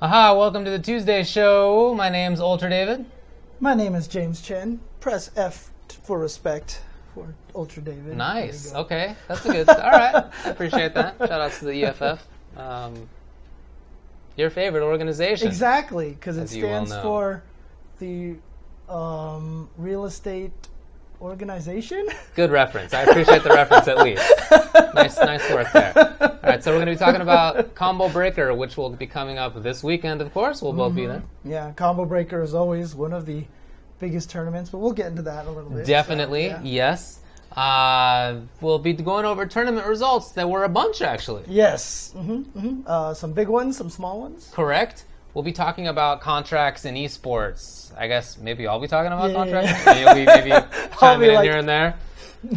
Aha, welcome to the Tuesday show. My name's Ultra David. My name is James Chen. Press F for respect for Ultra David. Nice. Okay, that's a good. All right, I appreciate that. Shout out to the EFF. Um, your favorite organization. Exactly, because it you well stands for the um, real estate organization. Good reference. I appreciate the reference at least. Nice, nice work there. All right, so we're going to be talking about Combo Breaker, which will be coming up this weekend. Of course, we'll both be there. yeah, Combo Breaker is always one of the biggest tournaments, but we'll get into that a little bit. so, Definitely, yeah. yes. Uh, we'll be going over tournament results. There were a bunch actually. Yes. hmm hmm Uh, some big ones, some small ones. Correct. We'll be talking about contracts in esports. I guess maybe I'll be talking about Yeah. contracts. Maybe you'll be maybe chiming in like, here and there.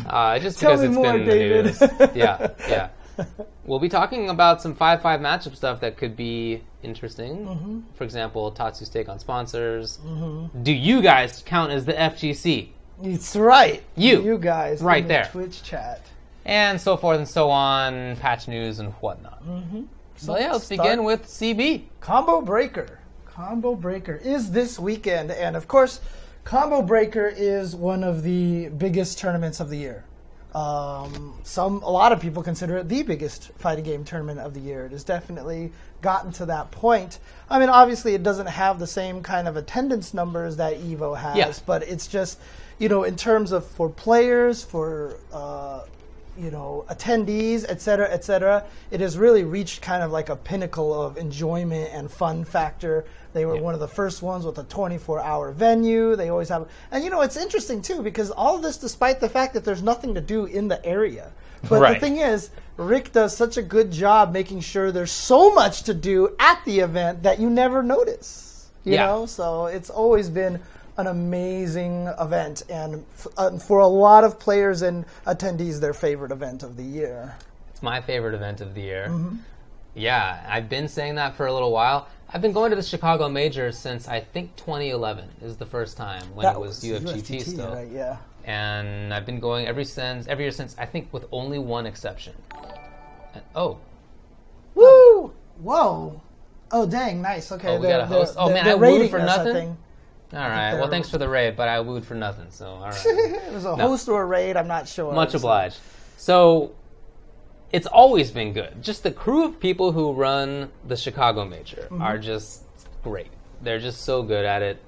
Uh, just because it's more, been the David. news. Yeah, yeah. We'll be talking about some five-five matchup stuff that could be interesting. Mm-hmm. For example, Tatsu's take on sponsors. Do you guys count as the FGC? It's right. You. You guys. Right in the there. Twitch chat. And so forth and so on, patch news and whatnot. Mm-hmm. So yeah, let's Start- begin with CB. Combo Breaker. Combo Breaker is this weekend, and of course, Combo Breaker is one of the biggest tournaments of the year. Um, some, a lot of people consider it the biggest fighting game tournament of the year. It has definitely gotten to that point. I mean, obviously, it doesn't have the same kind of attendance numbers that Evo has, Yeah. but it's just, you know, in terms of for players, for uh, you know, attendees, et cetera, et cetera, it has really reached kind of like a pinnacle of enjoyment and fun factor. They were one of the first ones with a 24-hour venue. They always have, and you know, it's interesting too because all this, despite the fact that there's nothing to do in the area. But Right. the thing is, Rick does such a good job making sure there's so much to do at the event that you never notice. You Yeah. know, so it's always been an amazing event, and f- uh, for a lot of players and attendees, their favorite event of the year. It's my favorite event of the year. Mm-hmm. Yeah, I've been saying that for a little while. I've been going to the Chicago Major since I think 2011 is the first time when That it was, UFGT, still, right? Yeah. and I've been going every since every year since I think with only one exception. And- oh, Woo! Whoa! Oh, dang! Nice. Okay. Oh, we the- got a the- Oh, the- man, they're I wooed for nothing? All right. Well, thanks for the raid, but I wooed for nothing. So all right. it was a No. host or a raid. I'm not sure. Much obliged. So it's always been good. Just the crew of people who run the Chicago Major mm-hmm. are just great. They're just so good at it.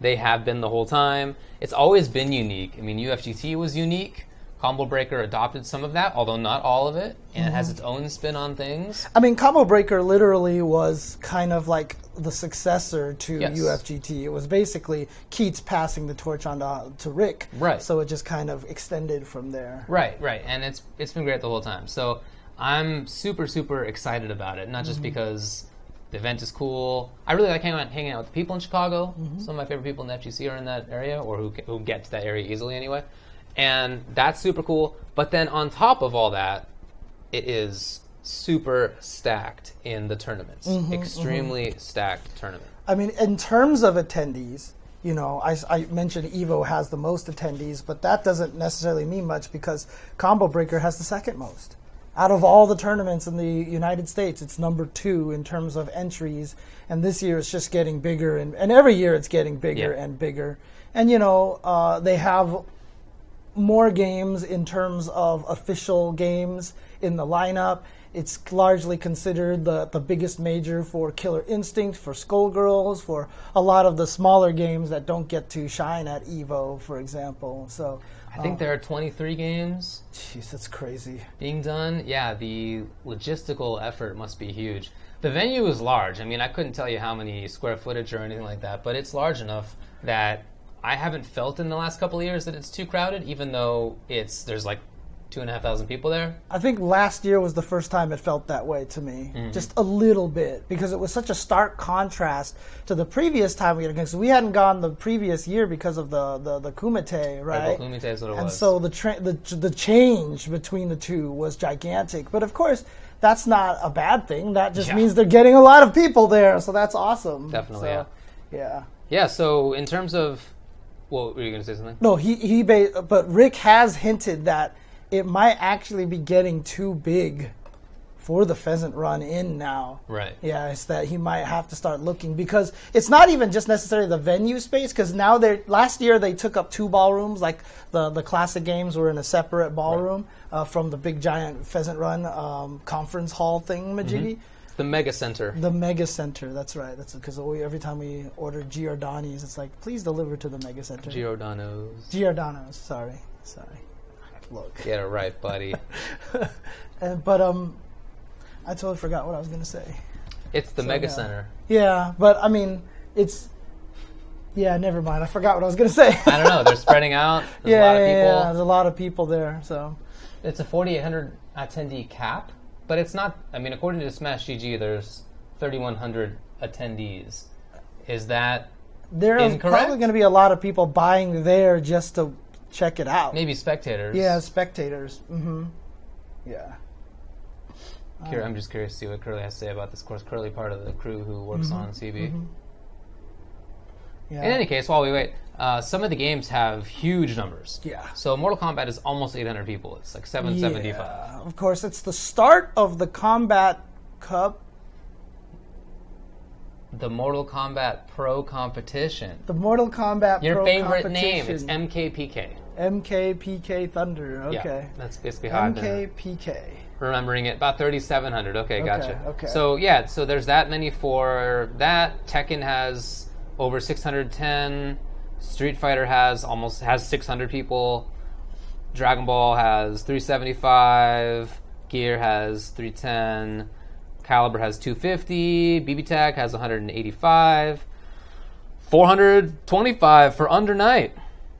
They have been the whole time. It's always been unique. I mean, UFGT was unique. Combo Breaker adopted some of that, although not all of it, and it has mm-hmm. its own spin on things. I mean, Combo Breaker literally was kind of like the successor to Yes. UFGT. It was basically Keats passing the torch on to, to Rick. Right. So it just kind of extended from there. Right, right, and it's it's been great the whole time. So I'm super super excited about it. Not just mm-hmm. because the event is cool. I really like hanging out, hanging out with the people in Chicago. Mm-hmm. Some of my favorite people in the FGC are in that area, or who who get to that area easily anyway. And that's super cool. But then on top of all that, it is super stacked in the tournaments. Extremely stacked tournament. I mean, in terms of attendees, you know, I, I mentioned Evo has the most attendees, but that doesn't necessarily mean much because Combo Breaker has the second most. Out of all the tournaments in the United States, it's number two in terms of entries, and this year it's just getting bigger, and, and every year it's getting bigger Yeah. and bigger. And you know, uh, they have more games in terms of official games in the lineup. It's largely considered the, the biggest major for Killer Instinct, for Skullgirls, for a lot of the smaller games that don't get to shine at Evo, for example. So, I think um, there are 23 games jeez, that's crazy. being done, yeah, the logistical effort must be huge. The venue is large. I mean, I couldn't tell you how many square footage or anything like that, but it's large enough that I haven't felt in the last couple of years that it's too crowded, even though it's there's like two and a half thousand people there. I think last year was the first time it felt that way to me, Mm-hmm. just a little bit, because it was such a stark contrast to the previous time we had because we hadn't gone the previous year because of the the, the Kumite, right? The Kumite is what it and was. so the, tra- the the change between the two was gigantic. But of course, that's not a bad thing. That just Yeah. means they're getting a lot of people there, so that's awesome. Definitely, So, yeah. Yeah, so in terms of, well, were you going to say something? No, he he. Ba- but Rick has hinted that it might actually be getting too big for the Pheasant Run in now. Right. Yeah, it's that he might have to start looking because it's not even just necessarily the venue space because now they're last year they took up two ballrooms like the the classic games were in a separate ballroom uh, from the big giant Pheasant Run um, conference hall thing majiggy. The Mega Center. The Mega Center, that's right. That's because every time we order Giordani's, it's like, please deliver to the Mega Center. Giordano's. Giordano's, sorry, sorry. Look. Get it right, buddy. and, but um, I totally forgot what I was gonna say. It's the So, Mega yeah. Center. Yeah, but I mean, it's. Yeah, never mind. I forgot what I was gonna say. I don't know. They're spreading out. There's yeah, a lot of yeah, people. yeah, there's a lot of people there. So It's a 4,800 attendee cap, but it's not. I mean, according to Smash GG, there's 3,100 attendees. Is that there's Incorrect? probably going to be a lot of people buying there just to check it out. maybe spectators? Yeah, spectators. Mm-hmm. Yeah. Cur- I'm just curious to see what Curly has to say about this. Of course, Curly part of the crew who works Mm-hmm. on CB. Yeah. In any case, while we wait, uh, some of the games have huge numbers. Yeah. So Mortal Kombat is almost 800 people. It's like 775. Yeah, Of course, it's the start of the Kombat Cup, The Mortal Kombat Pro competition. the Mortal Kombat Pro Competition. Your Pro favorite name? It's. MKPK. MKPK Thunder. Okay. Yeah, that's basically how MKPK. remembering it. About 3,700. Okay, gotcha. okay. So yeah, so there's that many for that. Tekken has over 610. Street Fighter has almost has 600 people. Dragon Ball has 375. Gear has 310. Calibur has 250. BBTag has 185. 425 for Under Night.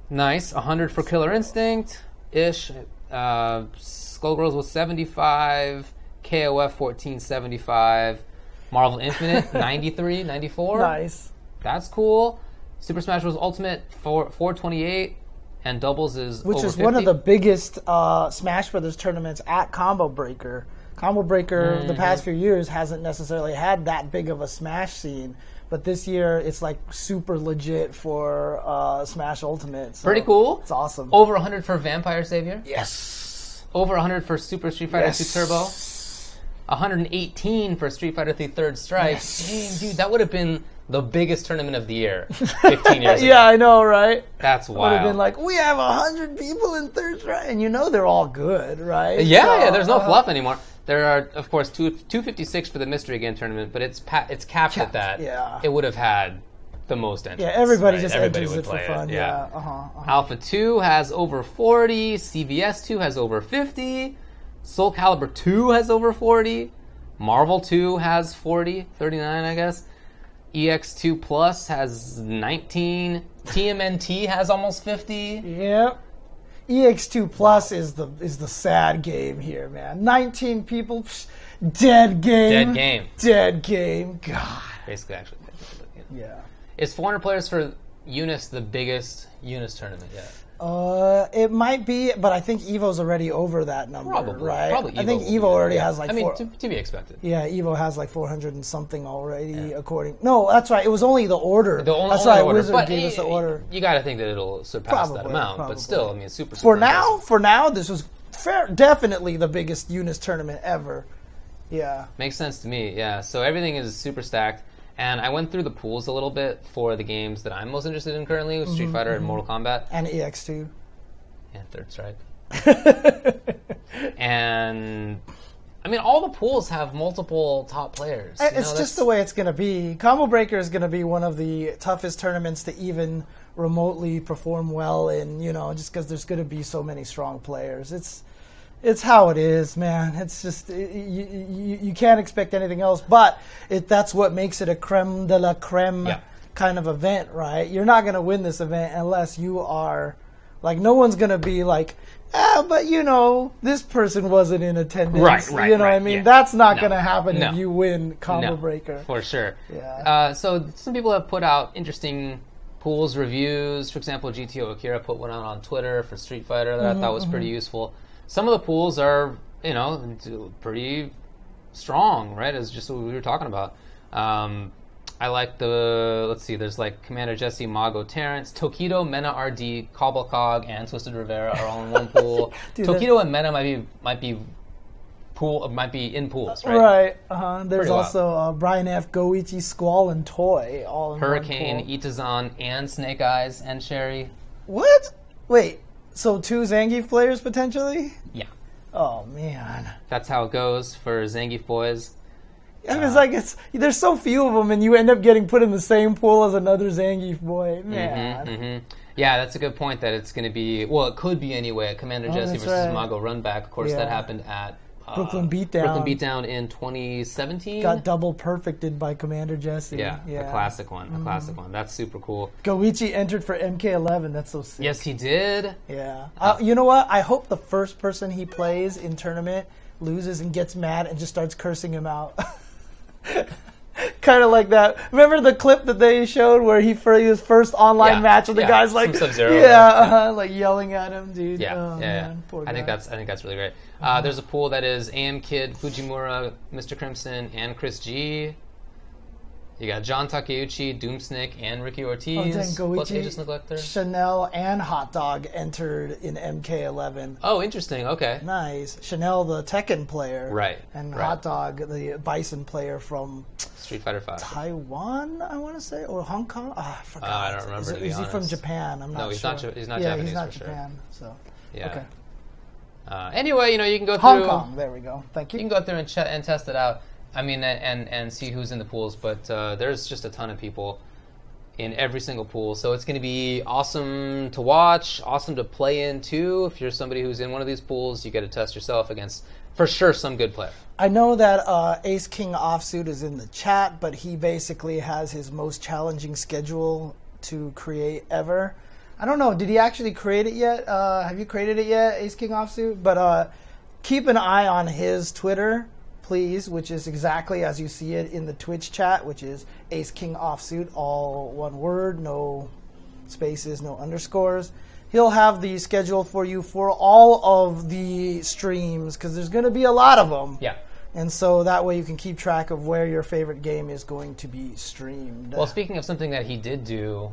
Nice. 100 for Killer Instinct ish. Uh, Skullgirls was 75. KOF 1475. Marvel Infinite 93, 94. Nice. That's cool. Super Smash Bros. Ultimate 4, 428. And doubles is Which is one of the biggest uh, Smash Brothers tournaments at Combo Breaker. Combo Breaker, the Mm-hmm. past few years, hasn't necessarily had that big of a Smash scene. But this year, it's like super legit for uh, Smash Ultimate. so Pretty cool. It's awesome. Over 100 for Vampire Savior. yes. Over 100 for Super Street Fighter Yes. 2 Turbo. 118 for Street Fighter 3 Third Strike. Yes. Dang, dude, that would have been the biggest tournament of the year 15 years ago. Yeah, I know, right? That's wild. Would have been like, we have a hundred people in third strike, and you know they're all good, right? yeah, So, yeah, there's no uh, fluff anymore. There are, of course, two, 256 for the mystery game tournament, but it's pa- it's capped, Capped, at that. yeah. It would have had the most entrants. Yeah, everybody right? just Everybody enters would it for play fun. It. Yeah. Uh huh. Uh-huh. Alpha 2 has over 40. CVS 2 has over 50. Soul Calibur 2 has over 40. Marvel 2 has 40, 39, I guess. EX2 Plus has 19. TMNT has almost 50. Yep. EX2 Plus is the is the sad game here, man. 19 people, psh, dead game. Dead game. Dead game. God. Basically, actually. Yeah. Is 400 players for UNIST the biggest UNIST tournament yet? Uh, it might be, but I think Evo's already over that number, Probably. right? Probably I think Evo already Yeah. has like I mean, four. to, to be expected. yeah, Evo has like 400 and something already, according. No, that's right. It was only the order. The only, that's only right. order. Wizard but gave us the order. You got to think that it'll surpass that amount. probably. But still, I mean, super. super For now, for now, this was fair, definitely the biggest UNIST tournament ever. Yeah. Makes sense to me, yeah. So everything is super stacked. And I went through the pools a little bit for the games that I'm most interested in currently with Mm-hmm, Street Fighter and Mortal Kombat And E EX2. and Third Strike. And I mean, all the pools have multiple top players. you It's know, just the way it's going to be. Combo Breaker is going to be one of the toughest tournaments to even remotely perform well in, you know, just because there's going to be so many strong players. It's it's how it is, man. It's just you, you, you can't expect anything else, but it that's what makes it a creme de la creme Yeah. kind of event, right? You're not going to win this event unless you are like no one's going to be like Ah, but you know, this person wasn't in attendance. Right, right, You know what I mean? yeah. That's not No, going to happen no. if you win Combo No, Breaker. For sure. Yeah. Uh, so some people have put out interesting pools reviews. For example, GTO Akira put one out on Twitter for Street Fighter that I thought was pretty useful. Some of the pools are, you know, pretty strong, right? As just what we were talking about. Um, I like the let's see. There's like Commander Jesse, Mago, Terrence, Tokido, Mena, RD, Cobblecog, and Twisted Rivera are all in one pool. Dude, that- Tokido and Mena might be might be pool might be in pools, right? Right. Uh-huh. There's Pretty also uh, Brian F. Goichi, Squall, and Toy all in one Hurricane, pool. Itazan, and Snake Eyez and Sherry. What? Wait. So two Zangief players potentially? Yeah, Oh man. that's how it goes for Zangief boys. It's like it's there's so few of them, and you end up getting put in the same pool as another Zangief boy. Man. hmm Yeah, that's a good point. That it's going to be well, it could be anyway. Commander Jesse Oh, that's versus right. Mago Runback. Of course, that happened at uh, Brooklyn Beatdown. Brooklyn Beatdown in 2017. Got double perfected by Commander Jesse. yeah, yeah. Mm-hmm. a classic one. A classic one. That's super cool. Goichi entered for MK11. That's so sick. Yes, he did. Yeah. Uh, you know what? I hope the first person he plays in tournament loses and gets mad and just starts cursing him out. kind of like that. Remember the clip that they showed where he for his first online Yeah, match and the yeah, guy's like, yeah, uh-huh, like yelling at him, dude. Yeah, Oh, yeah, man, I think that's I think that's really great. Uh, there's a pool that is AM Kid, Fujimura, Mr. Crimson, and Chris G. You got John Takeuchi, Doomsnick, and Ricky Oh, Ortiz. dang, plus Aegis Neglector. Chanel and Hot Dog entered in MK11. Oh, interesting. Okay. Nice. Chanel, the Tekken player. Right. And right. Hot Dog, the Bison player from Street Fighter Five. Taiwan, I want to say, or Hong Kong. Ah, I forgot. Uh, I don't remember, Is, to be is he from. Japan? I'm not No, he's sure. not he's not yeah, Japanese he's not for sure. Japan. So Yeah. okay, Uh, anyway, you know you can go Hong through. Hong Kong. There we go. Thank You you. can go through and, ch- and test it out. I mean, and, and see who's in the pools. But uh, there's just a ton of people in every single pool, so it's going to be awesome to watch, awesome to play in too. If you're somebody who's in one of these pools, you get to test yourself against, for sure, some good player. I know that uh, Ace King Offsuit is in the chat, but he basically has his most challenging schedule to create ever. I don't know. Did he actually create it yet? Uh, have you created it yet, Ace King Offsuit? But uh, keep an eye on his Twitter, please, which is exactly as you see it in the Twitch chat, which is Ace King Offsuit, all one word, no spaces, no underscores. He'll have the schedule for you for all of the streams because there's going to be a lot of them. Yeah. And so that way you can keep track of where your favorite game is going to be streamed. Well, speaking of something that he did do,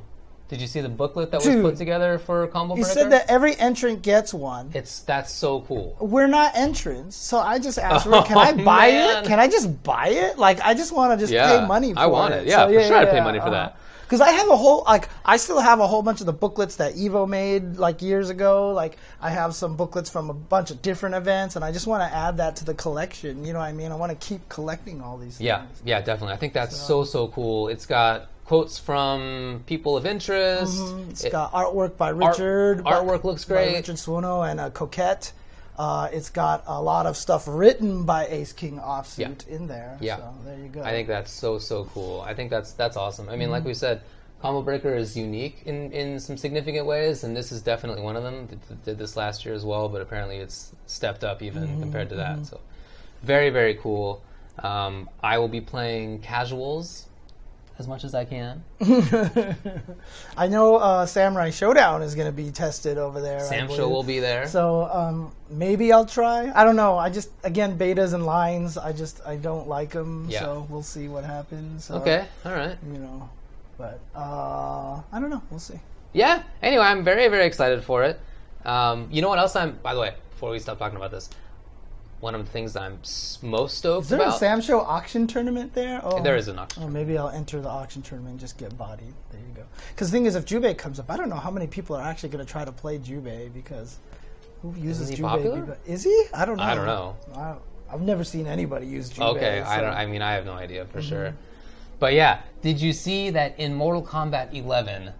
did you see the booklet that Dude. was put together for Combo he Breaker? said that every entrant gets one. It's that's so cool. We're not entrants, so I just asked Oh, "Can I oh, buy man. it? Can I just buy it? Like, I just want to just Yeah, pay money for it. I want it. it. Yeah, for sure I'd pay money for that. Uh-huh. Because I have a whole like I still have a whole bunch of the booklets that Evo made like years ago. Like I have some booklets from a bunch of different events, and I just want to add that to the collection. You know what I mean? I want to keep collecting all these. Yeah, things. yeah, definitely. I think that's so so cool. It's got quotes from people of interest. Mm-hmm. It's It- got artwork by Richard. by- artwork looks by great. Richard Swono and uh, Coquette. Uh, it's got a lot of stuff written by Ace King Offsuit in there. Yeah. So there you go. I think that's so so cool. I think that's that's awesome. I mean, like we said, Combo Breaker is unique in in some significant ways, and this is definitely one of them. Did, did this last year as well, but apparently it's stepped up even compared to that. So very very cool. Um, I will be playing casuals as much as I can. I know uh, Samurai Shodown is going to be tested over there. Sam. Show will be there. So um, maybe I'll try. I don't know. I just again betas and lines. I just I don't like them. Yeah. So we'll see what happens. So, okay, all right. You know, but uh, I don't know. We'll see. yeah. Anyway, I'm very, very excited for it. Um, you know what else I'm? By the way, before we stop talking about this, one of the things I'm most stoked Is there about. a Sam Show auction tournament there? Oh, there is an auction. Oh, maybe I'll enter the auction tournament and just get bodied. There you go. Because the thing is, if Jubei comes up, I don't know how many people are actually going to try to play Jubei because who uses Jubei? popular? Is he? I don't know. I don't know. I, I've never seen anybody use Jubei. Okay, I don't. I mean, I have no idea Mm-hmm. for sure. But yeah, did you see that in Mortal Kombat 11,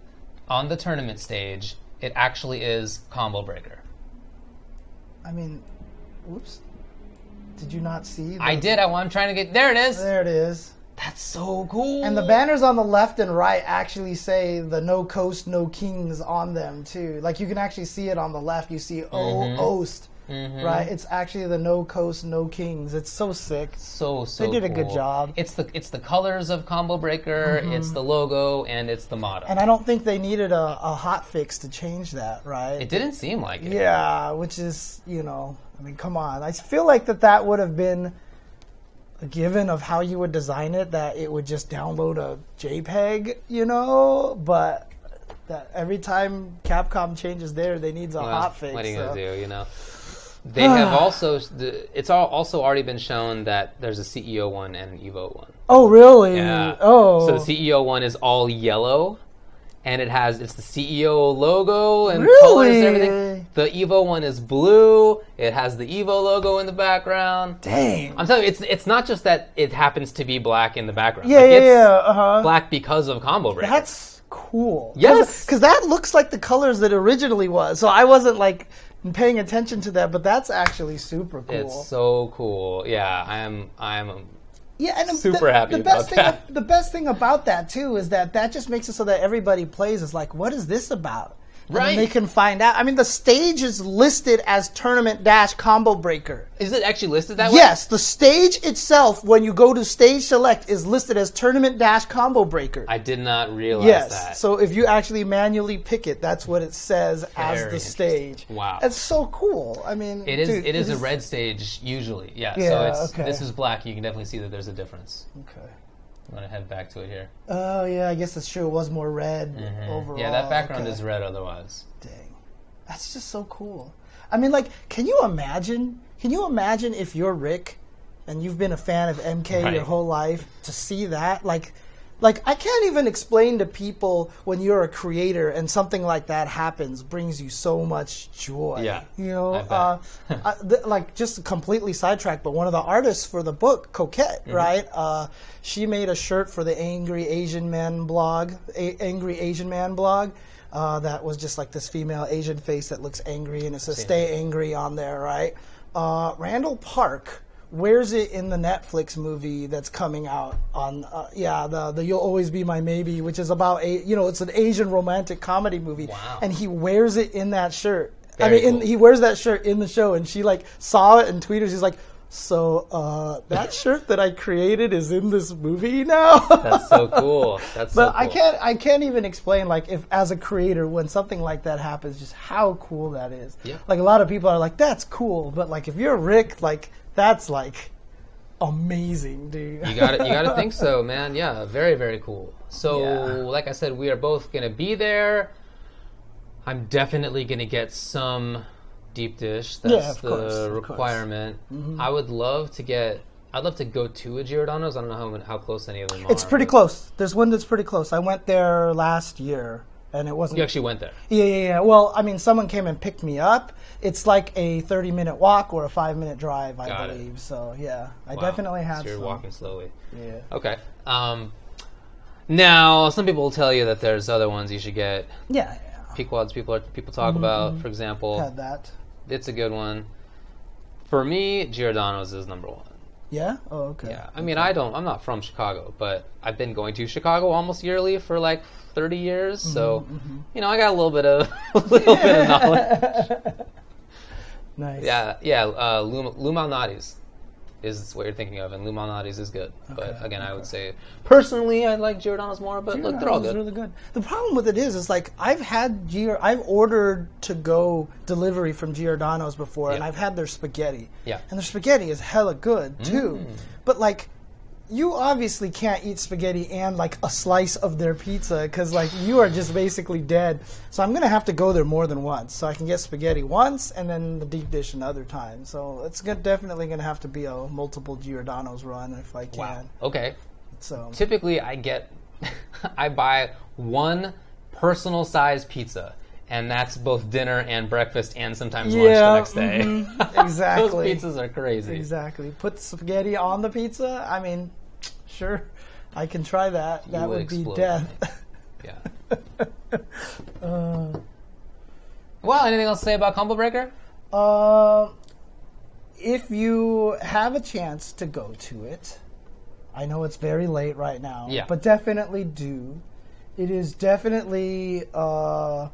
on the tournament stage, it actually is Combo Breaker? I mean, whoops. Did you not see? I did. I, I'm trying to get. There it is. There it is. That's so cool. And the banners on the left and right actually say the no coast, no kings on them too. Like you can actually see it on the left. You see O Mhm. Oast, Mhm. right? It's actually the no coast, no kings. It's so sick. So so. They did a good job. Mm-hmm. It's the it's the colors of Combo Breaker. It's the logo and it's the motto. And I don't think they needed a, a hot fix to change that, right? it didn't seem like it. Yeah, which is, you know, I mean, come on. I feel like that that would have been a given of how you would design it, that it would just download a JPEG, you know, but that every time Capcom changes there, they needs a Well, hot fix. What are you so- gonna do? You know. They have also the, it's all also already been shown that there's a CEO one and an Evo one. Oh, really? Yeah. Oh. So the CEO one is all yellow, and it has it's the CEO logo and Really? colors and everything. The Evo one is blue. It has the Evo logo in the background. Dang. I'm telling you, it's it's not just that it happens to be black in the background. Yeah, Like, yeah, it's yeah. Uh huh. Black because of Combo Breaker. That's cool. Yes. Because that looks like the colors that originally was. So I wasn't like paying attention to that, but that's actually super cool. It's so cool. Yeah, I am. I am. yeah, and I'm super the, happy the about best thing, that. The best thing about that too is that that just makes it so that everybody plays is like, what is this about? And Right. they can find out. I mean, the stage is listed as tournament dash combo breaker. Is it actually listed that way? Yes, the stage itself, when you go to stage select, is listed as tournament dash combo breaker. I did not realize Yes. that. So if you actually manually pick it, that's what it says as the stage. Wow. It's so cool. I mean, It is. dude, it is a red stage usually. Yeah. so Yeah, it's okay. this is black. You can definitely see that there's a difference. Okay. I'm gonna head back to it here. Oh yeah, I guess that's true. It was more red overall. Mm-hmm. yeah, that background okay. is red otherwise. Dang, that's just so cool. I mean, like, can you imagine? Can you imagine if you're Rick, and you've been a fan of MK Right. your whole life, to see that? Like, like I can't even explain to people when you're a creator and something like that happens brings you so much joy. Yeah, you know, uh, I, th- like just completely sidetracked. But one of the artists for the book, Coquette, Mm-hmm. right? Uh, she made a shirt for the Angry Asian Man blog, a- Angry Asian Man blog. Uh, that was just like this female Asian face that looks angry, and it says "Stay angry" on there, right? Uh, Randall Park wears it in the Netflix movie that's coming out on, uh, yeah, the the "You'll Always Be My Maybe," which is about a, you know, it's an Asian romantic comedy movie, Wow. and he wears it in that shirt. I Very mean, in, he wears that shirt in the show, and she like saw it and tweeted. She's like, "So uh, that shirt that I created is in this movie now." That's so cool. That's so But I can't I can't even explain like if as a creator when something like that happens just how cool that is. Yeah. Like a lot of people are like that's cool, but like if you're Rick like that's like amazing, dude. You got You got to think so, man. Yeah, very very cool. So, Yeah. like I said, we are both gonna be there. I'm definitely gonna get some deep dish. That's Yeah, of the course, course. Mm-hmm. requirement. I would love to get. I'd love to go to a Giordano's. I don't know how how close any of them are. It's pretty but- close. There's one that's pretty close. I went there last year and it wasn't You actually went there. Yeah, yeah, yeah. Well, I mean, someone came and picked me up. It's like a 30 minute walk or a five minute drive, I Got it. believe. So, yeah, I Wow. definitely have So you're some. walking slowly. Yeah. Okay. Um, now, some people will tell you that there's other ones you should get. Yeah, yeah. Pequods people are, people talk Mm-hmm, about, for example. Had that. It's a good one. For me, Giordano's is number one. Yeah? Oh, okay. Yeah. I mean, I don't. I'm not from Chicago, but I've been going to Chicago almost yearly for like 30 years. So, Mm-hmm, you know, I got a little bit of a little bit of knowledge. Nice. Yeah, yeah. Uh, Lou Malnati's is what you're thinking of, and Lou Malnati's is good. but Okay, again, I would say personally, I like Giordano's more. But look, they're all Giordano's good. really good. The problem with it is, is like I've had Gior- I've ordered to go delivery from Giordano's before, and I've had their spaghetti. Yeah. And their spaghetti is hella good too. Mm. But like, you obviously can't eat spaghetti and like a slice of their pizza because like you are just basically dead. So I'm gonna have to go there more than once, so I can get spaghetti once and then the deep dish another time. So it's good, definitely gonna have to be a multiple Giordano's run if I can. Wow. Okay. So Typically, I get, I buy one personal size pizza, and that's both dinner and breakfast, and sometimes lunch Yeah, the next day. mhm, exactly. Those pizzas are crazy. Exactly. Put spaghetti on the pizza. I mean, sure, I can try that. that would would be death. Yeah. uh, Well, anything else to say about Combo Breaker? uh, if you have a chance to go to it, I know it's very late right now, Yeah. but definitely do. It is definitely uh,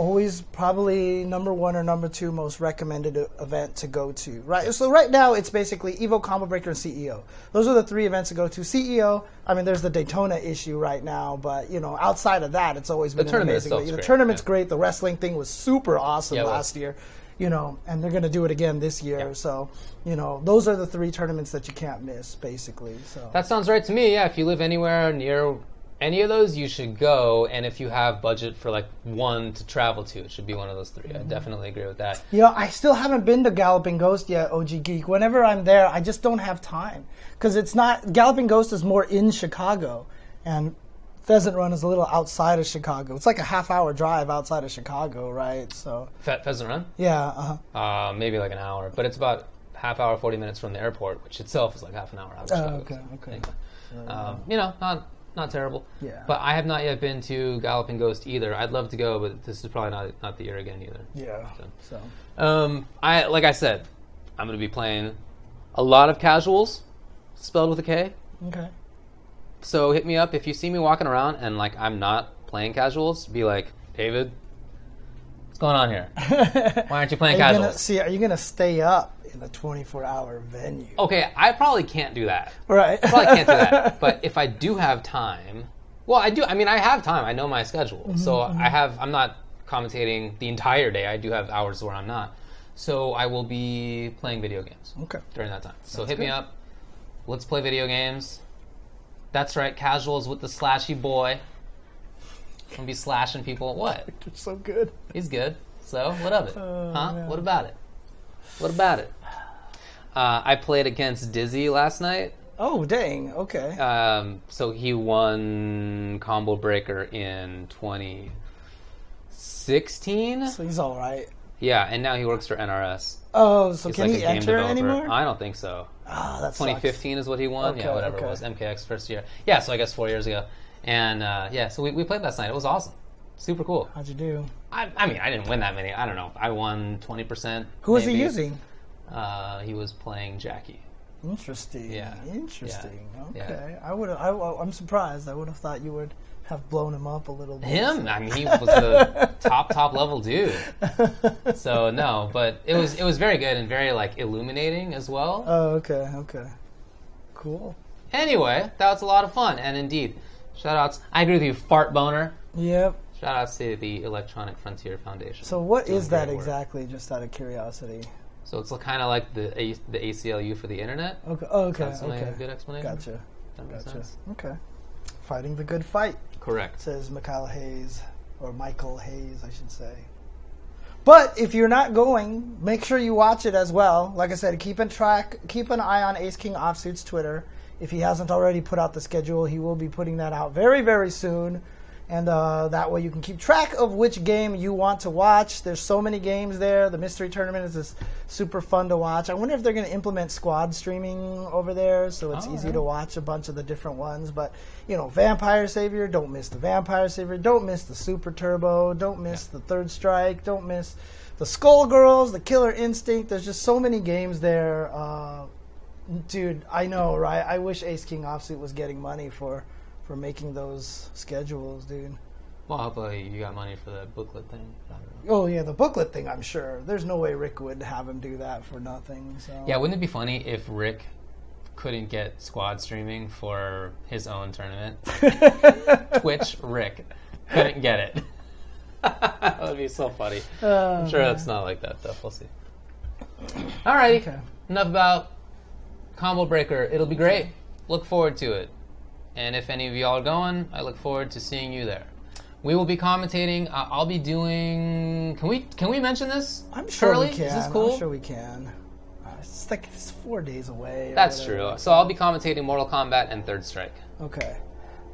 always probably number one or number two most recommended event to go to. Right. So right now it's basically Evo Combo Breaker and CEO. Those are the three events to go to. CEO. I mean, there's the Daytona issue right now, but you know, outside of that, it's always been an tournament amazing. The great, tournament's yeah. great. The wrestling thing was super awesome Yeah, last year. You know, and they're going to do it again this year. Yeah. So, you know, those are the three tournaments that you can't miss, basically. So That sounds right to me. Yeah, if you live anywhere near any of those, you should go. And if you have budget for like one to travel to, it should be one of those 3 Mm-hmm. I definitely agree with that. You know, I still haven't been to Galloping Ghost yet, OG Geek. Whenever I'm there, I just don't have time because it's not Galloping Ghost is more in Chicago, and Pheasant Run is a little outside of Chicago. It's like a half hour drive outside of Chicago, right? So Fe- Pheasant Run, yeah, uh-huh. uh, maybe like an hour, but it's about half hour, forty minutes from the airport, which itself is like half an hour out of Oh, Chicago. okay, okay. anyway. Um, you know, not not terrible. Yeah. But I have not yet been to Galloping Ghost either. I'd love to go, but this is probably not not the year again either. yeah. So. So Um, I like I said, I'm going to be playing a lot of casuals, spelled with a K. okay. So hit me up if you see me walking around and like I'm not playing casuals. Be like, David, what's going on here? Why aren't you Are playing you gonna casuals? see? Are you gonna stay up in a 24 hour venue? Okay, I probably can't do that. Right. Probably can't do that. But if I do have time, well, I do. I mean, I have time. I know my schedule, mm-hmm, so mm-hmm. I have. I'm not commentating the entire day. I do have hours where I'm not. So I will be playing video games. okay. during that time. So hit good. me up. Let's play video games. That's right, casuals with the slashy boy. I'm gonna be slashing people. What? You're so good. He's good. So what of it? Oh, huh? man. What about it? What about it? Uh, I played against Dizzy last night. Oh dang. Okay. Um, so he won Combo Breaker in 2016. so he's all right. Yeah, and now he works for NRS. Oh, so He's can like he enter developer. anymore? I don't think so. Ah, that sucks. 2015 is what he won. Okay, yeah, whatever okay. it was. MKX first year. Yeah, so I guess four years ago. And uh, yeah, so we, we played last night. It was awesome. Super cool. How'd you do? I, I mean, I didn't win that many. I don't know. I won 20%. Who was maybe. he using? Uh, he was playing Jackie. Interesting. Yeah. Interesting. Yeah. Okay. I would. I, I'm surprised. I would have thought you would have blown him up a little bit. Him? I mean, he was the top, top level dude. So no, but it was it was very good and very like illuminating as well. Oh, okay. Okay. Cool. Anyway, that was a lot of fun. And indeed, shout outs. I agree with you, Fart Boner. Yep. Shout out to the Electronic Frontier Foundation. So what Doing is that work. exactly? Just out of curiosity. So it's kind of like the A- the ACLU for the internet. Okay. Oh, okay. That's a Okay. good explanation. Gotcha. That makes Gotcha. sense. Okay. Fighting the good fight, Correct. says Mikhail Hayes, or Michael Hayes, I should say. But if you're not going, make sure you watch it as well. Like I said, keep in track, keep an eye on Ace King Offsuit's Twitter. If he hasn't already put out the schedule, he will be putting that out very, very soon. And uh, that way you can keep track of which game you want to watch. There's so many games there. The mystery tournament is just super fun to watch. I wonder if they're going to implement squad streaming over there, so it's Oh, easy yeah. to watch a bunch of the different ones. But you know, Vampire Savior, don't miss the Vampire Savior. Don't miss the Super Turbo. Don't miss the Third Strike. Don't miss the Skullgirls, the Killer Instinct. There's just so many games there. Uh, dude, I know, right? I wish Ace King Offsuit was getting money for for making those schedules, dude. Well, hopefully you got money for the booklet thing. I don't know. Oh yeah, the booklet thing. I'm sure. There's no way Rick would have him do that for nothing. So Yeah, wouldn't it be funny if Rick couldn't get squad streaming for his own tournament? Twitch Rick couldn't get it. that would be so funny. Uh, I'm sure that's not like that though. We'll see. Alrighty. Okay. Enough about Combo Breaker. It'll be great. Look forward to it. And if any of y'all are going, I look forward to seeing you there. We will be commentating. Uh, I'll be doing. Can we can we mention this? I'm sure Shirley? we can. Is this cool? I'm sure we can. Uh, It's like it's four days away. That's whatever. true. So I'll be commentating Mortal Kombat and Third Strike. Okay.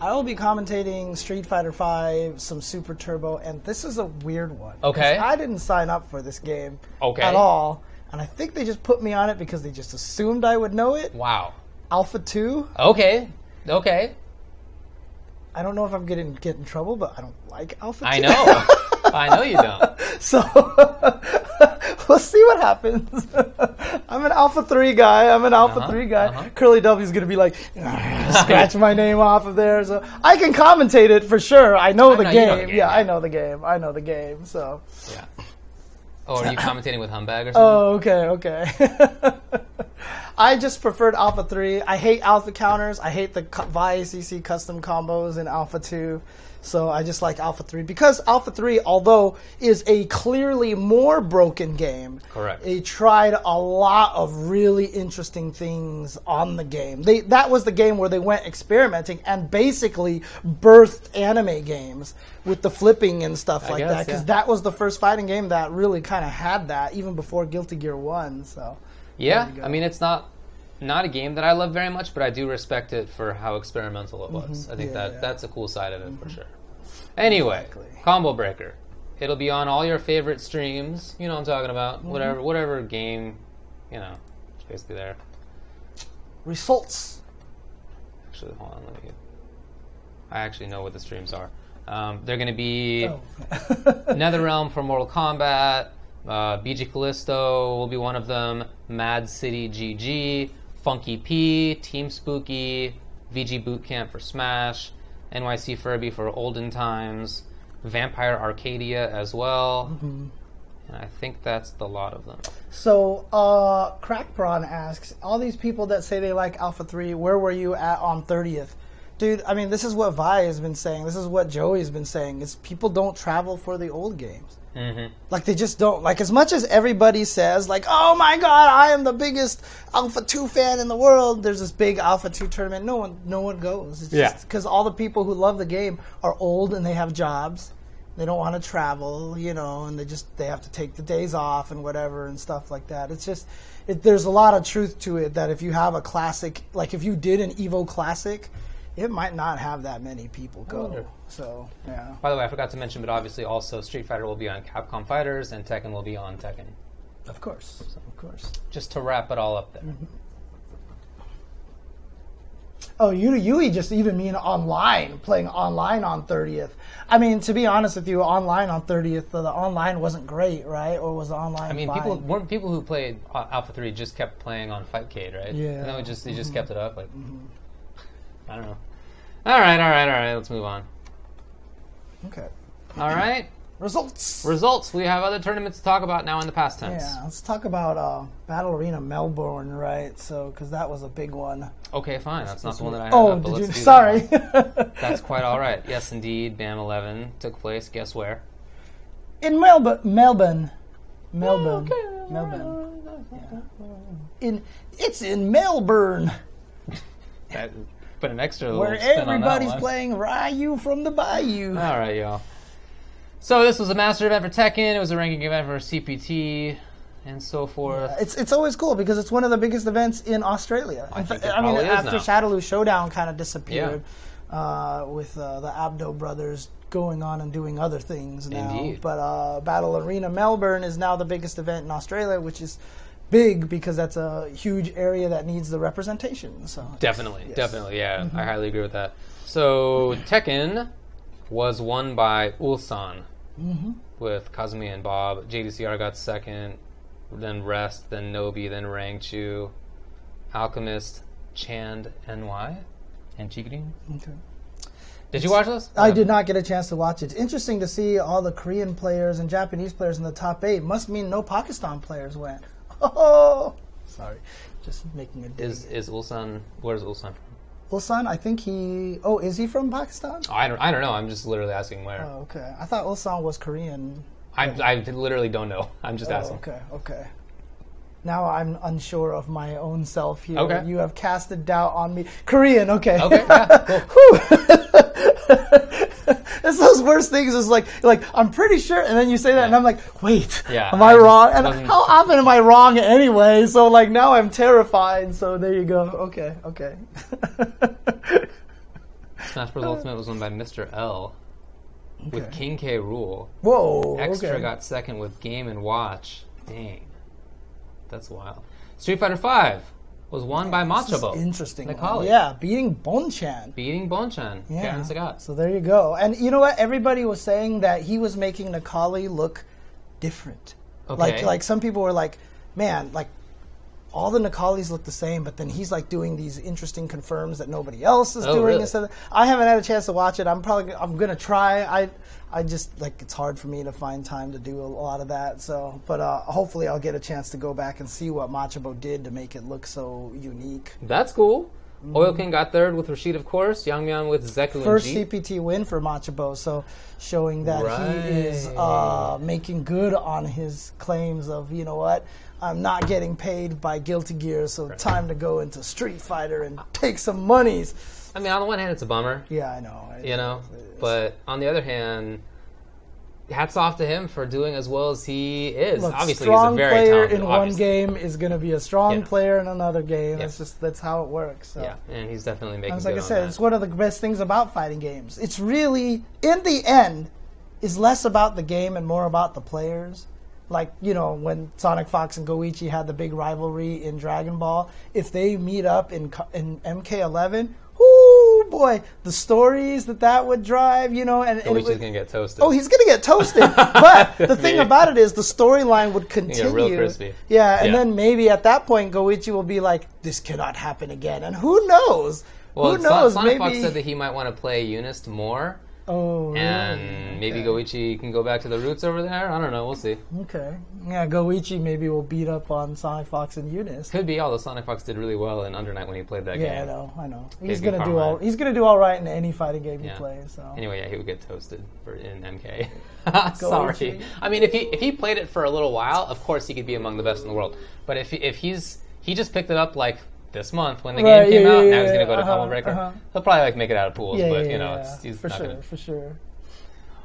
I will be commentating Street Fighter V, some Super Turbo, and this is a weird one. Okay. I didn't sign up for this game Okay. at all, and I think they just put me on it because they just assumed I would know it. Wow. Alpha 2. Okay. Okay. I don't know if I'm getting get in trouble, but I don't like Alpha I know. I know you don't. So we'll see what happens. I'm an Alpha 3 guy. I'm an Alpha Uh-huh, 3 guy. uh-huh. Curly W's going to be like, "Ah, scratch my name off of there. So I can commentate it for sure. I know, the, know- game. know the game, Yeah, yeah. I know the game. I know the game. So, Yeah. Oh, are you commentating with Humbag or something? oh, okay, okay. I just preferred Alpha 3. I hate Alpha counters. I hate the VI ACC custom combos in Alpha 2. So I just like Alpha 3 because Alpha 3, although is a clearly more broken game, Correct. It tried a lot of really interesting things on the game. They that was the game where they went experimenting and basically birthed anime games with the flipping and stuff I like guess, that because yeah. that was the first fighting game that really kind of had that even before Guilty Gear 1, so Yeah, There you go. I mean it's not not a game that I love very much, but I do respect it for how experimental it was. I think Mm-hmm. Yeah, that yeah. that's a cool side of it for sure. Anyway, Exactly. Combo Breaker. It'll be on all your favorite streams. You know what I'm talking about. Mm-hmm. Whatever whatever game, you know, it's basically there. results. Actually, hold on, let me. I actually know what the streams are. Um, they're going to be Oh. NetherRealm for Mortal Kombat. Uh, BG Callisto will be one of them. Mad City GG. Funky P. Team Spooky. VG Bootcamp for Smash. NYC Furby for Olden Times. Vampire Arcadia as well. Mm-hmm. And I think that's the lot of them. So, uh, Crackprawn asks, all these people that say they like Alpha 3, where were you at on 30th? Dude, I mean, this is what Vi has been saying. This is what Joey's been saying. Is people don't travel for the old games. Mm-hmm. Like they just don't. Like as much as everybody says, like, oh my god, I am the biggest Alpha Two fan in the world. There's this big Alpha Two tournament. No one, no one goes. It's Yeah. Because all the people who love the game are old and they have jobs. They don't want to travel, you know, and they just they have to take the days off and whatever and stuff like that. It's just it, there's a lot of truth to it that if you have a classic, like if you did an Evo Classic, it might not have that many people go. So yeah. By the way, I forgot to mention, but obviously also Street Fighter will be on Capcom Fighters and Tekken will be on Tekken. Of course, of course. Just to wrap it all up there. Mm-hmm. Oh, Yuri Yui just even mean online, playing online on 30th. I mean, to be honest with you, online on 30th, the, the online wasn't great, right? Or was the online I mean, fine? people weren't people who played Alpha Three just kept playing on Fightcade, right? Yeah. And then we just they just mm-hmm. kept it up. Like, mm-hmm. I don't know. All right, all right, all right. Let's move on. Okay. All right. Results. Results. We have other tournaments to talk about now in the past tense. yeah, let's talk about uh, Battle Arena Melbourne, right? So, because that was a big one. Okay, fine. That's not the one that I had. Oh, up, did you? let's that Sorry. That's quite all right. Yes, indeed. BAM 11 took place. Guess where? in Melbourne, Melbourne, Melbourne, Melbourne. In it's in Melbourne, That, put an extra little where spin on that everybody's playing Ryu from the Bayou. All right, y'all. So this was a master event for Tekken. It was a ranking event for CPT, and so forth. It's it's always cool because it's one of the biggest events in Australia. I In fact, I mean, after now. Shadowloo Showdown kind of disappeared, uh, with uh, the Abdo brothers going on and doing other things now. Indeed. But uh, Battle Arena Melbourne is now the biggest event in Australia, which is big because that's a huge area that needs the representation. So Definitely, Yes. definitely, yeah. Mm-hmm. I highly agree with that. So Tekken was won by Ulsan Mm-hmm. with Kazumi and Bob. JDCR got second, then Rest, then Nobi, then Rangchu, Alchemist, Chand, NY, and Chikurin. Okay. Did you watch this? I did not get a chance to watch it. It's interesting to see all the Korean players and Japanese players in the top eight. Must mean no Pakistan players went. Oh, sorry, just making a dig. Is is Ulsan? Where's Ulsan from? Ulsan, I think he. Oh, is he from Pakistan? Oh, I don't. I don't know. I'm just literally asking where. Oh, okay. I thought Ulsan was Korean. I I literally don't know. I'm just Oh, asking. okay, okay. Now I'm unsure of my own self here. Okay. You have casted doubt on me. Korean, okay. Okay, yeah, it's those worst things. It's like, like I'm pretty sure, and then you say that, and I'm like, wait, Yeah, am I, I wrong? And wasn't- how often am I wrong anyway? So like now I'm terrified. So there you go. Okay, okay. Smash Bros. Ultimate was won by Mr. L. With King K. Rool. Whoa. Extra okay. got second with Game and Watch. Dang. That's wild. Street Fighter V was won by is Interesting. Necalli. Yeah, beating Bonchan. Beating Bonchan. Yeah. Karen So there you go. And you know what? Everybody was saying that he was making Necalli look different. Okay. Like like some people were like, man, like all the Necallis look the same, but then he's like doing these interesting confirms that nobody else is Oh, doing. really? Instead, of, I haven't had a chance to watch it. I'm probably I'm gonna try. I I just like it's hard for me to find time to do a lot of that. So, but uh, hopefully I'll get a chance to go back and see what Machabo did to make it look so unique. That's cool. Oil King got third with Rashid, of course. Yang Mian with Zeku First CPT win for Machabo, so showing that he is uh, making good on his claims of you know what. I'm not getting paid by Guilty Gear, so time to go into Street Fighter and take some monies. I mean, on the one hand, it's a bummer, Yeah, I know. I- you know, but on the other hand, hats off to him for doing as well as he is. Look, Obviously, he's a strong very player in one game is going to be a strong Yeah. player in another game. Yeah. It's just that's how it works. So. Yeah, and he's definitely making. It's like I said, that. it's one of the best things about fighting games. It's really, in the end, is less about the game and more about the players. Like you know, when Sonic Fox and Goichi had the big rivalry in Dragon Ball, if they meet up in in MK11, whoo boy, the stories that that would drive, you know, and, and would- gonna get toasted. Oh, he's gonna get toasted. but the thing about it is, the storyline would continue. real crispy. Yeah, and Yeah. then maybe at that point, Goichi will be like, "This cannot happen again," and who knows? well, who knows? Sonic maybe. Fox said that he might want to play UNIST more, oh, really? and maybe Okay. Goichi can go back to the roots over there. I don't know. We'll see. Okay. Yeah, Goichi maybe will beat up on Sonic Fox and UNIST. Could be. Although Sonic Fox did really well in Under Night when he played that game. Yeah, I know, I know. He's gonna do all. He's gonna do all right in any fighting game he plays. So. Anyway, yeah, he would get toasted for in MK. Sorry. I mean, if he if he played it for a little while, of course he could be among the best in the world. But if he, if he's he just picked it up like this month when the Right, game came yeah, out, yeah, now he's gonna go to uh-huh, Combo Breaker. uh-huh. He'll probably like make it out of pools, but you know, it's, he's for not sure, gonna. for sure.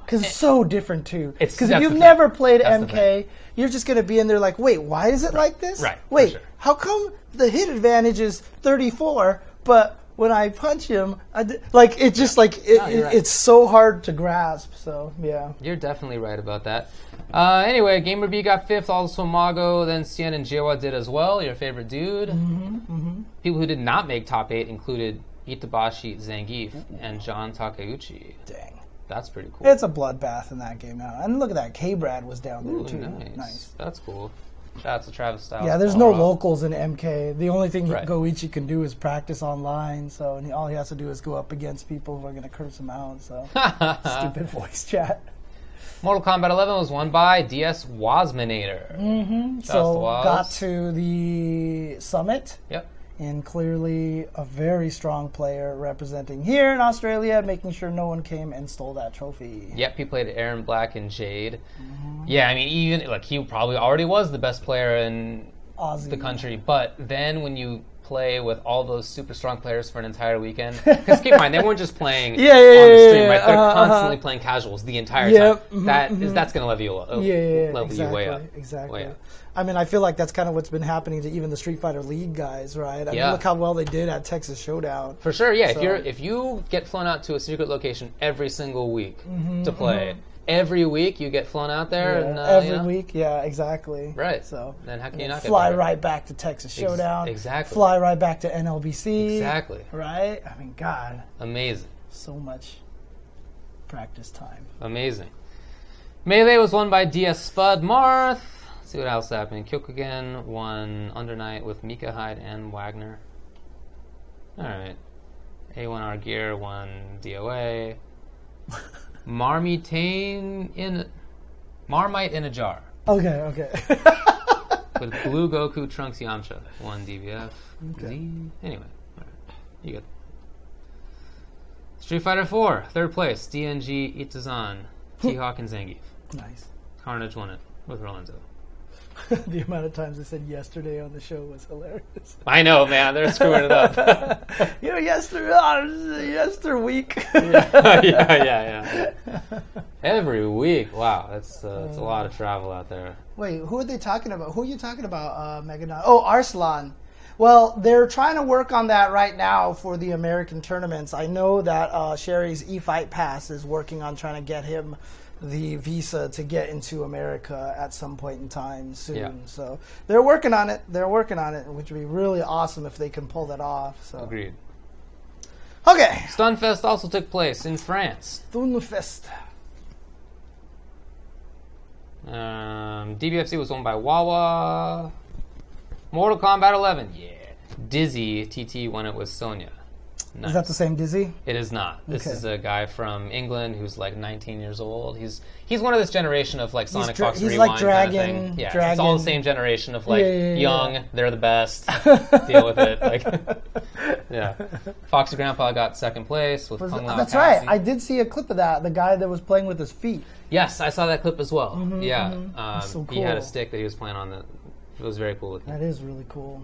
Because it's so different too. It's- Because if you've the thing. never played That's MK, you're just gonna be in there like, wait, why is it like this? Right, Wait, sure. how come the hit advantage is 34, but when I punch him, I di- like it just like it, No, it- right. it's so hard to grasp. So yeah. You're definitely right about that. Uh, anyway, GamerBee got fifth. Also, Mago, then Cien and Jiwa did as well. Your favorite dude. Mm-hmm, People who did not make top eight included Itabashi Zangief and John Takeuchi. Dang. That's pretty cool. It's a bloodbath in that game now. And look at that, K Brad was down there Ooh, too. nice. That's cool. Shout out to Travis Styles. Yeah, there's no locals in MK. The only thing Right. Goichi can do is practice online. So and he, all he has to do is go up against people who are going to curse him out. So stupid voice chat. Mortal Kombat 11 was won by DS Wasminator. Mm-hmm. So got to the summit Yep. And clearly a very strong player representing here in Australia, making sure no one came and stole that trophy. Yep, he played Erron Black and Jade. Mm-hmm. Yeah, I mean, even like he probably already was the best player in Aussie. the country, but then when you play with all those super strong players for an entire weekend, because keep in mind they weren't just playing Yeah, yeah, on the stream, right? They're uh-huh, uh-huh. constantly playing casuals the entire Yep, time. mhm, That is mhm. that's going to level you up. Yeah, yeah, yeah, level exactly, you way up. exactly. Way up. I mean, I feel like that's kind of what's been happening to even the Street Fighter League guys, right? I Yeah. mean, look how well they did at Texas Showdown. For sure, yeah. So- If you're if you get flown out to a secret location every single week Mm-hmm, to play, every week you get flown out there, Yeah, and uh, every you know, week, yeah, exactly. Right. So Then how can you not get fly right back to Texas Showdown? exactly. Fly right back to NLBC. Exactly. Right. I mean, God, Amazing. so much practice time. Amazing. Melee was won by DS Spud Marth. Let's see what else happened. Kyokugen won Under Night with Mika Hyde and Wagner. Alright. A1R Gear won DOA. Marmitane in Marmite in a jar. Okay. Okay. With Blue Goku Trunks Yamcha won DBF. Okay. Z. Anyway, alright. you good. Street Fighter 4, third place. DNG Itazan, T Hawk and Zangief. nice. Carnage won it with Rolento. the amount of times I said yesterday on the show was hilarious. I know, man. They're screwing it up. you know, yesterday, uh, yester week. yeah, yeah, yeah. Every week. Wow, that's uh, that's a lot of travel out there. Wait, who are they talking about? Who are you talking about, uh, Megadon? Oh, Arslan. Well, they're trying to work on that right now for the American tournaments. I know that uh, Sherry's E-Fight Pass is working on trying to get him the visa to get into America at some point in time soon. Yeah. So they're working on it. They're working on it, which would be really awesome if they can pull that off. So Agreed. okay, Stunfest also took place in France. Thunfest. Um, DBFZ was won by Wawa. Mortal Kombat 11. Yeah. Dizzy TT won it with Sonya. Nice. Is that the same Dizzy? It is not. This Okay. is a guy from England who's like 19 years old. He's he's one of this generation of like Sonic Fox he's Rewind like kind of Dragon- thing. Yeah, it's all the same generation of like Yeah, yeah, yeah, young. They're the best. Deal with it. Like, yeah. Foxy Grandpa got second place with Was- Kung Lao that's right. I did see a clip of that. The guy that was playing with his feet. Yes, I saw that clip as well. yeah, um, That's so he had a stick that he was playing on. That it was very cool. That is really cool.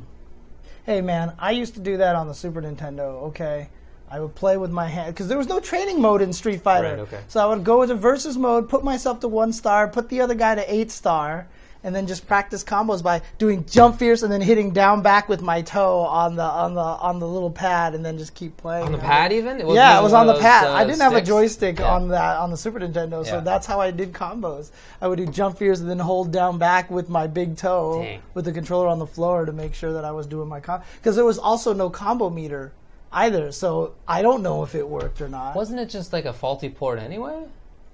Hey man, I used to do that on the Super Nintendo. Okay, I would play with my hand because there was no training mode in Street Fighter. Right, okay. So I would go into versus mode, put myself to one star, put the other guy to eight star, and then just practice combos by doing jump fierce and then hitting down back with my toe on the on the on the little pad, and then just keep playing. On the pad, even? It yeah, it was on the those, pad. uh, I didn't have a joystick Yeah. on that on the Super Nintendo, so Yeah. that's how I did combos. I would do jump fierce and then hold down back with my big toe Dang. with the controller on the floor to make sure that I was doing my combo. Because there was also no combo meter either, so I don't know if it worked or not. Wasn't it just like a faulty port anyway?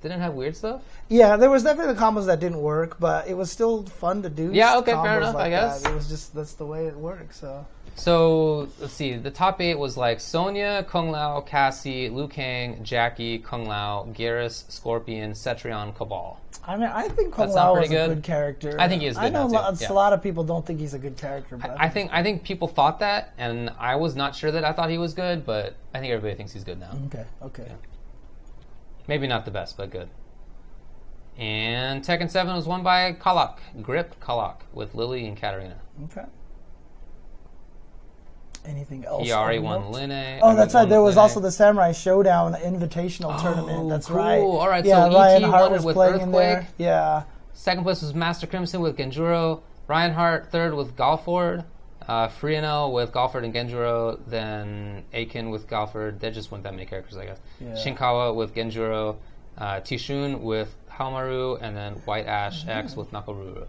Didn't it have weird stuff? Yeah, there was definitely the combos that didn't work, but it was still fun to do. Yeah, okay, fair enough, like I guess. that. It was just that's the way it works. So So let's see. The top eight was like Sonya, Kung Lao, Cassie, Liu Kang, Jackie, Kung Lao, Geras, Scorpion, Cetrion, Kabal. I mean, I think Kung Lao pretty a good? character. I think he is I know. Yeah. a lot of people don't think he's a good character, but I think I think people thought that, and I was not sure that I thought he was good, but I think everybody thinks he's good now. okay, okay. Maybe not the best, but good. And Tekken 7 was won by Kalak, Grip Kalak, with Lily and Katarina. Okay. Anything else? Iari of won? Linne. Oh, that's right. There was Linne. also the Samurai Shodown Invitational tournament. Oh, That's cool. right. All right, Yeah, so Ryan ET Hart won was with playing. Earthquake. Yeah. Second place was Master Crimson with Genjuro. Ryan Hart third with Galford. Uh, Frianel with Galford and Genjuro. Then Aiken with Galford. They just weren't that many characters, I guess. Yeah. Shinkawa with Genjuro. Uh, Tishun with Haohmaru. And then White Ash X with Nakoruru.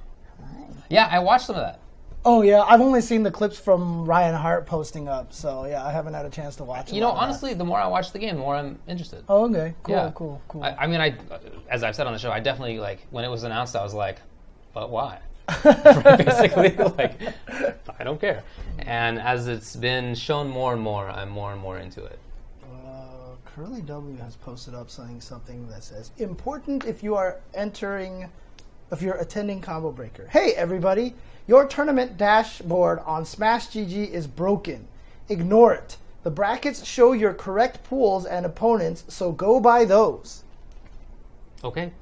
Yeah, I watched some of that. Oh yeah, I've only seen the clips from Ryan Hart posting up, so yeah, I haven't had a chance to watch. a You know, lot that. honestly, the more I watch the game, the more I'm interested. Oh, okay. Cool. yeah. Cool. Cool. I, I mean, I, as I've said on the show, I definitely like when it was announced. I was like, "But why?" Basically, like, I don't care. And as it's been shown more and more, I'm more and more into it. Uh, Curly W has posted up saying something that says important if you are entering, if you're attending Combo Breaker. Hey everybody, your tournament dashboard on Smash GG is broken. Ignore it. The brackets show your correct pools and opponents, so go by those. Okay.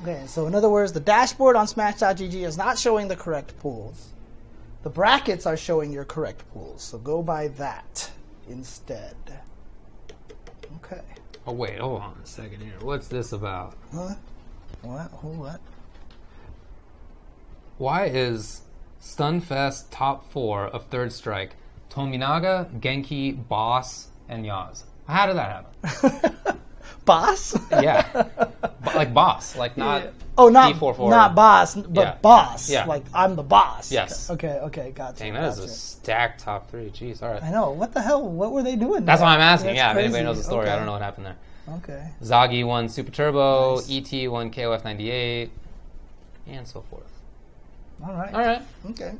Okay, so in other words, the dashboard on Smash.gg is not showing the correct pools. The brackets are showing your correct pools, so go by that instead. Okay. Oh wait, hold on a second here. What's this about? Huh? What? Hold what? Why is Stunfest top four of Third Strike Tominaga, Genki, Boss, and Yaz? How did that happen? Boss? Yeah, like Boss, like not. Oh, not B44. not boss, but Yeah. boss. Yeah. Like I'm the boss. Yes. Okay. Okay. Gotcha. Dang, that is a stacked top three. Jeez, all right. I know. What the hell? What were they doing? That's there? why I'm asking. That's yeah, if anybody knows the story, I don't know what happened there. Okay. Zagi won Super Turbo, Nice. ET won KOF 98, and so forth. All right. All right. Okay.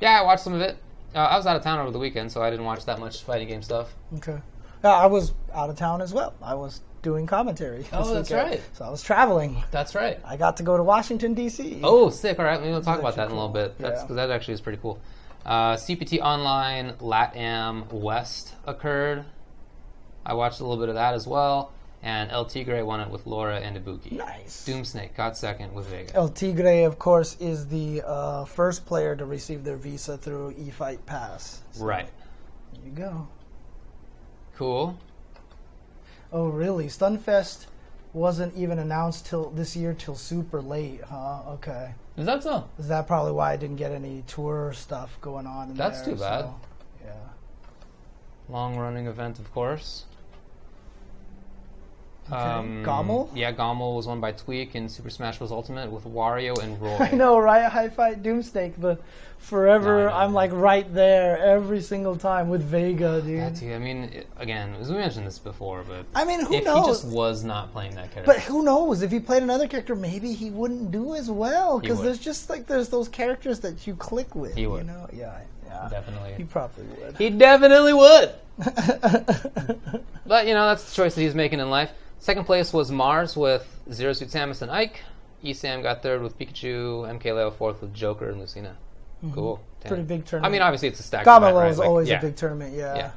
Yeah, I watched some of it. Uh, I was out of town over the weekend, so I didn't watch that much fighting game stuff. Okay. Yeah, I was out of town as well. I was doing commentary. Oh, that's weekend. right. So I was traveling. That's right. I got to go to Washington D.C. Oh, sick. All right, maybe we'll talk about that in a little bit. That's Yeah. because that actually is pretty cool. Uh, CPT Online LATAM West occurred. I watched a little bit of that as well. And El Tigre won it with Laura and Ibuki. Nice. Doomsnake got second with Vega. El Tigre, of course, is the uh, first player to receive their visa through eFight Pass. So Right. There you go. Cool. Oh, really? Stunfest wasn't even announced till this year till super late, huh? Okay. Is that so? Is that probably why I didn't get any tour stuff going on? In That's there, too bad. so, yeah. Long running event, of course. Um, GOML? Yeah, GOML was won by Tweak in Super Smash Bros. Ultimate with Wario and Roy. I know, right? High Fight Doomsnake, but forever No. I'm like right there every single time with Vega, dude. That too. I mean, it- again, as we mentioned this before, but I mean, who if knows? he just was not playing that character, But who knows? If he played another character, maybe he wouldn't do as well. Because there's just like there's those characters that you click with. He would. You know? Yeah, yeah. definitely, He probably would. he definitely would. But you know, that's the choice that he's making in life. Second place was Mars with Zero Suit Samus and Ike. Esam got third with Pikachu. MKLeo fourth with Joker and Lucina. Cool. Damn. Mm-hmm. Pretty big tournament. I mean, obviously it's a stacked Gamma right? is Like, always yeah. a big tournament. Yeah. Yeah.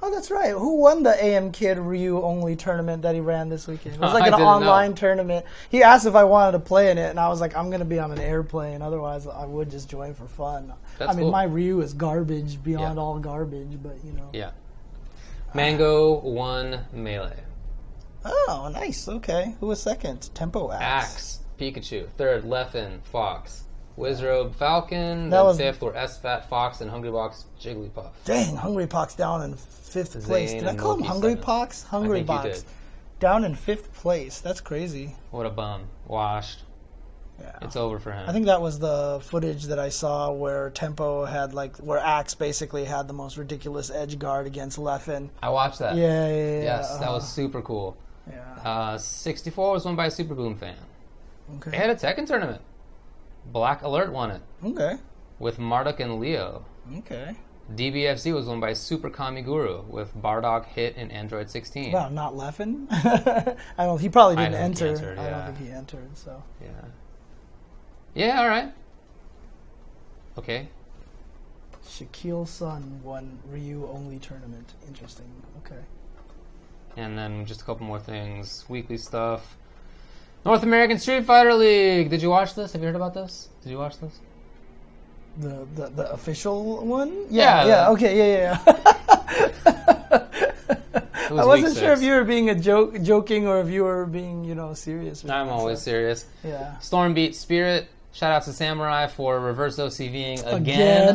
Oh, that's right. Who won the AM Kid Ryu only tournament that he ran this weekend? It was like an didn't know. online tournament. He asked if I wanted to play in it, and I was like, I'm going to be on an airplane. Otherwise, I would just join for fun. That's I mean, cool. my Ryu is garbage beyond Yeah. all garbage, but you know. Yeah. Mango won melee. Oh, nice. Okay. Who was second? Tempo Axe. Axe, Pikachu. Third, Leffen, Fox. Wizrobe, Falcon. That then was- fifth were SFAT, Fox, and Hungry Box, Jigglypuff. Dang, Hungry Pox down in fifth place. Did I call him Hungry. Pox? Hungry Box. Down in fifth place. That's crazy. What a bum. Washed. Yeah. It's over for him. I think that was the footage that I saw where Tempo had like where Axe basically had the most ridiculous edge guard against Leffen. I watched that. Yeah, yeah, yeah. Yes, that uh, was super cool. Yeah. Uh, 64 was won by a Super Boom fan. They Okay. had a Tekken tournament. Black Alert won it Okay. with Marduk and Leo. Okay. DBFZ was won by Super Kamiguru with Bardock, Hit, and Android 16. Wow, not Leffen. I don't. He probably didn't don't think he enter. entered, I don't think he entered. So Yeah. Yeah, alright. Okay. Shaquille Sun won Ryu only tournament. Interesting. Okay. And then just a couple more things. Weekly stuff. North American Street Fighter League. Did you watch this? Have you heard about this? Did you watch this? The the, the official one? Yeah, Yeah. Yeah. the- Okay. Yeah. Yeah. It I was wasn't sure if you were being a joke, joking, or if you were being, you know, serious. Or I'm always so- serious. Yeah. Storm beat Spirit. Shout out to Samurai for reverse OCVing again.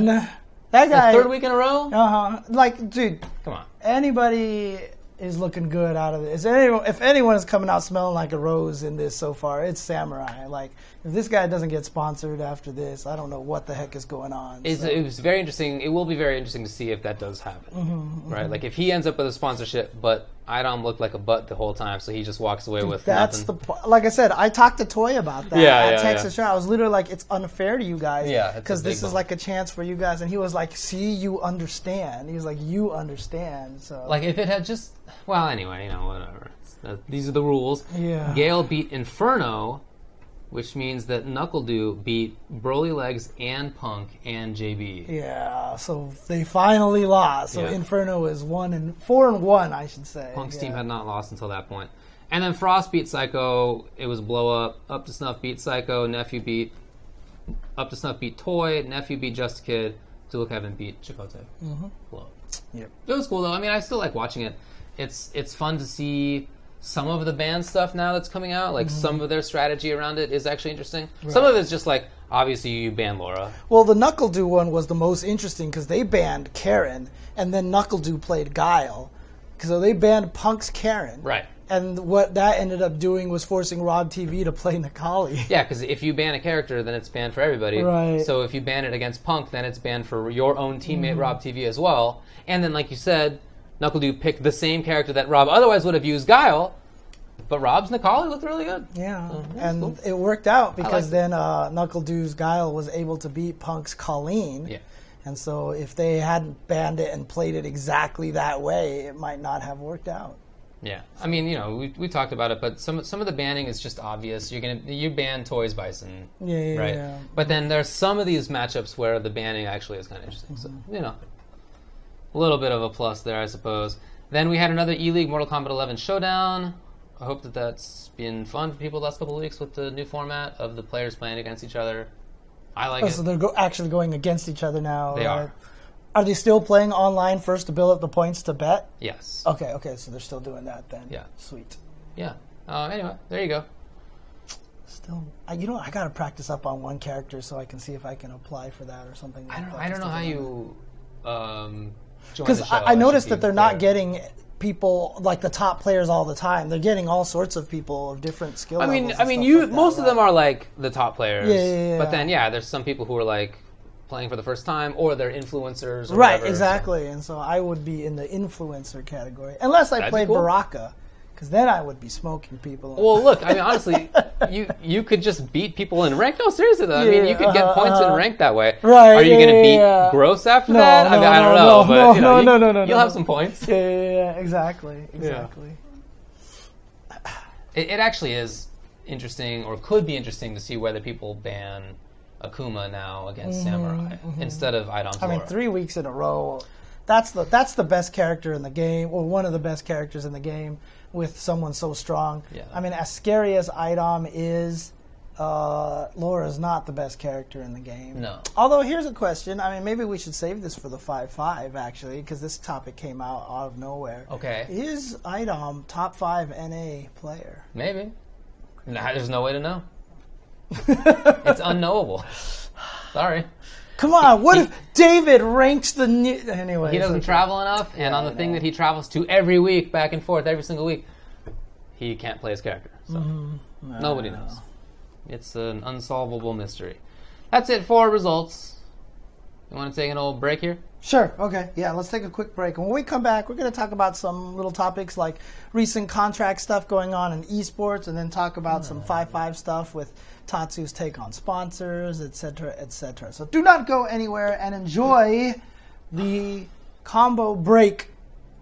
Again. That The guy. third week in a row? Uh huh. Like, dude, Come on. anybody is looking good out of this. Anyone, if anyone is coming out smelling like a rose in this so far, it's Samurai. Like, if this guy doesn't get sponsored after this, I don't know what the heck is going on. It's, so. It was very interesting. It will be very interesting to see if that does happen. Mm-hmm, Right? Like if he ends up with a sponsorship, but Idom looked like a butt the whole time, so he just walks away with That's nothing. the like I said. I talked to Toy about that Yeah, at yeah, Texas yeah. Show. I was literally like, "It's unfair to you guys, Yeah, because this is like a chance for you guys." And he was like, "See, you understand." He was like, "You understand." So Like if it had just well, anyway, you know, whatever. The- uh, these are the rules. Yeah. Gale beat Inferno, which means that NuckleDu beat Broly Legs and Punk and JB. yeah, so they finally lost. So Yeah. Inferno is one and four and one, I should say. Punk's yeah. team had not lost until that point. And then Frost beat Psycho. It was blow up. Up to Snuff beat Psycho. Nephew beat. Up to Snuff beat Toy. Nephew beat Just a Kid. Dual Kevin beat Chakotay. Mm-hmm. Blow up. Yep. It was cool though. I mean, I still like watching it. It's it's fun to see some of the band stuff now that's coming out. Like some mm-hmm. of their strategy around it is actually interesting. Some of it's just like obviously you ban Laura. Well, the NuckleDu one was the most interesting because they banned Karin, and then NuckleDu played Guile. So they banned Punk's Karin. Right. And what that ended up doing was forcing Rob TV to play Necalli. Yeah, because if you ban a character, then it's banned for everybody. Right. So if you ban it against Punk, then it's banned for your own teammate mm-hmm. Rob TV as well. And then, like you said, NuckleDu picked the same character that Rob otherwise would have used, Guile. But Rob's Necalli looked really good. Yeah, and cool. it worked out because it. then uh, NuckleDu's Guile was able to beat Punk's Colleen. Yeah. And so if they hadn't banned it and played it exactly that way, it might not have worked out. Yeah, I mean, you know, we, we talked about it, but some some of the banning is just obvious. You're gonna you ban Toys Bison, Yeah, yeah, right? yeah. But then there's some of these matchups where the banning actually is kind of interesting. So Mm-hmm. you know, a little bit of a plus there, I suppose. Then we had another E League Mortal Kombat 11 showdown. I hope that that's been fun for people the last couple of weeks with the new format of the players playing against each other. I like Oh, it. so they're go- actually going against each other now. They are. Are they still playing online first to build up the points to bet? yes. Okay, okay, so they're still doing that then. Yeah. Sweet. Yeah. Uh, anyway, there you go. Still, I, you know, I gotta practice up on one character so I can see if I can apply for that or something. I don't. I don't know how you. Um, Because. I, I noticed that they're not clear. getting people like the top players all the time. They're getting all sorts of people of different skill I mean, levels I mean, you like that, most of them are like the top players. Yeah, yeah, yeah, But then, yeah, there's some people who are like playing for the first time, or they're influencers. Or Right, whatever, so- exactly. And so I would be in the influencer category, unless I That'd played cool. Baraka, because then I would be smoking people. Well, look, I mean, honestly, you you could just beat people in rank. No, seriously though, I mean, you could get points in uh-huh. rank that way. Right, Are you yeah, gonna yeah, beat yeah. gross after No, that? I mean, no, I don't no, know, no, but no, you know, no, no, no, no, you'll no. have some points. yeah, yeah, yeah, exactly, exactly. It, it actually is interesting, or could be interesting, to see whether people ban Akuma now against Samurai instead of Idom Mm-hmm, I mean, three weeks in a row. That's the that's the best character in the game, or one of the best characters in the game, with someone so strong. Yeah. I mean, as scary as Idom is, uh, Laura is not the best character in the game. No. Although here's a question. I mean, maybe we should save this for the five five actually, because this topic came out out of nowhere. Okay, Is Idom top five NA player? maybe. Nah, there's no way to know. It's unknowable. Sorry. Come on, what he- if David ranks the new? Anyway, He doesn't travel enough, and on the thing that he travels to every week, back and forth, every single week, he can't play his character. So Mm-hmm. nobody knows. It's an unsolvable mystery. That's it for results. You want to take an old break here? Sure. Okay. Yeah. Let's take a quick break. And when we come back, we're going to talk about some little topics like recent contract stuff going on in esports, and then talk about some hmm. five five stuff with Tatsu's take on sponsors, etc., etc. So do not go anywhere and enjoy the combo break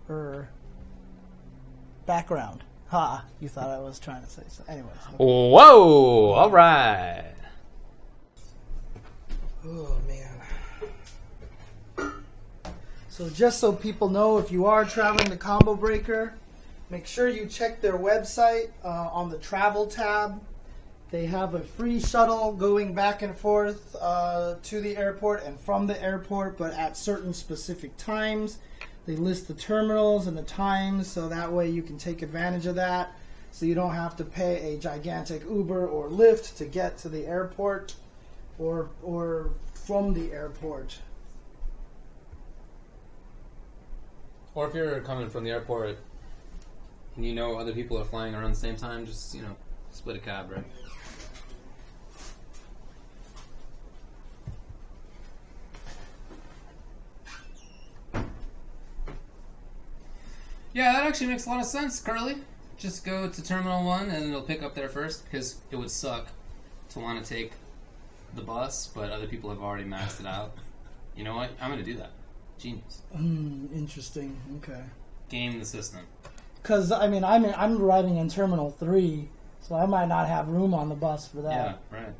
or background. Ha! You thought I was trying to say so. Anyways. Whoa! All right. Oh man. So just so people know, if you are traveling to Combo Breaker, make sure you check their website uh, on the travel tab. They have a free shuttle going back and forth uh, to the airport and from the airport, but at certain specific times. They list the terminals and the times, so that way you can take advantage of that. So you don't have to pay a gigantic Uber or Lyft to get to the airport or or from the airport. Or if you're coming from the airport and you know other people are flying around the same time, just, you know, split a cab, right? Yeah, that actually makes a lot of sense, Curly. Just go to Terminal 1 and it'll pick up there first because it would suck to want to take the bus, but other people have already maxed it out. You know what? I'm going to do that. Genius. Hmm, interesting. Okay. Game the system. Because I mean, I'm in, I'm riding in Terminal Three, so I might not have room on the bus for that. Yeah, right.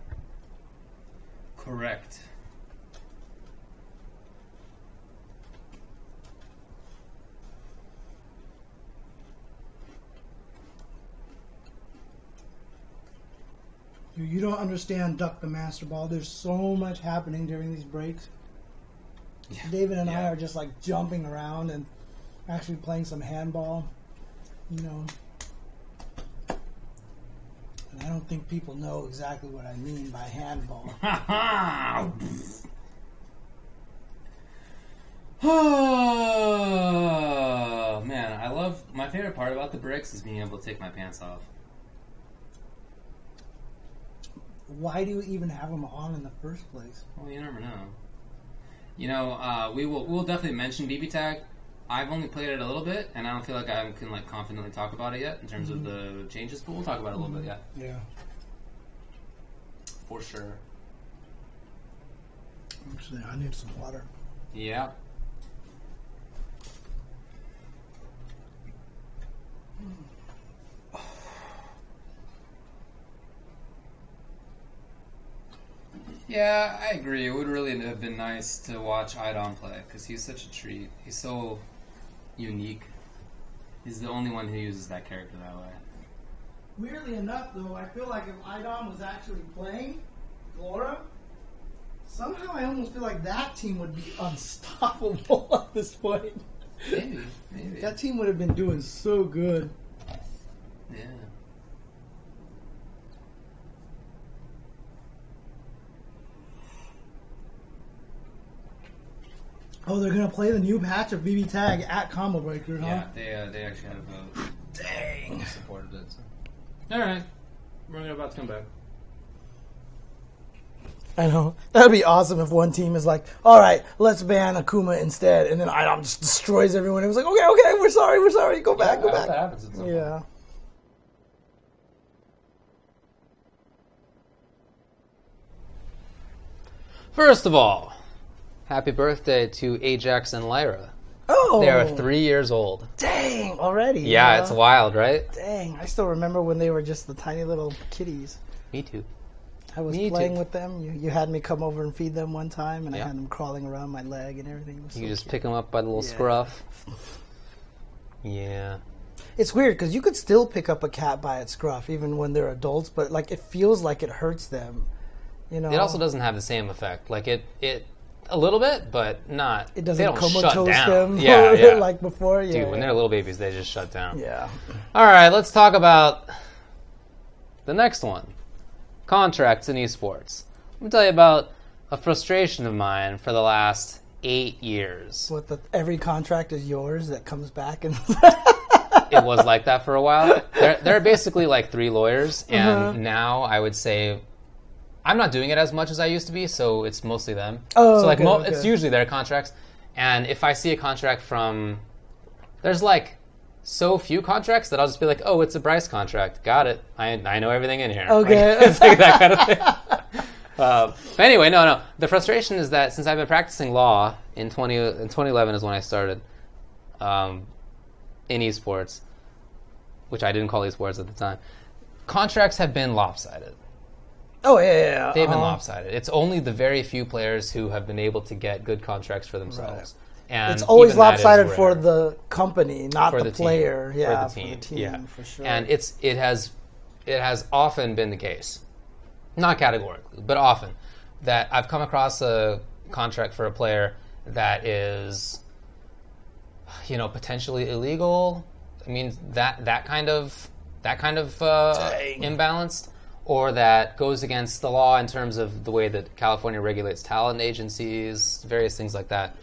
Correct. You, you don't understand Duck the Master Ball. There's so much happening during these breaks. Yeah. David and I are just like jumping around and actually playing some handball. You know. And I don't think people know exactly what I mean by handball. Ha ha! Oh man, I love my favorite part about the bricks is being able to take my pants off. Why do you even have them on in the first place? Well, you never know. You know, uh, we will we'll definitely mention BB Tag. I've only played it a little bit, and I don't feel like I can like confidently talk about it yet in terms of mm-hmm. the changes. But we'll talk about it a little bit, yeah, mm-hmm. Yeah. for sure. Actually, I need some water. Yeah. Hmm. Yeah, I agree. It would really have been nice to watch Idom play because he's such a treat. He's so unique. He's the only one who uses that character that way. Weirdly enough, though, I feel like if Idom was actually playing Laura, somehow I almost feel like that team would be unstoppable at this point. Maybe, maybe. That team would have been doing so good. yeah. Oh, they're gonna play the new patch of BB Tag at Combo Breaker, huh? Yeah, they uh, they actually have uh, Dang. supported it. So. All right, we're about to come back. I know. That'd be awesome if one team is like, all right, let's ban Akuma instead. And then IDOM just destroys everyone. It was like, okay, okay, we're sorry, we're sorry. Go back, go That back. happens at some point. Yeah. First of all, happy birthday to Ajax and Lyra. Oh. They are three years old. Dang, already. Yeah, it's wild, right? Dang, I still remember when they were just the tiny little kitties. Me too. I was Me playing too. with them. You, you had me come over and feed them one time, and I had them crawling around my leg and everything. You so just cute. pick them up by the little Yeah. scruff. Yeah. It's weird because you could still pick up a cat by its scruff even when they're adults, but like it feels like it hurts them. You know, It also doesn't have the same effect. Like it, it a little bit, but not. It doesn't don't shut comatose down. them Yeah, yeah. like before. Yeah, Dude, when they're little babies, they just shut down. yeah. All right, let's talk about the next one contracts in esports. Let me tell you about a frustration of mine for the last eight years. What the every contract is yours that comes back and It was like that for a while. There, there are basically like three lawyers, and Uh-huh. now I would say I'm not doing it as much as I used to be, so it's mostly them. Oh, so like okay, mo- okay. it's usually their contracts, and if I see a contract from, there's like so few contracts that I'll just be like, oh, it's a Bryce contract. Got it. I I know everything in here. Okay. Like, it's like that kind of thing. Uh, but anyway, no, no. The frustration is that since I've been practicing law in 20 in 2011 is when I started um, in esports, which I didn't call esports at the time. Contracts have been lopsided. Oh yeah, yeah, yeah. They've been uh-huh. lopsided. It's only the very few players who have been able to get good contracts for themselves. And It's always even that is lopsided for rare. the company, not For the, the team. player. For Yeah, the team, yeah. for sure. and it's it has it has often been the case, not categorically, but often that I've come across a contract for a player that is, you know, potentially illegal. I mean that that kind of that kind of uh, Dang. imbalanced, or that goes against the law in terms of the way that California regulates talent agencies, various things like that.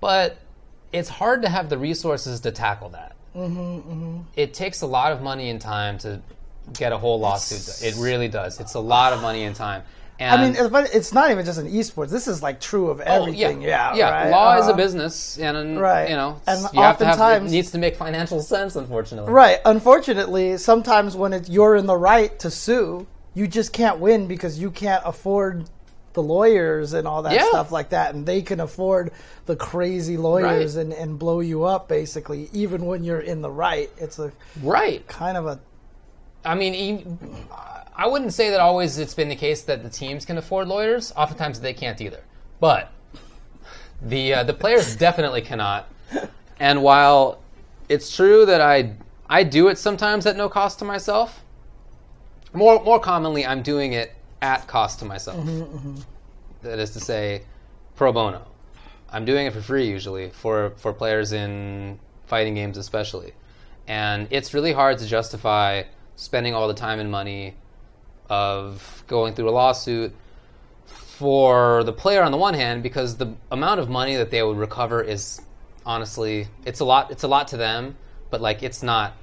But it's hard to have the resources to tackle that mm-hmm, mm-hmm. it takes a lot of money and time to get a whole lawsuit. It really does. It's a lot of money and time. And I mean, it's, but it's not even just in esports. This is like true of oh, everything. yeah, yeah. right? Law is a Uh-huh. business, and Right. you know, And you have to have. It oftentimes- needs to make financial sense. Unfortunately, Right. Unfortunately, sometimes when it's you're in the right to sue, you just can't win because you can't afford the lawyers and all that Yeah. stuff like that, and they can afford the crazy lawyers Right. and, and blow you up basically, even when you're in the right. It's a Right. kind of a I mean, I wouldn't say that always it's been the case that the teams can afford lawyers. Oftentimes they can't either. But the uh, the players definitely cannot. And while it's true that I I do it sometimes at no cost to myself, more more commonly I'm doing it at cost to myself. That is to say, pro bono. I'm doing it for free usually for for players in fighting games especially, and it's really hard to justify spending all the time and money of going through a lawsuit for the player on the one hand because the amount of money that they would recover is honestly it's a lot it's a lot to them but like it's not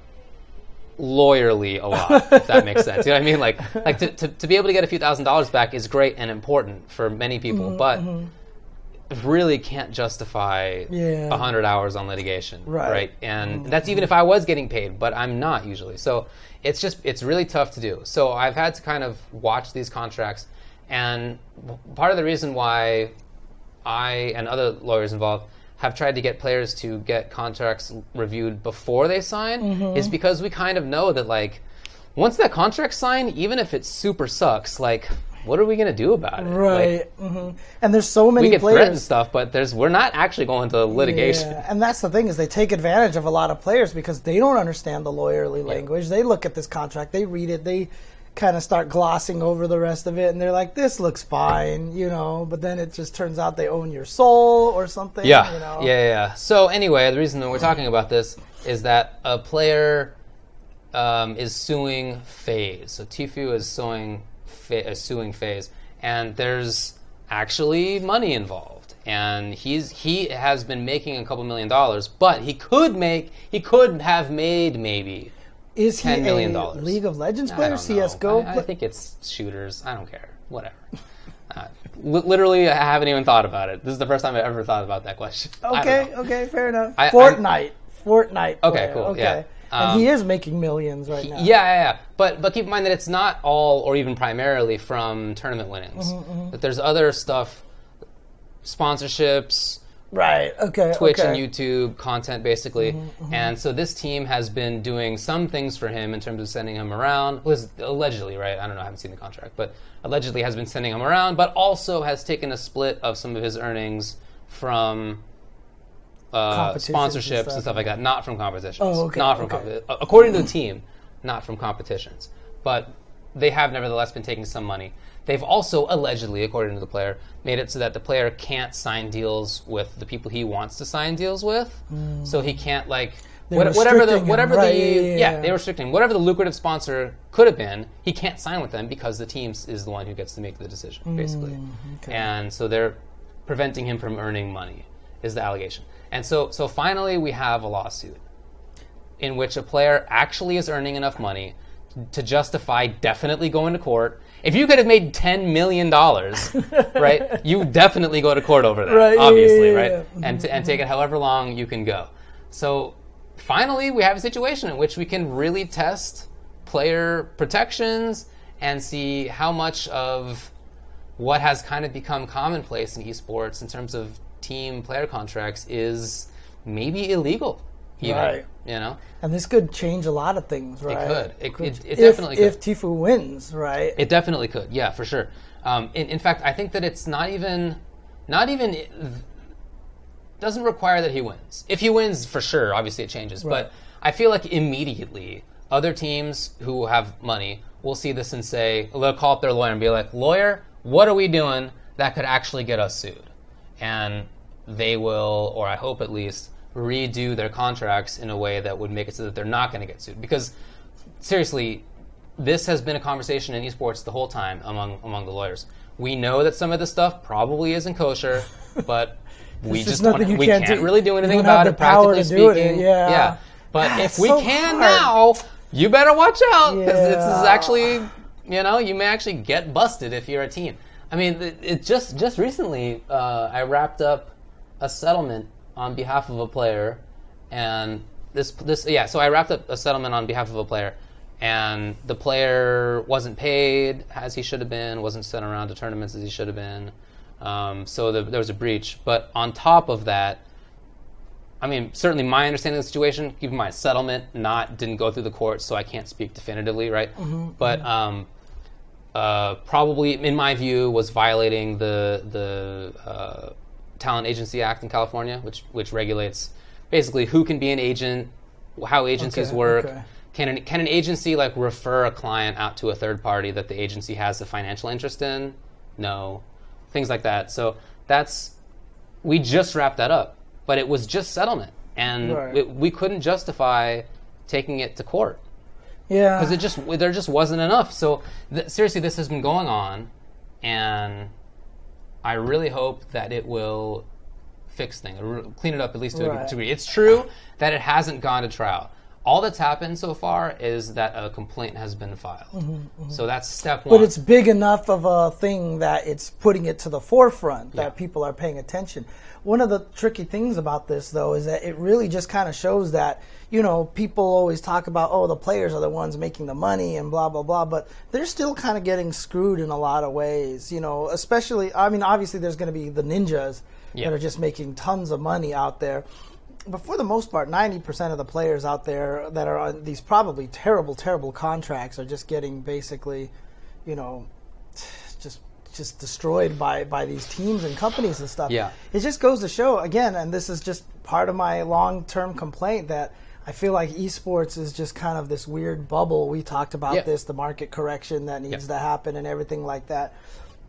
lawyerly a lot if that makes sense. You know what i mean? Like like to, to, to be able to get a few thousand dollars back is great and important for many people Mm-hmm, but really can't justify Yeah. a hundred hours on litigation Right. Mm-hmm. and that's even if i was getting paid but i'm not usually so it's just it's really tough to do so i've had to kind of watch these contracts and part of the reason why I and other lawyers involved have tried to get players to get contracts reviewed before they sign Mm-hmm. is because we kind of know that like once that contract's signed, even if it super sucks, like what are we gonna do about it? Like, right. hmm And there's so many we can threaten players. stuff, but there's we're not actually going to litigation. Yeah, and that's the thing is they take advantage of a lot of players because they don't understand the lawyerly language. They look at this contract, they read it, they kind of start glossing over the rest of it, and they're like, "This looks fine," you know. But then it just turns out they own your soul or something. Yeah, you know? yeah, yeah, yeah. So anyway, the reason that we're talking about this is that a player um, is suing FaZe. So Tfue is suing, Fa- suing FaZe, and there's actually money involved. and he's he has been making a couple million dollars, but he could make he could have made maybe Is he 10 million a dollars. League of Legends player. CS:GO? I, I think it's shooters. I don't care. Whatever. uh, li- literally, I haven't even thought about it. This is the first time I've ever thought about that question. Okay, okay, fair enough. I- Fortnite, Fortnite. Okay, player, cool, Okay, yeah. And Um, he is making millions right now. Yeah, yeah, yeah. But but keep in mind that it's not all or even primarily from tournament winnings. Mm-hmm, That there's other stuff, sponsorships, Right. Okay. Twitch okay. and YouTube content, basically. Mm-hmm, And so this team has been doing some things for him in terms of sending him around. Was allegedly right? I don't know. I haven't seen the contract, but allegedly has been sending him around, but also has taken a split of some of his earnings from. Uh, Competitions and sponsorships and stuff. stuff. like that, not from competitions. Oh, okay, Not from okay. competi- uh, according to the team, not from competitions. But they have nevertheless been taking some money. They've also allegedly, according to the player, made it so that the player can't sign deals with the people he wants to sign deals with. So he can't like. What- whatever the restricting him, whatever right, the yeah, yeah, yeah. they restricting whatever the lucrative sponsor could have been. He can't sign with them because the team is the one who gets to make the decision, basically. Hmm, okay. And so they're preventing him from earning money. Is the allegation. And so so finally we have a lawsuit in which a player actually is earning enough money to justify definitely going to court. If you could have made ten million dollars, right, you definitely go to court over that, Right, yeah, obviously, yeah, right, and mm-hmm, t- and mm-hmm. take it however long you can go. So finally, we have a situation in which we can really test player protections and see how much of what has kind of become commonplace in esports in terms of team player contracts is maybe illegal. Even, Right. You know. And this could change a lot of things, right? It could. It- it- it if, definitely If could. If Tfue wins, right? It definitely could, yeah, for sure. Um, in, in fact, I think that it's not even, not even, doesn't require that he wins. If he wins, for sure, obviously it changes. Right. But I feel like immediately, other teams who have money will see this and say, they'll call up their lawyer and be like, lawyer, what are we doing that could actually get us sued? And they will, or I hope at least, redo their contracts in a way that would make it so that they're not going to get sued. Because seriously, this has been a conversation in esports the whole time among among the lawyers. We know that some of this stuff probably isn't kosher, but we just don't, we can't can't do. really do anything about it. Practically do it, speaking, yeah. But God, if we so can hard. now, you better watch out because this is actually, you know, you may actually get busted if you're a team. I mean, it, it just just recently, uh, I wrapped up a settlement on behalf of a player, and this this yeah. So I wrapped up a settlement on behalf of a player, and the player wasn't paid as he should have been, wasn't sent around to tournaments as he should have been. Um, so the, there was a breach. But on top of that, I mean, certainly my understanding of the situation, keep in mind, settlement not didn't go through the courts, so I can't speak definitively, right? But um, uh, probably, in my view, was violating the the uh, Talent Agency Act in California, which which regulates basically who can be an agent, how agencies Okay, work. okay. Can an, can an agency like refer a client out to a third party that the agency has a financial interest in? No, things like that. So that's we just wrapped that up, but it was just settlement, and Right. it, we couldn't justify taking it to court yeah. because it just there just wasn't enough. So th- seriously, this has been going on, and I really hope that it will fix things, or clean it up at least to a degree. It's true that it hasn't gone to trial. All that's happened so far is that a complaint has been filed. So that's step one. Mm-hmm, but it's big enough of a thing that it's putting it to the forefront that people are paying attention. One of the tricky things about this, though, is that it really just kind of shows that you know people always talk about oh the players are the ones making the money and blah blah blah, but they're still kind of getting screwed in a lot of ways. You know, especially I mean obviously there's going to be the ninjas Yeah. that are just making tons of money out there. But for the most part, 90% of the players out there that are on these probably terrible, terrible contracts are just getting basically, you know, just just destroyed by, by these teams and companies and stuff. Yeah. It just goes to show, again, and this is just part of my long term complaint that I feel like esports is just kind of this weird bubble. We talked about Yeah. this, the market correction that needs Yeah. to happen and everything like that.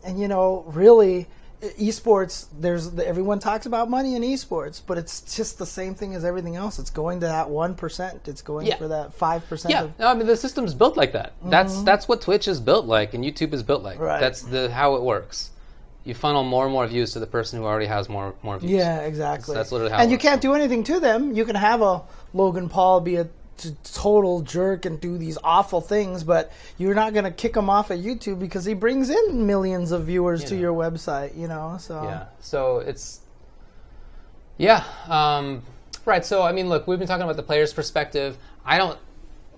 And you know, really, esports. There's everyone talks about money in esports, but it's just the same thing as everything else. It's going to that one percent. It's going Yeah. for that five percent. Yeah, of no, I mean the system's built like that. That's that's what Twitch is built like, and YouTube is built like. Mm-hmm. Right. That's the how it works. you funnel more and more views to the person who already has more more views. Yeah, exactly. That's literally how And you can't do anything to them. You can have a Logan Paul be a total jerk and do these awful things, but you're not going to kick him off of YouTube because he brings in millions of viewers to Yeah. your website. You know, so Yeah. So it's yeah. Um, right. So I mean, look, we've been talking about the player's perspective. I don't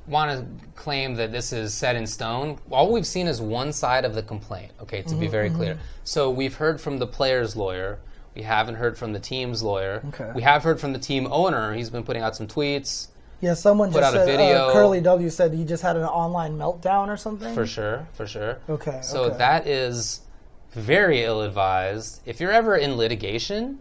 want to claim that this is set in stone. All we've seen is one side of the complaint. Okay, to be Mm-hmm, very clear. So we've heard from the player's lawyer. We haven't heard from the team's lawyer. Okay. We have heard from the team owner. He's been putting out some tweets yeah. Someone Put just out a said video. Uh, Curly W said he just had an online meltdown or something. for sure. For sure. Okay, So okay. that is very ill advised. If you're ever in litigation,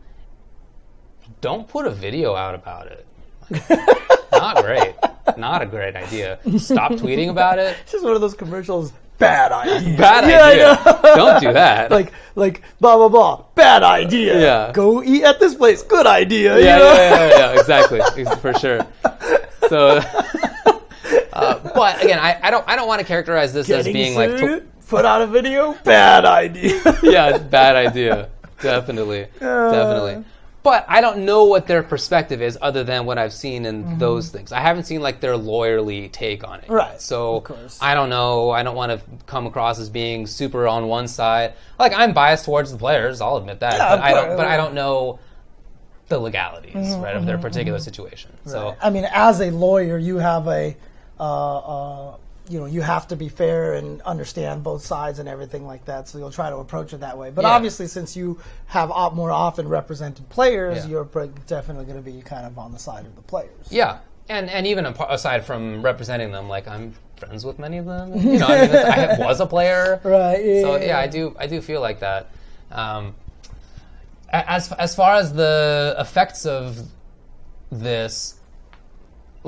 don't put a video out about it. Not great. Not a great idea. Stop tweeting about it. It's just one of those commercials. Bad idea. Bad Yeah, idea. know. Don't do that. like like blah blah blah. Bad idea. Yeah. Go eat at this place. Good idea. yeah, yeah, yeah, yeah, yeah, exactly, for sure. So, uh, but again, I, I don't I don't want to characterize this as being like put out a video. Bad idea. yeah, bad idea. Definitely. Uh. Definitely. But I don't know what their perspective is other than what I've seen in those things. I haven't seen like their lawyerly take on it. Mm-hmm. Right, So of. I don't know. I don't want to come across as being super on one side. Like I'm biased towards the players, I'll admit that. Yeah, but I don't but I don't know the legalities, right, of their particular situation. So I mean, as a lawyer, you have a, uh, uh, you know, you have to be fair and understand both sides and everything like that. So you'll try to approach it that way. But Yeah. obviously, since you have op- more often represented players, Yeah. you're definitely going to be kind of on the side of the players. Yeah, and and even aside from representing them, like I'm friends with many of them. You know, I mean, I was a player, Right, yeah, So yeah, yeah, I do I do feel like that. Um, as as far as the effects of this,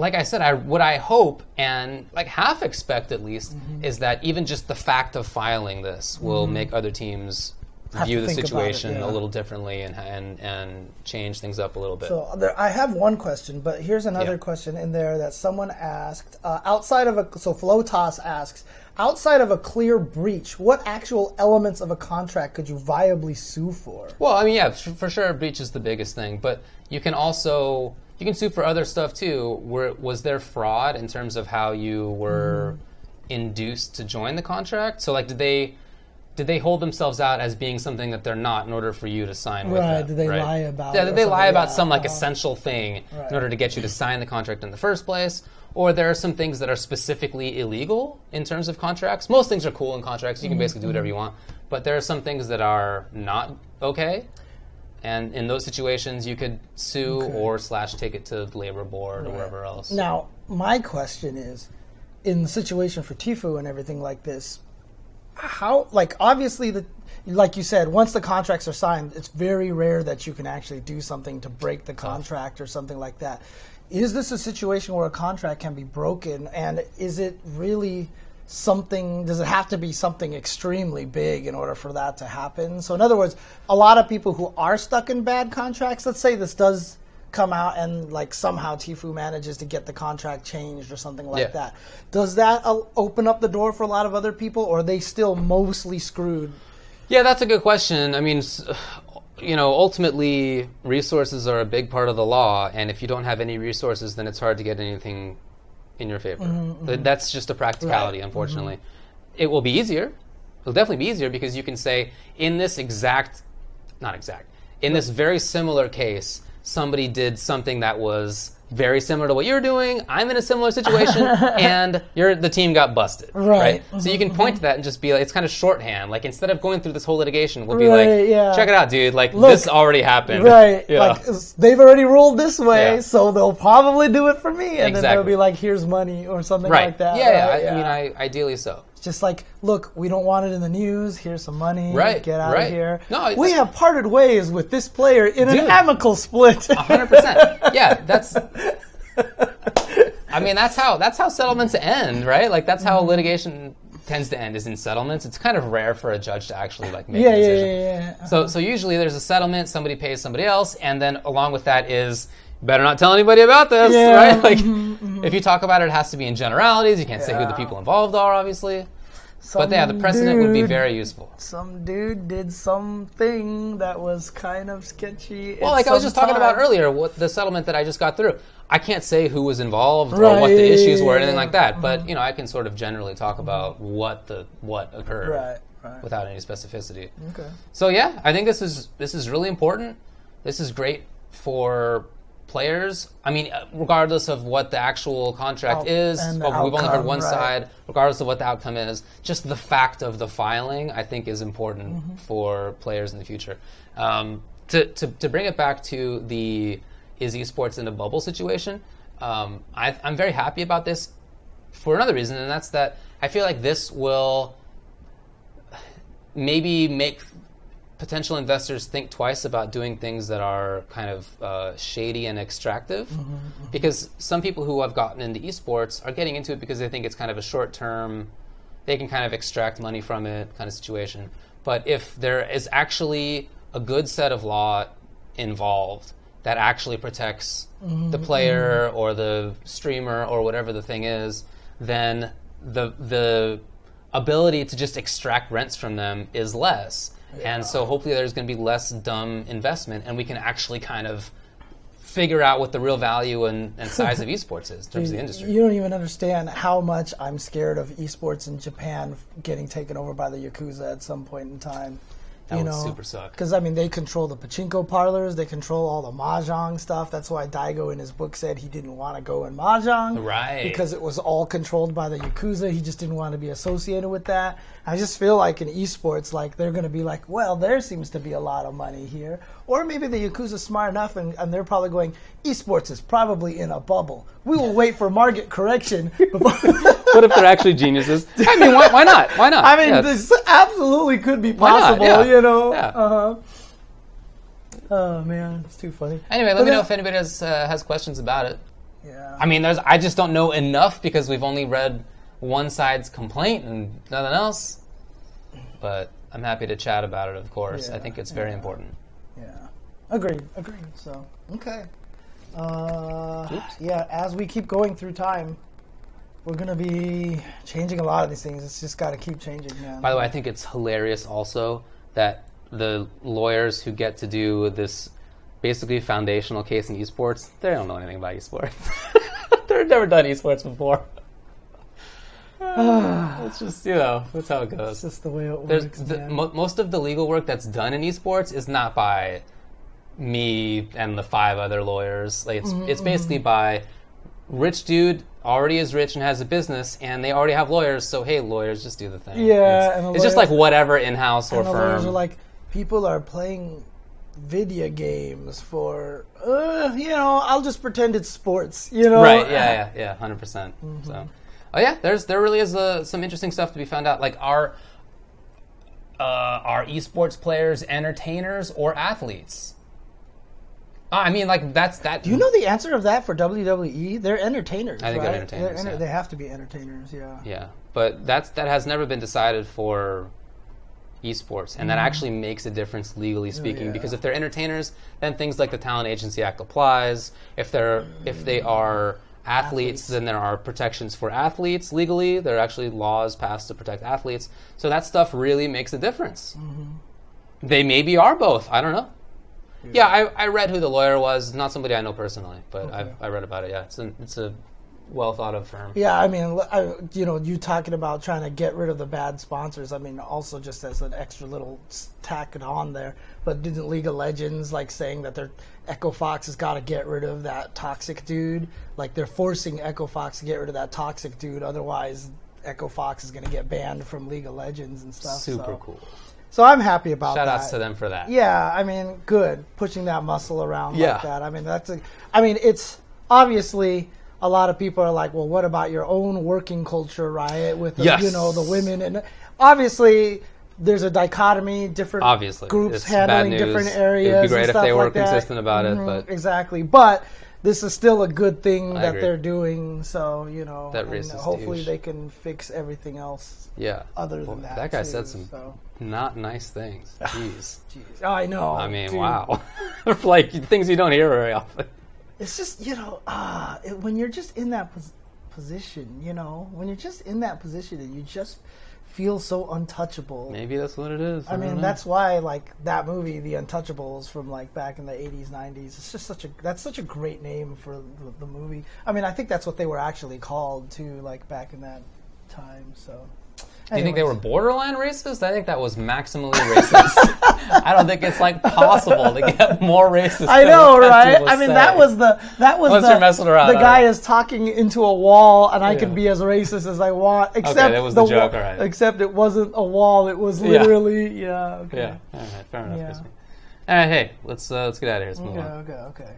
like I said, I what I hope and like half expect at least Mm-hmm. is that even just the fact of filing this will make other teams. Have View the about it, situation yeah. a little differently and, and and change things up a little bit. So there, I have one question, but here's another Yeah. question in there that someone asked. Uh, outside of a so Flotas asks, outside of a clear breach, what actual elements of a contract could you viably sue for? Well, I mean, yeah, f- for sure, breach is the biggest thing, but you can also you can sue for other stuff too. Where was there fraud in terms of how you were induced to join the contract? So, like, did they did they hold themselves out as being something that they're not in order for you to sign with Right, them? did they right? lie about Yeah, did they lie about Yeah, some like uh-huh. essential thing Right. in order to get you to sign the contract in the first place? Or there are some things that are specifically illegal in terms of contracts. Most things are cool in contracts. You Mm-hmm, can basically do whatever you want. But there are some things that are not okay. And in those situations, you could sue or slash take it to the labor board or wherever else. Now, my question is, in the situation for Tfue and everything like this, how like obviously the like you said, once the contracts are signed, it's very rare that you can actually do something to break the contract or something like that. Is this a situation where a contract can be broken, and is it really something? Does it have to be something extremely big in order for that to happen? So, in other words, a lot of people who are stuck in bad contracts, let's say this does come out and like somehow Tfue manages to get the contract changed or something like Yeah. that. Does that open up the door for a lot of other people, or are they still mostly screwed? Yeah, that's a good question. I mean, you know, ultimately, resources are a big part of the law, and if you don't have any resources, then it's hard to get anything in your favor. Mm-hmm, mm-hmm. Th- That's just a practicality, Right. unfortunately. It will be easier. It'll definitely be easier because you can say, in this exact, not exact, in this very similar case, somebody did something that was very similar to what you're doing. I'm in a similar situation, and you're the team got busted. Right. So mm-hmm, you can point to mm-hmm. that and just be like, it's kind of shorthand. Like instead of going through this whole litigation, we'll be Right, like, yeah. check it out, dude. Like Look, this already happened. Right. Yeah. Like they've already ruled this way, Yeah. so they'll probably do it for me, and then they'll be like, "Here's money" or something right. like that. yeah, yeah. right? I, I mean, I, ideally so. Just like, look, we don't want it in the news. Here's some money. Right, Get out right. of here. No, we have parted ways with this player in Dude. an amicable split. hundred percent. Yeah, that's. I mean, that's how that's how settlements end, right? Like that's how litigation tends to end is in settlements. It's kind of rare for a judge to actually like make yeah, a yeah, decision. yeah, yeah. So, so usually there's a settlement. Somebody pays somebody else, and then along with that is better not tell anybody about this, Yeah, right? Like, mm-hmm, mm-hmm. if you talk about it, it has to be in generalities. You can't say who the people involved are, obviously. but yeah, the Some precedent would be very useful. Some dude did something that was kind of sketchy. Well, like I was some just talking about earlier, what the settlement that I just got through. I can't say who was involved or what the issues were, or anything like that. But you know, I can sort of generally talk about what the what occurred Right, right. without any specificity. Okay. So yeah, I think this is this is really important. This is great for players. I mean, uh, regardless of what the actual contract Out- is, and the or we've only heard outcome, one right. side. Regardless of what the outcome is, just the fact of the filing, I think, is important Mm-hmm. for players in the future. Um, to, to to bring it back to the is esports in a bubble situation, um, I, I'm very happy about this for another reason, and that's that I feel like this will maybe make potential investors think twice about doing things that are kind of uh, shady and extractive. Mm-hmm, mm-hmm. Because some people who have gotten into esports are getting into it because they think it's kind of a short term, they can kind of extract money from it kind of situation. But if there is actually a good set of law involved that actually protects the mm-hmm, player or the streamer or whatever the thing is, then the the ability to just extract rents from them is less. And so hopefully there's going to be less dumb investment and we can actually kind of figure out what the real value and, and size of esports is in terms of the industry. You don't even understand how much I'm scared of esports in Japan getting taken over by the Yakuza at some point in time. That you would know, super suck. Because I mean, they control the pachinko parlors, they control all the mahjong stuff. That's why Daigo in his book said he didn't want to go in mahjong, Right. Because it was all controlled by the yakuza. He just didn't want to be associated with that. I just feel like in esports, like they're going to be like, well, there seems to be a lot of money here, or maybe the yakuza's smart enough, and, and they're probably going, esports is probably in a bubble. We will wait for market correction. Before what if they're actually geniuses? I mean, why, why not? Why not? I mean, Yeah. this absolutely could be Why not? possible, Yeah. you know. Yeah. Uh-huh. Oh man, it's too funny. Anyway, let But me know if anybody has uh, has questions about it. Yeah. I mean, there's I just don't know enough because we've only read one side's complaint and nothing else. But I'm happy to chat about it. Of course, I think it's very yeah. important. Yeah. Agreed. Agreed. So okay. Uh, yeah. As we keep going through time, we're gonna be changing a lot of these things. It's just got to keep changing, man. By the way, I think it's hilarious also that the lawyers who get to do this basically foundational case in esports, they don't know anything about esports. They've never done esports before. it's just you know that's how it goes. it's just the way it works, the, mo- most of the legal work that's done in esports is not by me and the five other lawyers. Like it's, Mm-hmm, it's basically by rich dude already is rich and has a business, and they already have lawyers. So hey, lawyers, just do the thing. Yeah, it's, it's just like whatever in-house or and the lawyers firm. are like, people are playing video games for, uh, you know, I'll just pretend it's sports, you know. Right. Yeah. Yeah. Yeah. Hundred percent. Mm-hmm. So, oh yeah, there's there really is uh, some interesting stuff to be found out. Like are uh, are esports players entertainers or athletes? Uh, I mean, like that's that. Do you know the answer of that for WWE? They're entertainers. I think they're right? entertainers, yeah. They have to be entertainers. Yeah. Yeah, but that's that has never been decided for esports, and that actually makes a difference legally speaking. Mm. yeah. Because if they're entertainers, then things like the Talent Agency Act applies. If they're if they are athletes, Athletes. then there are protections for athletes legally. There are actually laws passed to protect athletes. So that stuff really makes a difference. Mm-hmm. They maybe are both. I don't know. Yeah, I, I read who the lawyer was. Not somebody I know personally, but I, I read about it. Yeah, it's a it's a well thought of firm. Yeah, I mean, I, you know, you talking about trying to get rid of the bad sponsors. I mean, also just as an extra little tack on there. But didn't League of Legends like saying that their Echo Fox has got to get rid of that toxic dude? Like they're forcing Echo Fox to get rid of that toxic dude. Otherwise, Echo Fox is going to get banned from League of Legends and stuff. Super so. cool. So I'm happy about Shout that. Shout outs to them for that. Yeah, I mean, good pushing that muscle around Yeah. like that. I mean, that's a. I mean, it's obviously a lot of people are like, well, what about your own working culture, riot with the, Yes. you know the women and obviously there's a dichotomy, different Obviously, groups it's handling different It would be great if they were like that. consistent about it, Mhm, but- exactly, but. This is still a good thing I that agree. they're doing, so you know, That hopefully douche. they can fix everything else Yeah. other Well, than that. that guy too, said some So. not nice things. Jeez. Jeez. I know. I mean, dude. wow. like things you don't hear very often. It's just you know ah it, when you're just in that pos- position you know when you're just in that position and you just feel so untouchable. Maybe that's what it is. I don't mean, that's why like that movie, The Untouchables, from like back in the '80s, '90s. It's just such a that's such a great name for the, the movie. I mean, I think that's what they were actually called too, like back in that time. So, Do you think they were borderline racist? I think that was maximally racist. I don't think it's like possible to get more racist. I know, right? I mean, that was the that was Unless the, you're messing around, the guy is talking into a wall, and I can be as racist as I want. Except that was the wa- joke, all right. Except it wasn't a wall; it was literally yeah. Okay. Yeah. All right. Fair enough. Yeah. All right. Hey, let's uh, let's get out of here. Let's move Okay, on. okay, okay.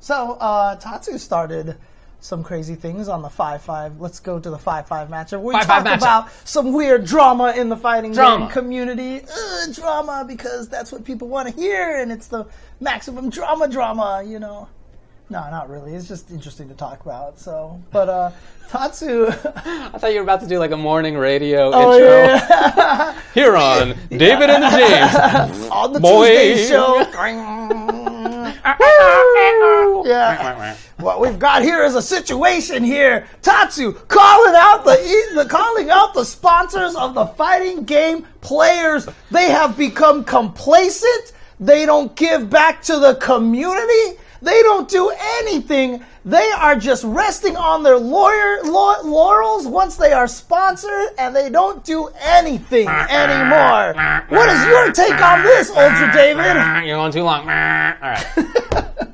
So uh, Tatsu started some crazy things on the five five. Let's go to the five five matchup. We 5-5 talk matchup. about some weird drama in the fighting Drama. game community. Uh, drama because that's what people want to hear, and it's the maximum drama drama. You know. No, not really. It's just interesting to talk about. So, but uh, Tatsu. I thought you were about to do like a morning radio oh intro yeah, here on David and the James. on the Boy. Tuesday show. yeah. What we've got here is a situation here. Tatsu calling out the, the calling out the sponsors of the fighting game players. They have become complacent. They don't give back to the community. They don't do anything. They are just resting on their lawyer, lau- laurels once they are sponsored, and they don't do anything anymore. What is your take on this, Ultra David? You're going too long. All right.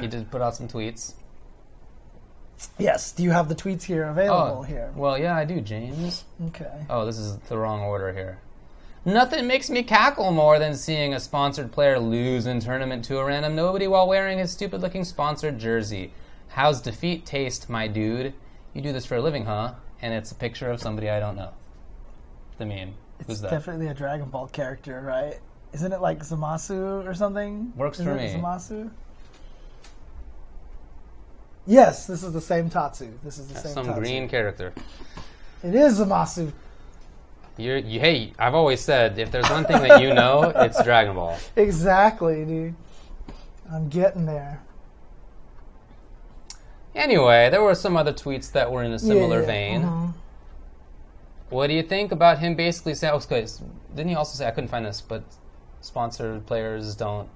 He did put out some tweets. Yes. Do you have the tweets here available Oh, here? well, yeah, I do, James. Okay. Oh, this is the wrong order here. Nothing makes me cackle more than seeing a sponsored player lose in tournament to a random nobody while wearing his stupid looking sponsored jersey. How's defeat taste, my dude? You do this for a living, huh? And it's a picture of somebody I don't know. The meme. Who's It's that? definitely a Dragon Ball character, right? Isn't it like Zamasu or something? Works Isn't for it me. Zamasu? Yes, this is the same Tatsu. This is the same Some Tatsu. green character. It is Zamasu. You're, you, hey, I've always said if there's one thing that you know, it's Dragon Ball. Exactly, dude. I'm getting there. Anyway, there were some other tweets that were in a similar yeah, vein. mhm. What do you think about him basically saying, oh, s- didn't he also say, I couldn't find this, but sponsored players don't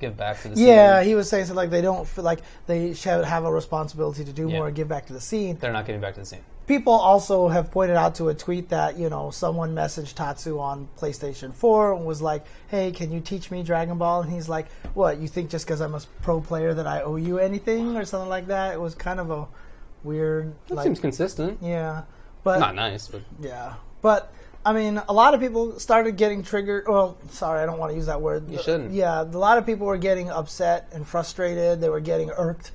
give back to the scene? Yeah, scene? he was saying so like they don't feel like they should have a responsibility to do Yeah. more and give back to the scene. They're not giving back to the scene. People also have pointed out to a tweet that, you know, someone messaged Tatsu on PlayStation 4 and was like, hey, can you teach me Dragon Ball? And he's like, what, you think just because I'm a pro player that I owe you anything or something like that? It was kind of a weird, That like, seems consistent. yeah. But, Not nice, but yeah. But, I mean, a lot of people started getting triggered. Well, sorry, I don't want to use that word. You shouldn't. Yeah, a lot of people were getting upset and frustrated. They were getting irked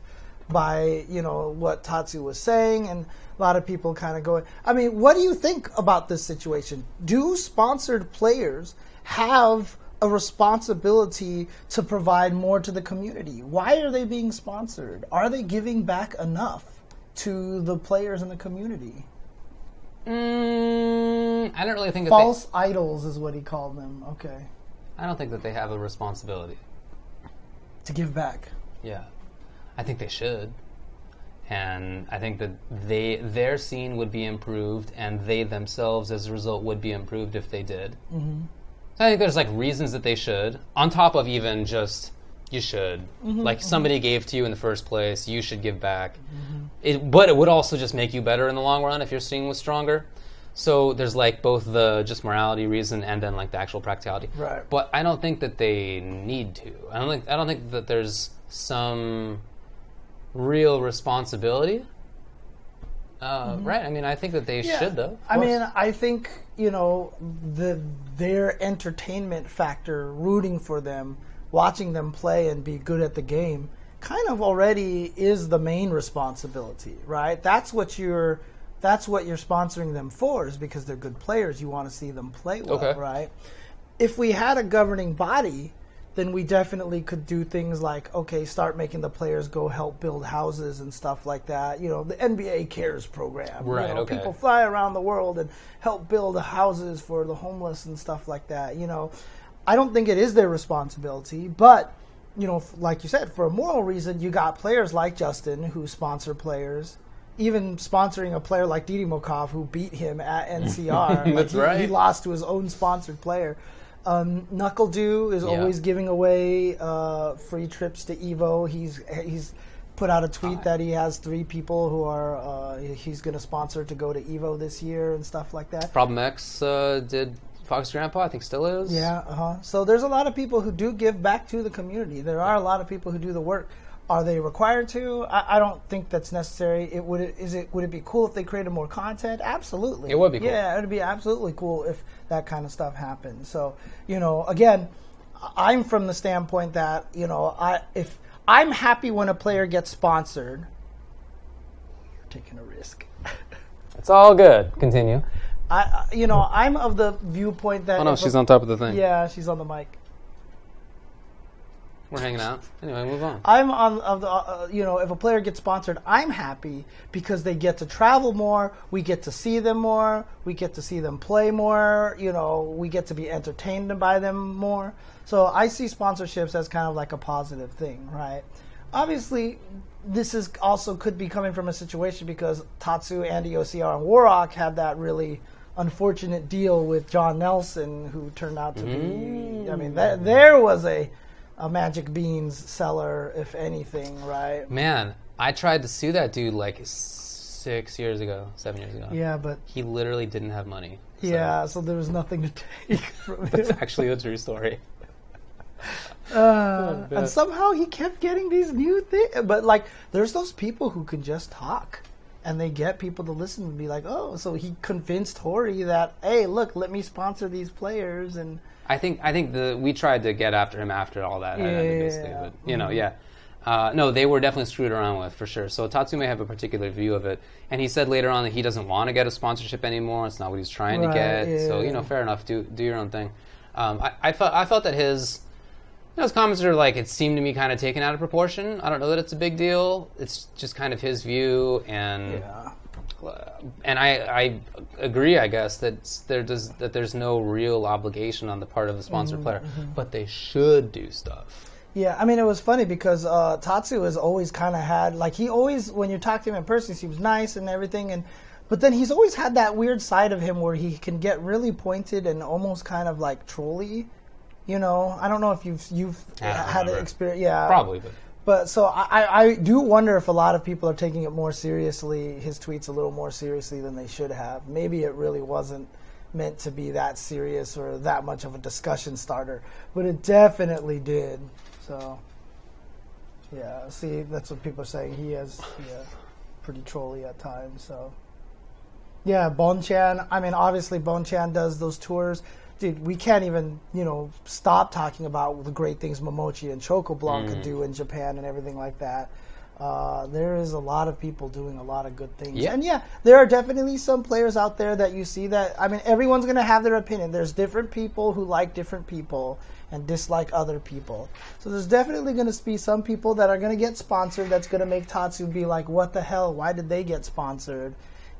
by, you know, what Tatsu was saying. And a lot of people kind of going, I mean, what do you think about this situation? Do sponsored players have a responsibility to provide more to the community? Why are they being sponsored? Are they giving back enough to the players in the community? mm, I don't really think that False idols is what he called them. Okay. I don't think that they have a responsibility. To give back. Yeah, I think they should, and I think that they their scene would be improved, and they themselves, as a result, would be improved if they did. Mm-hmm. So I think there's like reasons that they should, on top of even just you should, mm-hmm. like mm-hmm. somebody gave to you in the first place, you should give back. Mm-hmm. It, but it would also just make you better in the long run if your scene was stronger. So there's like both the just morality reason and then like the actual practicality. Right. But I don't think that they need to. I don't think I don't think that there's some real responsibility. Uh, Right. I mean, I think that they should though. I mean, I think you know the their entertainment factor, rooting for them, watching them play and be good at the game, kind of already is the main responsibility, right? That's what you're. That's what you're sponsoring them for, is because they're good players. You want to see them play well, Okay. right? If we had a governing body, then we definitely could do things like okay, start making the players go help build houses and stuff like that. You know, the NBA Cares program. you Right, know, okay. People fly around the world and help build houses for the homeless and stuff like that. You know, I don't think it is their responsibility, but you know, like you said, for a moral reason, you got players like Justin who sponsor players, even sponsoring a player like Didi Mokov, who beat him at NCR. Like, That's he, right. He lost to his own sponsored player. Um, NuckleDu is Yeah. always giving away uh, free trips to Evo. He's he's put out a tweet that he has three people who are uh, he's going to sponsor to go to Evo this year and stuff like that. Problem X uh, did Fox Grandpa, I think still is. Yeah, uh-huh. So there's a lot of people who do give back to the community. There are a lot of people who do the work. Are they required to? I, I don't think that's necessary. It would it, is it would it be cool if they created more content? Absolutely. It would be cool. Yeah, it would be absolutely cool if that kind of stuff happened. So, you know, again, I- I'm from the standpoint that, you know, I if I'm happy when a player gets sponsored, you're taking a risk. It's all good. Continue. I I- you know, I'm of the viewpoint that Oh no, if a- she's on top of the thing. Yeah, she's on the mic. We're hanging out. Anyway, move on. I'm on of the uh, you know if a player gets sponsored, I'm happy because they get to travel more. We get to see them more. We get to see them play more. You know, we get to be entertained by them more. So I see sponsorships as kind of like a positive thing, right? Obviously, this is also could be coming from a situation because Tatsu, Andy OCR, and Warrock had that really unfortunate deal with John Nelson, who turned out to be. I mean, that, there was a a Magic Beans seller, if anything, right? Man, I tried to sue that dude like six years ago, seven years ago. Yeah, but He literally didn't have money. So yeah, so there was nothing to take from it. It's actually a true story. Uh, and somehow he kept getting these new things. But like, there's those people who can just talk. And they get people to listen and be like, oh, so he convinced Hori that, hey, look, let me sponsor these players. And I think I think the we tried to get after him after all that ended, basically, Yeah. but you know, yeah. Uh, no, they were definitely screwed around with for sure. So Tatsu may have a particular view of it, and he said later on that he doesn't want to get a sponsorship anymore. It's not what he's trying Right, to get. So you know, fair enough. Do do your own thing. Um, I, I felt I felt that his you know, his comments are like it seemed to me kind of taken out of proportion. I don't know that it's a big deal. It's just kind of his view, and yeah. And I, I agree, I guess that there does that there's no real obligation on the part of the sponsored player, but they should do stuff. Yeah, I mean, it was funny because uh, Tatsu has always kind of had like he always when you talk to him in person, he seems nice and everything, and but then he's always had that weird side of him where he can get really pointed and almost kind of like trolly. You know, I don't know if you've you've had an remember. experience. Yeah, Probably, but But so I, I- do wonder if a lot of people are taking it more seriously, his tweets a little more seriously than they should have. Maybe it really wasn't meant to be that serious or that much of a discussion starter, but it definitely did. So, yeah, see, that's what people are saying. He is yeah, uh, pretty trolly at times. So, yeah, Bonchan. I mean, obviously, Bonchan does those tours. Dude, we can't even, you know, stop talking about the great things Momochi and Chocoblanc could do in Japan and everything like that. Uh, there is a lot of people doing a lot of good things. Yeah. And yeah, there are definitely some players out there that you see that, I mean, everyone's going to have their opinion. There's different people who like different people and dislike other people. So there's definitely going to be some people that are going to get sponsored that's going to make Tatsu be like, what the hell? Why did they get sponsored?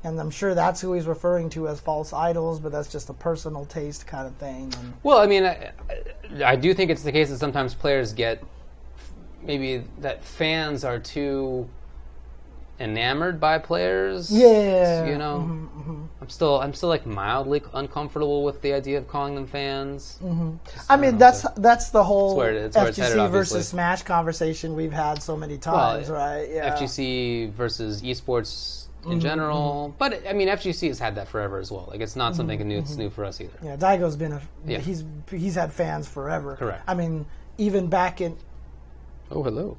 And I'm sure that's who he's referring to as false idols, but that's just a personal taste kind of thing. And well, I mean, I, I do think it's the case that sometimes players get maybe that fans are too enamored by players. Yeah. you know, mm-hmm, mm-hmm. I'm still I'm still like mildly uncomfortable with the idea of calling them fans. Mm-hmm. I mean, that's that's the whole where it- it's where FGC headed, versus Smash conversation we've had so many times, right? Yeah. FGC versus esports in Mm-hmm, general. But I mean, FGC has had that forever as well. Like it's not something Mm-hmm, new. It's new for us either. Yeah, Daigo's been a Yeah. he's he's had fans forever. Correct. I mean, even back in Oh, hello.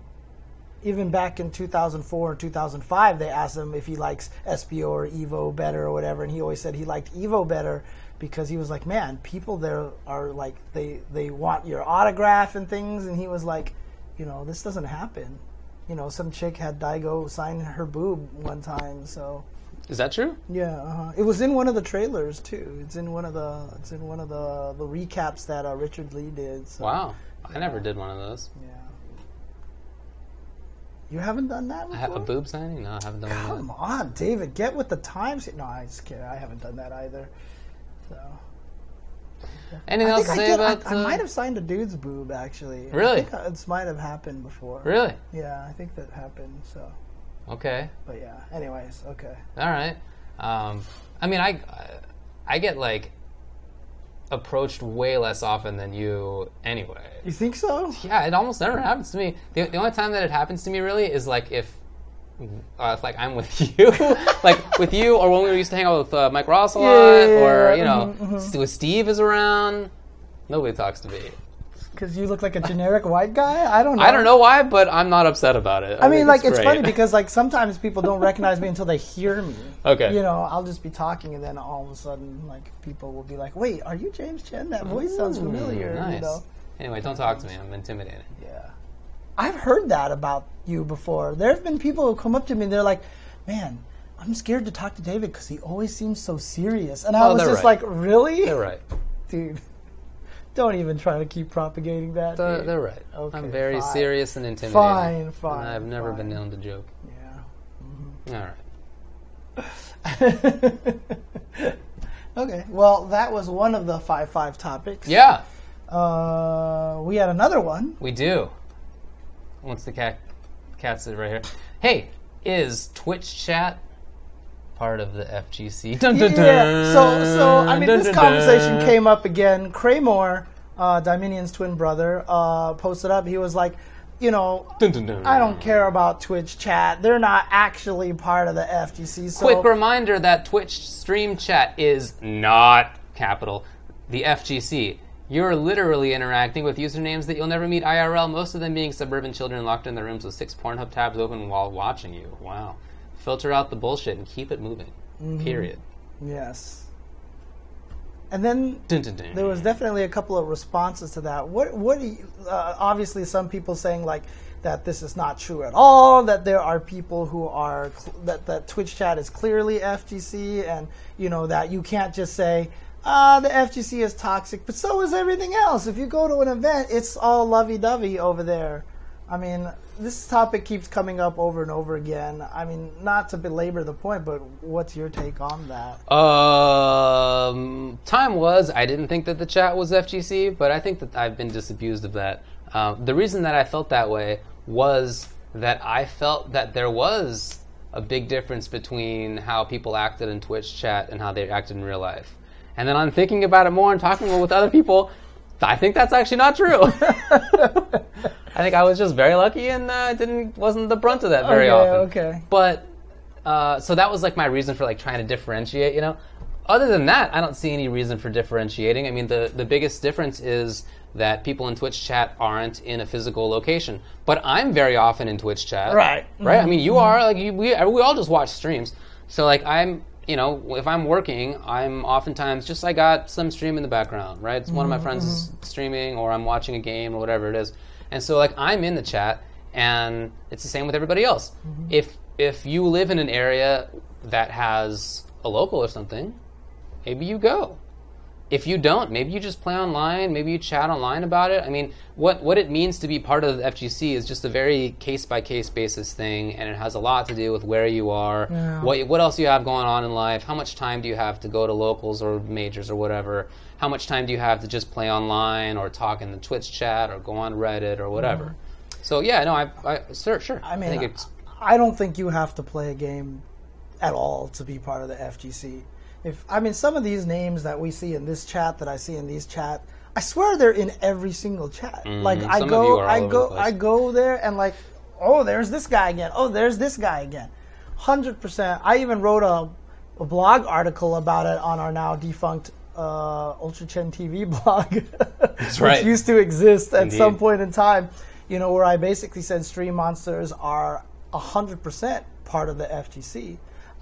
even back in 2004 or 2005, they asked him if he likes SBO or Evo better or whatever, and he always said he liked Evo better because he was like, man, people there are like they they want your autograph and things, and he was like, you know, this doesn't happen. You know, some chick had Daigo sign her boob one time, so. Is that true? Yeah, uh-huh. it was in one of the trailers too. It's in one of the it's in one of the the recaps that uh, Richard Lee did. So, Wow. I never did one of those. Yeah. You haven't done that I before? have a boob signing? No, I haven't done one of Come on, David, get with the times. No, I just kidding. I haven't done that either. So Anything I else to I, say did, about? I, uh, might have signed a dude's boob actually. Really? I think this might have happened before. Really? Yeah, I think that happened. So Okay. But yeah. Anyways, okay. All right. Um, I mean, I I get like approached way less often than you anyway. You think so? Yeah, it almost never happens to me. The, the only time that it happens to me really is like if, uh, if like I'm with you, like with you, or when we used to hang out with uh, Mike Ross a lot, Yeah, or you know, mhm, St- with Steve is around. Nobody talks to me. Because you look like a generic white guy. I don't know. I don't know why, but I'm not upset about it. I mean, like it's great. funny because like sometimes people don't recognize me until they hear me. Okay. You know, I'll just be talking and then all of a sudden, like people will be like, "Wait, are you James Chen? That voice sounds familiar." Nice. You know. Anyway, don't talk to me. I'm intimidated. Yeah. I've heard that about you before. There have been people who come up to me and they're like, "Man, I'm scared to talk to David because he always seems so serious." And I Oh, was just right. like, "Really, They're right. dude? Don't even try to keep propagating that." They're, they're right. Okay, I'm very fine. serious and intimidating. Fine, fine, And I've never been fine. known to joke. Yeah. All right. okay. Well, that was one of the five five topics. Yeah, Uh, we had another one. we do. Once the cat, cat sit right here. Hey, is Twitch chat part of the FGC? Dun, dun, Yeah. So, so I mean, dun, this dun, conversation dun. came up again. Kraymore, uh, Dominion's twin brother, uh, posted up. He was like, you know, Dun, dun, dun. I don't care about Twitch chat. They're not actually part of the FGC. So, Quick reminder that Twitch stream chat is not capital the FGC. You're literally interacting with usernames that you'll never meet IRL, most of them being suburban children locked in their rooms with six Pornhub tabs open while watching you. Wow. Filter out the bullshit and keep it moving. Mm-hmm. Period. yes. And then Dun, dun, dun. there was definitely a couple of responses to that. What what you, uh, obviously some people saying like that this is not true at all. That there are people who are cl- that that Twitch chat is clearly FGC, and you know that you can't just say. Ah, the FGC is toxic, but so is everything else. If you go to an event, it's all lovey-dovey over there. I mean, this topic keeps coming up over and over again. I mean, not to belabor the point, but what's your take on that? Um, time was I didn't think that the chat was FGC, but I think that I've been disabused of that. Um, the reason that I felt that way was that I felt that there was a big difference between how people acted in Twitch chat and how they acted in real life. And then on thinking about it more and talking with other people, I think that's actually not true. I think I was just very lucky and uh, didn't wasn't the brunt of that very Okay, often. okay. But uh, so that was like my reason for like trying to differentiate. You know, other than that, I don't see any reason for differentiating. I mean, the the biggest difference is that people in Twitch chat aren't in a physical location. But I'm very often in Twitch chat. Right. Right. I mean, you are like you, we we all just watch streams. So like I'm. You know, if I'm working, I'm oftentimes just I got some stream in the background, right? It's one of my friends is mm-hmm. streaming, or I'm watching a game, or whatever it is, and so like I'm in the chat, and it's the same with everybody else. Mm-hmm. If if you live in an area that has a local or something, maybe you go. If you don't, maybe you just play online, maybe you chat online about it. I mean, what what it means to be part of the FGC is just a very case by case basis thing, and it has a lot to do with where you are, Yeah. what what else you have going on in life, how much time do you have to go to locals or majors or whatever, how much time do you have to just play online or talk in the Twitch chat or go on Reddit or whatever. Mm-hmm. So yeah, no, I, I sure sure. I mean, think it's I don't think you have to play a game at all to be part of the FGC. If I mean, some of these names that we see in this chat, that I see in these chat, I swear they're in every single chat. Like I Mm-hmm. Some of you go, I go. I go there, and like, oh, there's this guy again. Oh, there's this guy again. Hundred percent. I even wrote a, a blog article about it on our now defunct uh, Ultra Chen TV blog, which right. used to exist at some point in time. You know, where I basically said stream monsters are hundred percent part of the FGC.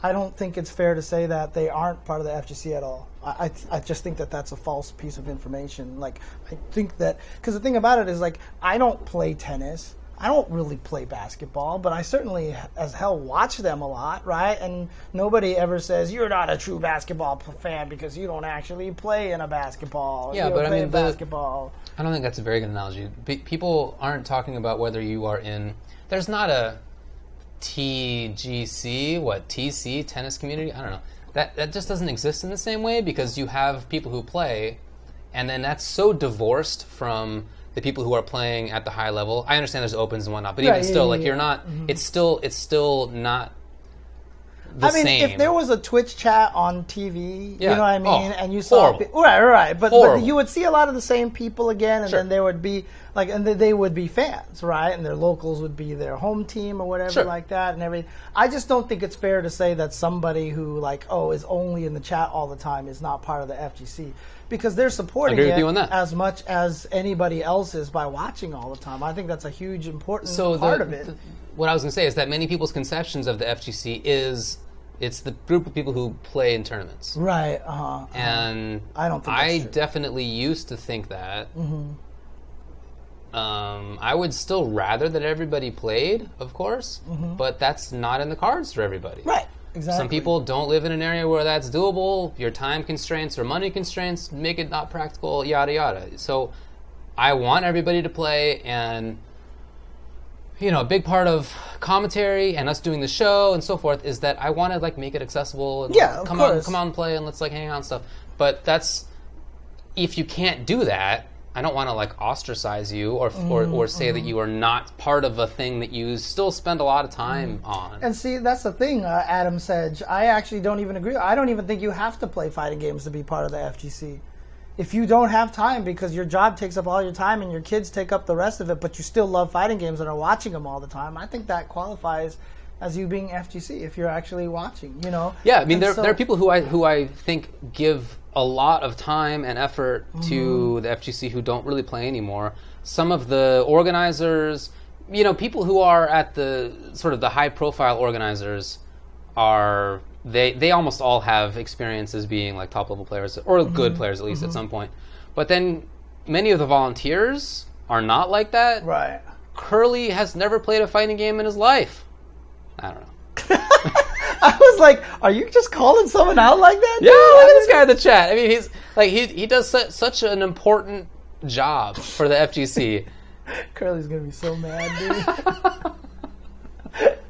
I don't think it's fair to say that they aren't part of the FGC at all. I, I, I just think that that's a false piece of information. Like, I think that, because the thing about it is, like, I don't play tennis. I don't really play basketball, but I certainly, as hell, watch them a lot, right? And nobody ever says, you're not a true basketball fan because you don't actually play in a basketball. Yeah, but I mean, the- basketball. I don't think that's a very good analogy. Pe- people aren't talking about whether you are in. There's not a TGC, what TC tennis community. I don't know. That that just doesn't exist in the same way because you have people who play, and then that's so divorced from the people who are playing at the high level. I understand there's opens and whatnot, but even yeah, still, yeah, like you're not. Mm-hmm. It's still it's still not the I mean, same. if there was a Twitch chat on TV, you know what I oh, mean, Oh, and you saw, horrible. pe- right, right, but, but you would see a lot of the same people again, and Sure. then there would be like, and they- would be fans, right, and their locals would be their home team or whatever Sure. like that, and everything. I just don't think it's fair to say that somebody who like, oh, is only in the chat all the time is not part of the FGC. Because they're supporting it you on that. as much as anybody else is by watching all the time. I think that's a huge important so part the, of it. the- what I was going to say is that many people's conceptions of the FGC is it's the group of people who play in tournaments. right. Uh-huh. and I don't think I definitely used to think that. Mm-hmm. Um, I would still rather that everybody played, of course, but that's not in the cards for everybody. Mm-hmm. Right. Exactly. Some people don't live in an area where that's doable. Your time constraints or money constraints make it not practical. Yada yada. So, I want everybody to play, and you know, a big part of commentary and us doing the show and so forth is that I want to like make it accessible. And Yeah, of come on, course. come on, and play, and let's like hang out and stuff. But that's if you can't do that, I don't want to like ostracize you or or, Mm-hmm, or say that you are not part of a thing that you still spend a lot of time Mm-hmm. on. And see, that's the thing, uh, Adam Sedge. I actually don't even agree. I don't even think you have to play fighting games to be part of the FGC. If you don't have time because your job takes up all your time and your kids take up the rest of it, but you still love fighting games and are watching them all the time, I think that qualifies as you being FGC if you're actually watching. You know? Yeah, I mean, And there, so- there are people who I who I think give a lot of time and effort Mm-hmm. to the FGC who don't really play anymore. Some of the organizers, you know, people who are at the sort of the high profile organizers are they they almost all have experiences being like top level players or Mm-hmm. good players at least at some point. But then many of the volunteers are not like that. Right. Curly has never played a fighting game in his life. I don't know. I was like, are you just calling someone out like that? Yeah, dude? look at this guy in the chat. I mean, he's like he he does su- such an important job for the FGC. Curly's gonna be so mad, dude.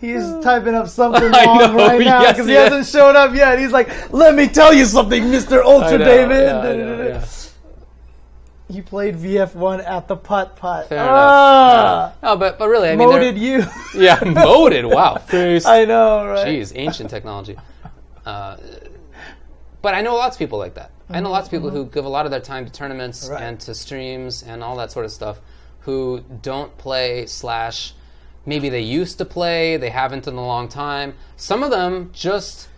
He's typing up something wrong right now yes, because he he hasn't showed up yet. He's like, "Let me tell you something, Mister Ultra know, David." yeah, I know, yeah. He played VF1 at the putt putt. Fair ah, enough. No, but but really, I mean, they're- you. yeah, moded. Wow, face. I know, right? Jeez, ancient technology. Uh, but I know lots of people like that. I know lots of people who give a lot of their time to tournaments Right. and to streams and all that sort of stuff, who don't play slash maybe they used to play, they haven't in a long time. Some of them just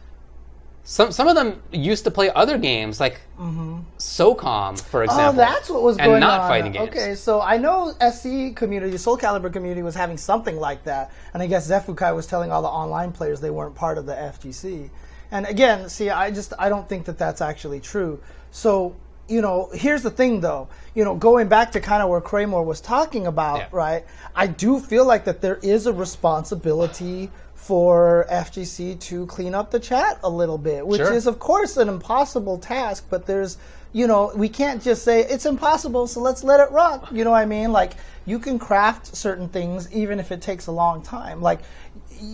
some some of them used to play other games like mm-hmm. SOCOM, for oh, example. Oh, that's what was going and not on. fighting games. Okay, so I know SC community, Soul Calibur community was having something like that, and I guess Zefukai was telling all the online players they weren't part of the FGC. And again, see, I just I don't think that that's actually true. So you know, here's the thing though. You know, going back to kind of where Kramer was talking about, Yeah. right? I do feel like that there is a responsibility for FGC to clean up the chat a little bit, which Sure. is of course an impossible task, but there's you know, we can't just say it's impossible, so let's let it rock. You know what I mean? Like you can craft certain things even if it takes a long time. Like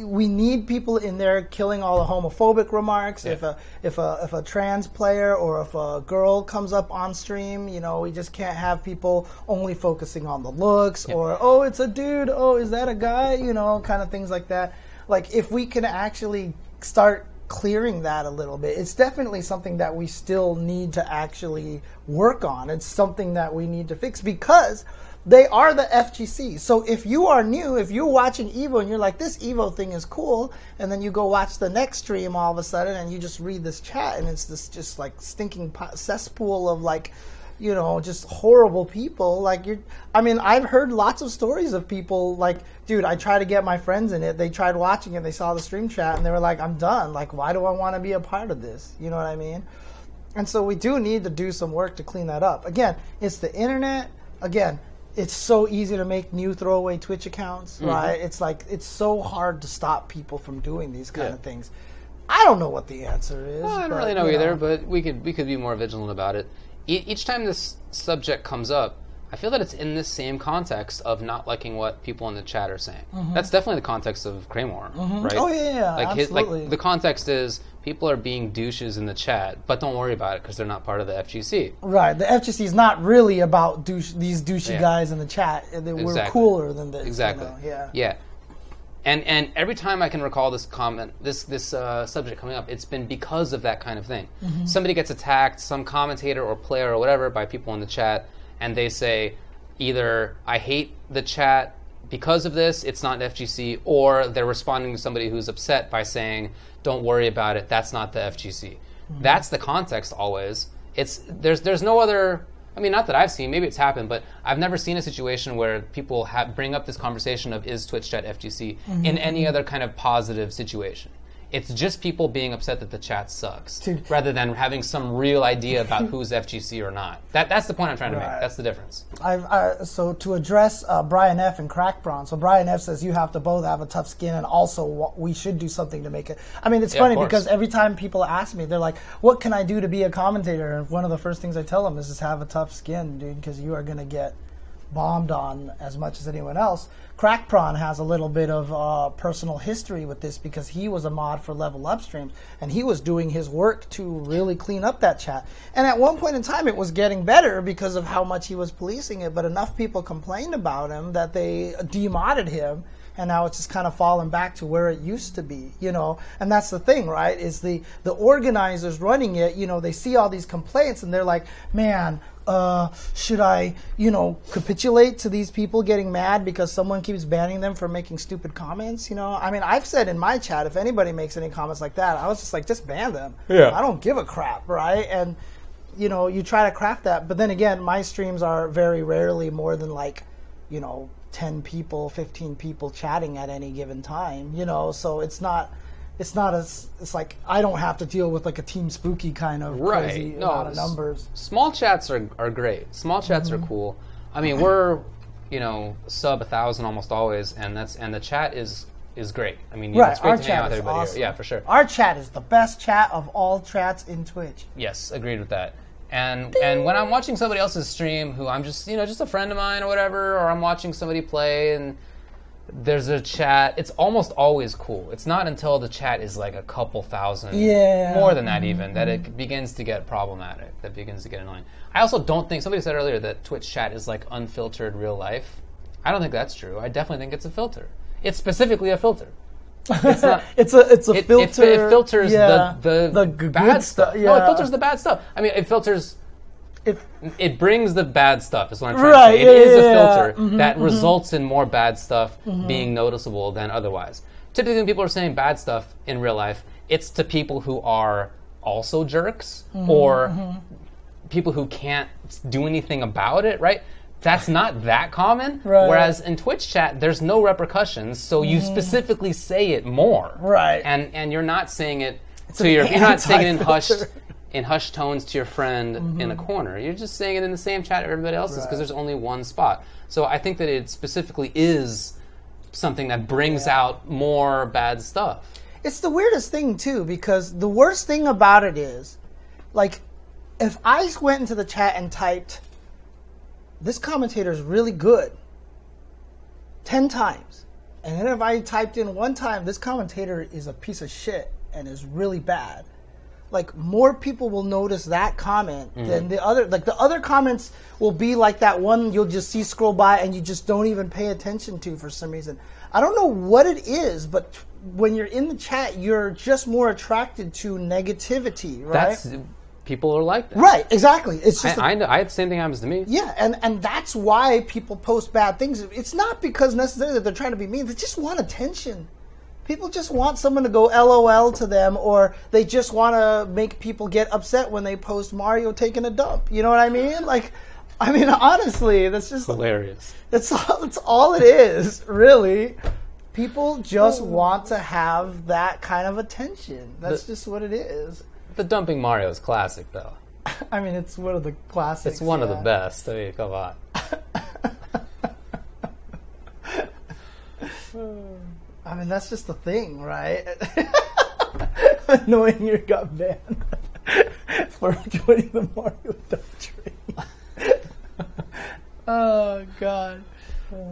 we need people in there killing all the homophobic remarks. If a if a if a trans player or if a girl comes up on stream, you know, we just can't have people only focusing on the looks or oh, it's a dude. Oh, is that a guy? You know, kind of things like that. Like if we can actually start clearing that a little bit. It's definitely something that we still need to actually work on. It's something that we need to fix because they are the FGC. So if you are new, if you're watching Evo and you're like, this Evo thing is cool, and then you go watch the next stream all of a sudden and you just read this chat and it's this just like stinking cesspool of like, you know, just horrible people. Like you're, I mean, I've heard lots of stories of people like, dude, I tried to get my friends in it. They tried watching it. They saw the stream chat and they were like, I'm done. Like, why do I want to be a part of this? You know what I mean? And so we do need to do some work to clean that up. Again, it's the internet. Again, it's so easy to make new throwaway Twitch accounts, mm-hmm. right? It's like it's so hard to stop people from doing these kind Yeah. of things. I don't know what the answer is. I don't but, really know you either, but we could we could be more vigilant about it. Each time this subject comes up, I feel that it's in this same context of not liking what people in the chat are saying. Mm-hmm. That's definitely the context of Kramer, mm-hmm. right? Oh, yeah, yeah, like his- absolutely. like the context is people are being douches in the chat, but don't worry about it because they're not part of the FGC. Right. The FGC is not really about douche, these douchey Yeah. guys in the chat. They- We're Exactly. cooler than this. you Exactly. know, Yeah. Yeah. And and every time I can recall this comment, this this uh, subject coming up, it's been because of that kind of thing. Mm-hmm. Somebody gets attacked, some commentator or player or whatever, by people in the chat, and they say either I hate the chat because of this, it's not FGC, or they're responding to somebody who's upset by saying, "Don't worry about it, that's not the FGC." Mm-hmm. That's the context always. It's there's there's no other I mean, not that I've seen. Maybe it's happened, but I've never seen a situation where people ha- bring up this conversation of is Twitch chat FGC in mm-hmm. any other kind of positive situation. It's just people being upset that the chat sucks, Dude. rather than having some real idea about who's FGC or not. That, that's the point I'm trying to Right. make. That's the difference. I, I, so to address uh, Brian F and Crack Braun, so Brian F says you have to both have a tough skin, and also we should do something to make it. I mean, it's Yeah, funny because every time people ask me, they're like, "What can I do to be a commentator?" And one of the first things I tell them is just have a tough skin, dude, because you are gonna get bombed on as much as anyone else. Crack Prawn has a little bit of uh, personal history with this because he was a mod for Level Up streams and he was doing his work to really clean up that chat. And at one point in time, it was getting better because of how much he was policing it, but enough people complained about him that they demodded him. And now it's just kind of fallen back to where it used to be, you know. And that's the thing, right? Is the the organizers running it, you know, they see all these complaints and they're like, man, uh, should I, you know, capitulate to these people getting mad because someone keeps banning them for making stupid comments? You know, I mean, I've said in my chat, if anybody makes any comments like that, I was just like, just ban them. Yeah. I don't give a crap, right? And you know, you try to craft that, but then again, my streams are very rarely more than like, you know, 10 people, 15 people chatting at any given time, you know, so it's not it's not as it's like I don't have to deal with like a team spooky kind of Right. crazy No, amount of numbers. Small chats are, are great. Small chats Mm-hmm. are cool. I mean, we're you know sub a thousand almost always, and that's and the chat is is great. I mean, Right, it's great our to hang out chat with everybody awesome. here. Yeah, for sure. Our chat is the best chat of all chats in Twitch. Yes, agreed with that. And and when I'm watching somebody else's stream, who I'm just you know just a friend of mine or whatever, or I'm watching somebody play and there's a chat, it's almost always cool. It's not until the chat is like a couple thousand, Yeah. more than that mm-hmm. even, that it begins to get problematic. That begins to get annoying. I also don't think somebody said earlier that Twitch chat is like unfiltered real life. I don't think that's true. I definitely think it's a filter. It's specifically a filter. It's not. It's a it's a It, it, filter. it filters yeah, the the, g- bad stuff. Yeah. No, it filters the bad stuff. I mean, it filters. It- It brings the bad stuff. Is what I'm trying Right, to say. It yeah, is a filter Mhm, that mm-hmm. results in more bad stuff mm-hmm. being noticeable than otherwise. Typically, when people are saying bad stuff in real life, it's to people who are also jerks mm-hmm, or people who can't do anything about it. Right. That's not that common. Right. Whereas in Twitch chat, there's no repercussions, so you mm-hmm. specifically say it more. Right. And and you're not saying it to an your. You're not saying it in hushed in hushed tones to your friend in a mm-hmm. corner. You're just saying it in the same chat everybody else is because Right. there's only one spot. So I think that it specifically is something that brings out more bad stuff. It's the weirdest thing too, because the worst thing about it is, like, if I went into the chat and typed, "This commentator is really good," ten times, and then if I typed in one time, "This commentator is a piece of shit and is really bad," like more people will notice that comment mm-hmm. than the other. Like the other comments will be like that one you'll just see scroll by and you just don't even pay attention to for some reason. I don't know what it is, but when you're in the chat, you're just more attracted to negativity, right? That's people are like that. right, exactly. It's just a- I, I know. I had the same thing happens to me. yeah, and and that's why people post bad things. It's not because necessarily that they're trying to be mean. They just want attention. People just want someone to go LOL to them, or they just want to make people get upset when they post Mario taking a dump. You know what I mean? Like, I mean, honestly, that's just Hilarious. that's all. That's all it is, really. People just want to have that kind of attention. That's The- just what it is. The dumping Mario is classic though. I mean, it's one of the classics. It's one of the best. I mean, come on. I mean, that's just the thing, right? Annoying your got banned for joining the Mario Dump train. oh God.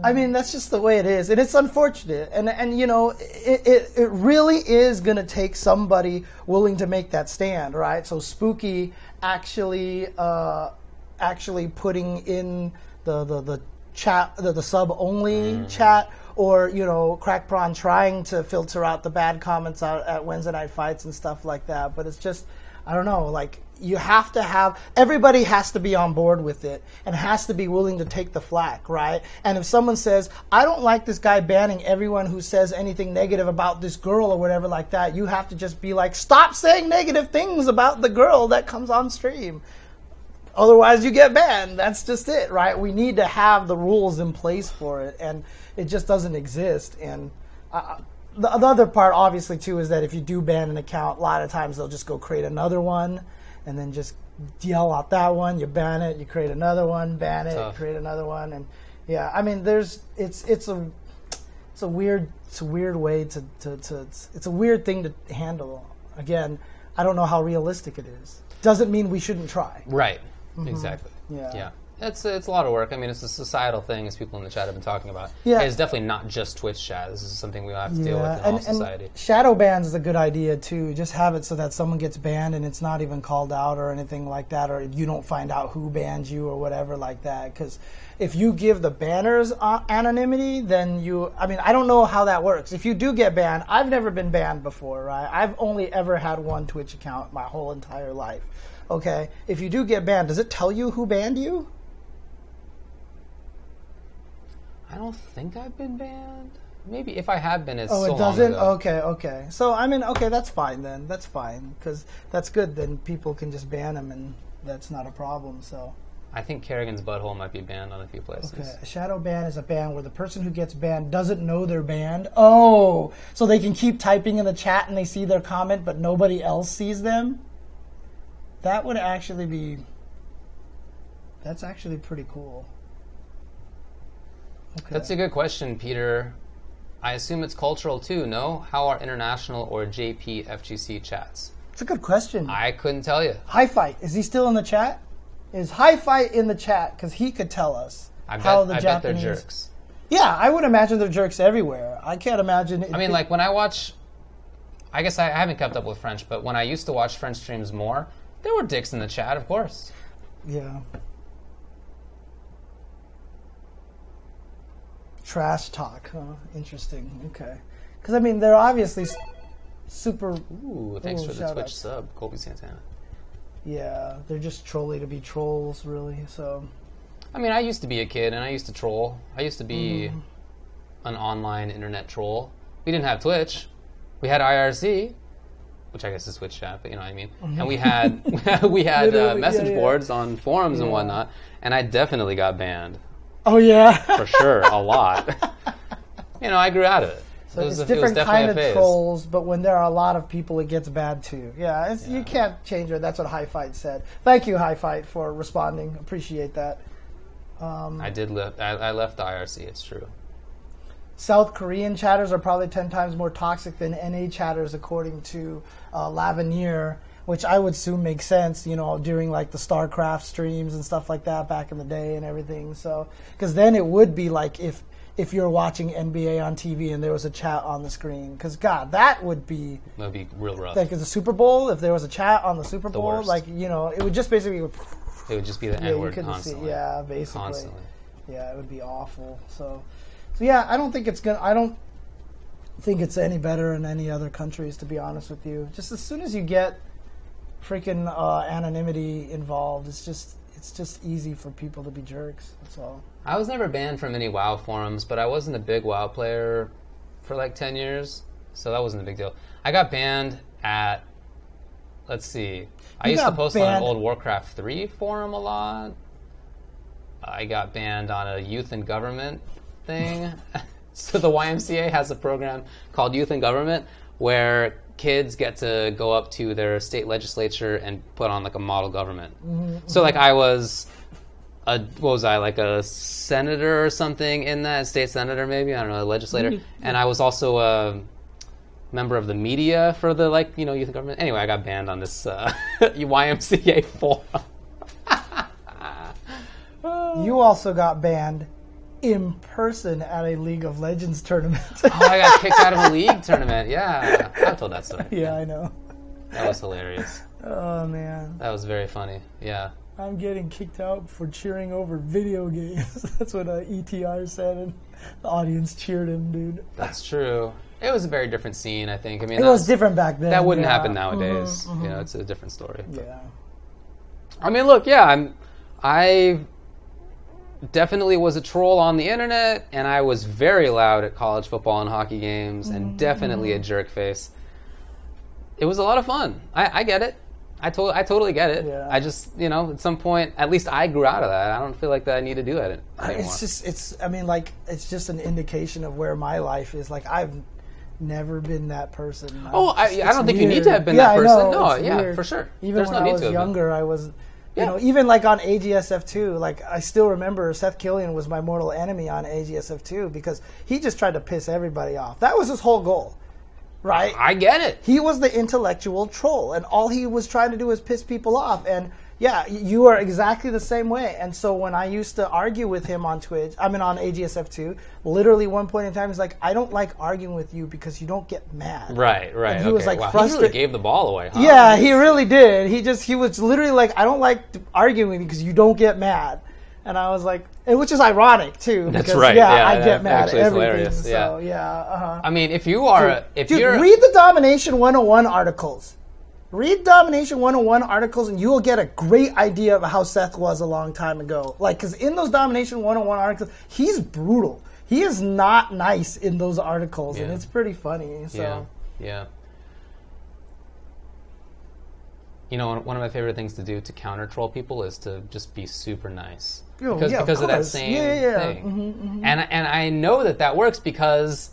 I mean, that's just the way it is, and it's unfortunate. And and you know, it it, it really is going to take somebody willing to make that stand, right? So Spooky actually uh, actually putting in the the, the chat the, the sub only chat or you know crack prawn trying to filter out the bad comments out at wednesday night fights and stuff like that but it's just i don't know like you have to have everybody has to be on board with it and has to be willing to take the flack right? And if someone says i don't like this guy banning everyone who says anything negative about this girl or whatever like that you have to just be like stop saying negative things about the girl that comes on stream. Otherwise you get banned. That's just it right? We need to have the rules in place for it and it just doesn't exist. And uh, the, the other part obviously too is that if you do ban an account a lot of times they'll just go create another one and then just yell out that one you ban it you create another one ban it Tough. create another one and yeah i mean there's it's it's a it's a weird it's a weird way to, to, to it's, it's a weird thing to handle again i don't know how realistic it is doesn't mean we shouldn't try Right. Exactly. Mm-hmm. Yeah. Yeah. It's it's a lot of work. I mean, it's a societal thing, as people in the chat have been talking about. Yeah. It's definitely not just Twitch chat. This is something we have to deal with in all and, society. and shadow bans is a good idea too. Just have it so that someone gets banned and it's not even called out or anything like that, or you don't find out who banned you or whatever like that. Because if you give the banners uh, anonymity, then you. I mean, I don't know how that works. If you do get banned, I've never been banned before, right? I've only ever had one Twitch account my whole entire life. Okay, if you do get banned, does it tell you who banned you? I don't think I've been banned. Maybe if I have been, it's Oh, so it doesn't. Okay, okay. So I mean, okay, that's fine then. That's fine because that's good. Then people can just ban them, and that's not a problem. So I think Kerrigan's butthole might be banned on a few places. okay, a shadow ban is a ban where the person who gets banned doesn't know they're banned. Oh, so they can keep typing in the chat and they see their comment, but nobody else sees them. That would actually be. That's actually pretty cool. Okay. That's a good question, Peter. I assume it's cultural too. No, how are international or JP FGC chats? It's a good question. I couldn't tell you. High Fight, is he still in the chat? Is High Fight in the chat? Because he could tell us I bet, how the I bet they're Japanese. jerks. Yeah, I would imagine they're jerks everywhere. I can't imagine. I mean, like when I watch, I guess I haven't kept up with French, but when I used to watch French streams more, there were dicks in the chat, of course. yeah. Trash talk, huh? Interesting. Okay. Because I mean, they're obviously super. Ooh, thanks for the Twitch outs. sub, Colby Santana. Yeah, they're just trolly to be trolls, really. So I mean, I used to be a kid and I used to troll. I used to be Mm-hmm. an online internet troll. We didn't have Twitch. We had IRC, which I guess is Twitch chat, but you know what I mean. And we had we had uh, Literally, yeah, message yeah. boards on forums and whatnot, and I definitely got banned Oh yeah. for sure, a lot. you know, I grew out of it. So it was, it's a- it was different kind of phase. trolls, but when there are a lot of people, it gets bad too. Yeah, it's, Yeah. you can't change it. That's what High Fight said. Thank you, High Fight, for responding. Appreciate that. I did left. I, I left the IRC. It's true. South Korean chatters are probably 10 times more toxic than NA chatters, according to uh, Lavinier, which I would assume makes sense, you know, during like the StarCraft streams and stuff like that back in the day and everything. So, because then it would be like if if you're watching NBA on TV and there was a chat on the screen, because God, that would be That would be real rough. like the Super Bowl. If there was a chat on the Super Bowl, worst. like you know, it would just basically, it would just be the yeah, N word see, constantly. yeah, basically. Constantly. Yeah, it would be awful. So, so yeah, I don't think it's gonna. I don't think it's any better in any other countries, to be honest with you. Just as soon as you get freaking uh, anonymity involved, it's just it's just easy for people to be jerks. That's all. I was never banned from any WoW forums, but I wasn't a big WoW player for like 10 years, so that wasn't a big deal. I got banned at, let's see, I used to post on an old Warcraft 3 forum a lot. I got banned on a youth and government thing. so the YMCA has a program called Youth and Government where kids get to go up to their state legislature and put on like a model government. So like I was a what was I like a senator or something in that state senator maybe? I don't know a legislator. And I was also a member of the media for the like you know youth government. Anyway I got banned on this uh, YMCA forum. You also got banned in person at a League of Legends tournament. Oh, I got kicked out of a league tournament. Yeah, I've told that story. yeah, I know. That was hilarious. Oh man, That was very funny. Yeah. I'm getting kicked out for cheering over video games. That's what uh, ETR said, and the audience cheered him, dude. That's true. It was a very different scene, I think. I mean, It was different back then. that wouldn't yeah. happen nowadays. Mhm, You know, it's a different story. mhm. Yeah. I mean, look, yeah, I'm, I definitely was a troll on the internet, and I was very loud at college football and hockey games, and mm. definitely a jerk face. It was a lot of fun. I, I get it. I, to- I totally get it. Yeah. I just, you know, at some point, at least I grew out of that. I don't feel like that I need to do that uh, anymore. It's just, it's, I mean, like, it's just an indication of where my life is. Like, I've never been that person. Oh, I- I don't think you need to have been yeah, that person. know, No, yeah, weird. for sure. Even There's when no I was to have been. younger, I was, Yeah. you know, even like on AGSF2, like, I still remember Seth Killian was my mortal enemy on AGSF2 because he just tried to piss everybody off. That was his whole goal, right? I get it. he was the intellectual troll and all he was trying to do was piss people off and yeah you are exactly the same way and so when i used to argue with him on twitch i mean on agsf2 literally one point in time he's like i don't like arguing with you because you don't get mad Right, right. And he okay. was, like, wow. He really gave the ball away, huh? yeah he really did he just he was literally like i don't like arguing with you because you don't get mad and i was like and which is ironic too That's because, right, yeah, yeah, i get mad at everything hilarious, so yeah. yeah uh-huh. I mean, if you are, if Dude, you're, read the Domination 101 articles. Read Domination 101 articles and you will get a great idea of how Seth was a long time ago. Like, because in those Domination 101 articles, he's brutal. He is not nice in those articles, and it's pretty funny. So, Yeah, yeah. You know, one of my favorite things to do to counter troll people is to just be super nice. Oh, because yeah, of because of, that same Yeah, yeah, yeah. thing. Mhm, And and I know that that works because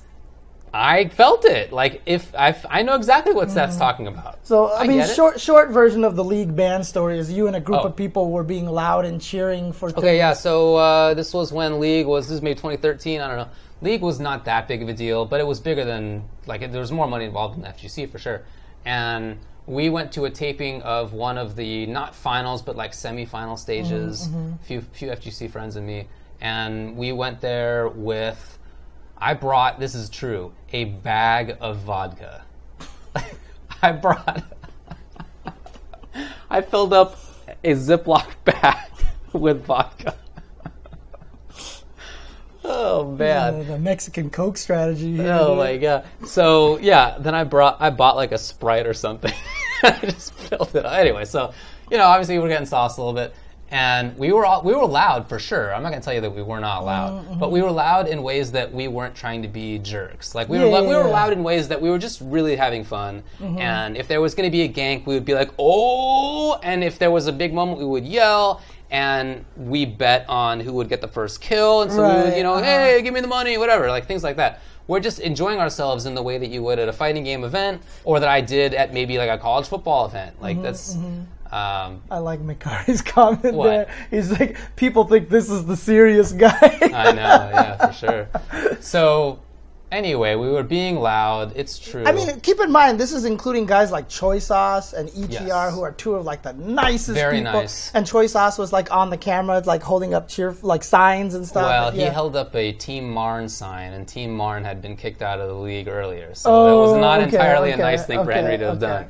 I felt it. Like if I, I know exactly what Seth's talking about. Mm-hmm. so I, I mean, get it. short short version of the league band story is you and a group Oh. of people were being loud and cheering for. Okay, yeah. So uh, this was when League was. This was maybe 2013. I don't know. League was not that big of a deal, but it was bigger than like it, there was more money involved in the FGC for sure. And we went to a taping of one of the not finals but like semi-final stages. Few few FGC friends and me, and we went there with. I brought. This is true. A bag of vodka. I brought. I filled up a Ziploc bag with vodka. oh man. the Mexican Coke strategy. Here, Oh dude. my god. So yeah, then I brought I bought like a Sprite or something. I just filled it. up. Anyway, so you know, obviously we're getting sauce a little bit. And we were all, we were loud for sure. I'm not gonna tell you that we were not loud, Mm-hmm. but we were loud in ways that we weren't trying to be jerks. Like we Yeah, were yeah, we were loud in ways that we were just really having fun. Mm-hmm. And if there was gonna be a gank, we would be like, oh! And if there was a big moment, we would yell. And we bet on who would get the first kill. And so we would, you know, uh-huh. hey, give me the money, whatever, like things like that. We're just enjoying ourselves in the way that you would at a fighting game event, or that I did at maybe like a college football event. Mm-hmm, Like that's, um, I like Mikari's comment What? there. He's like, people think this is the serious guy. I know, yeah, for sure. So, anyway, we were being loud. It's true. I mean, keep in mind, this is including guys like Choi Sauce and ETR, Yes. who are two of like the nicest Very people. nice. And Choi Sauce was like on the camera, like holding up cheer, like signs and stuff. well, he held up a Team Marn sign, and Team Marn had been kicked out of the league earlier, so that Oh, was not okay, entirely okay, a nice thing for Henry to have okay. done.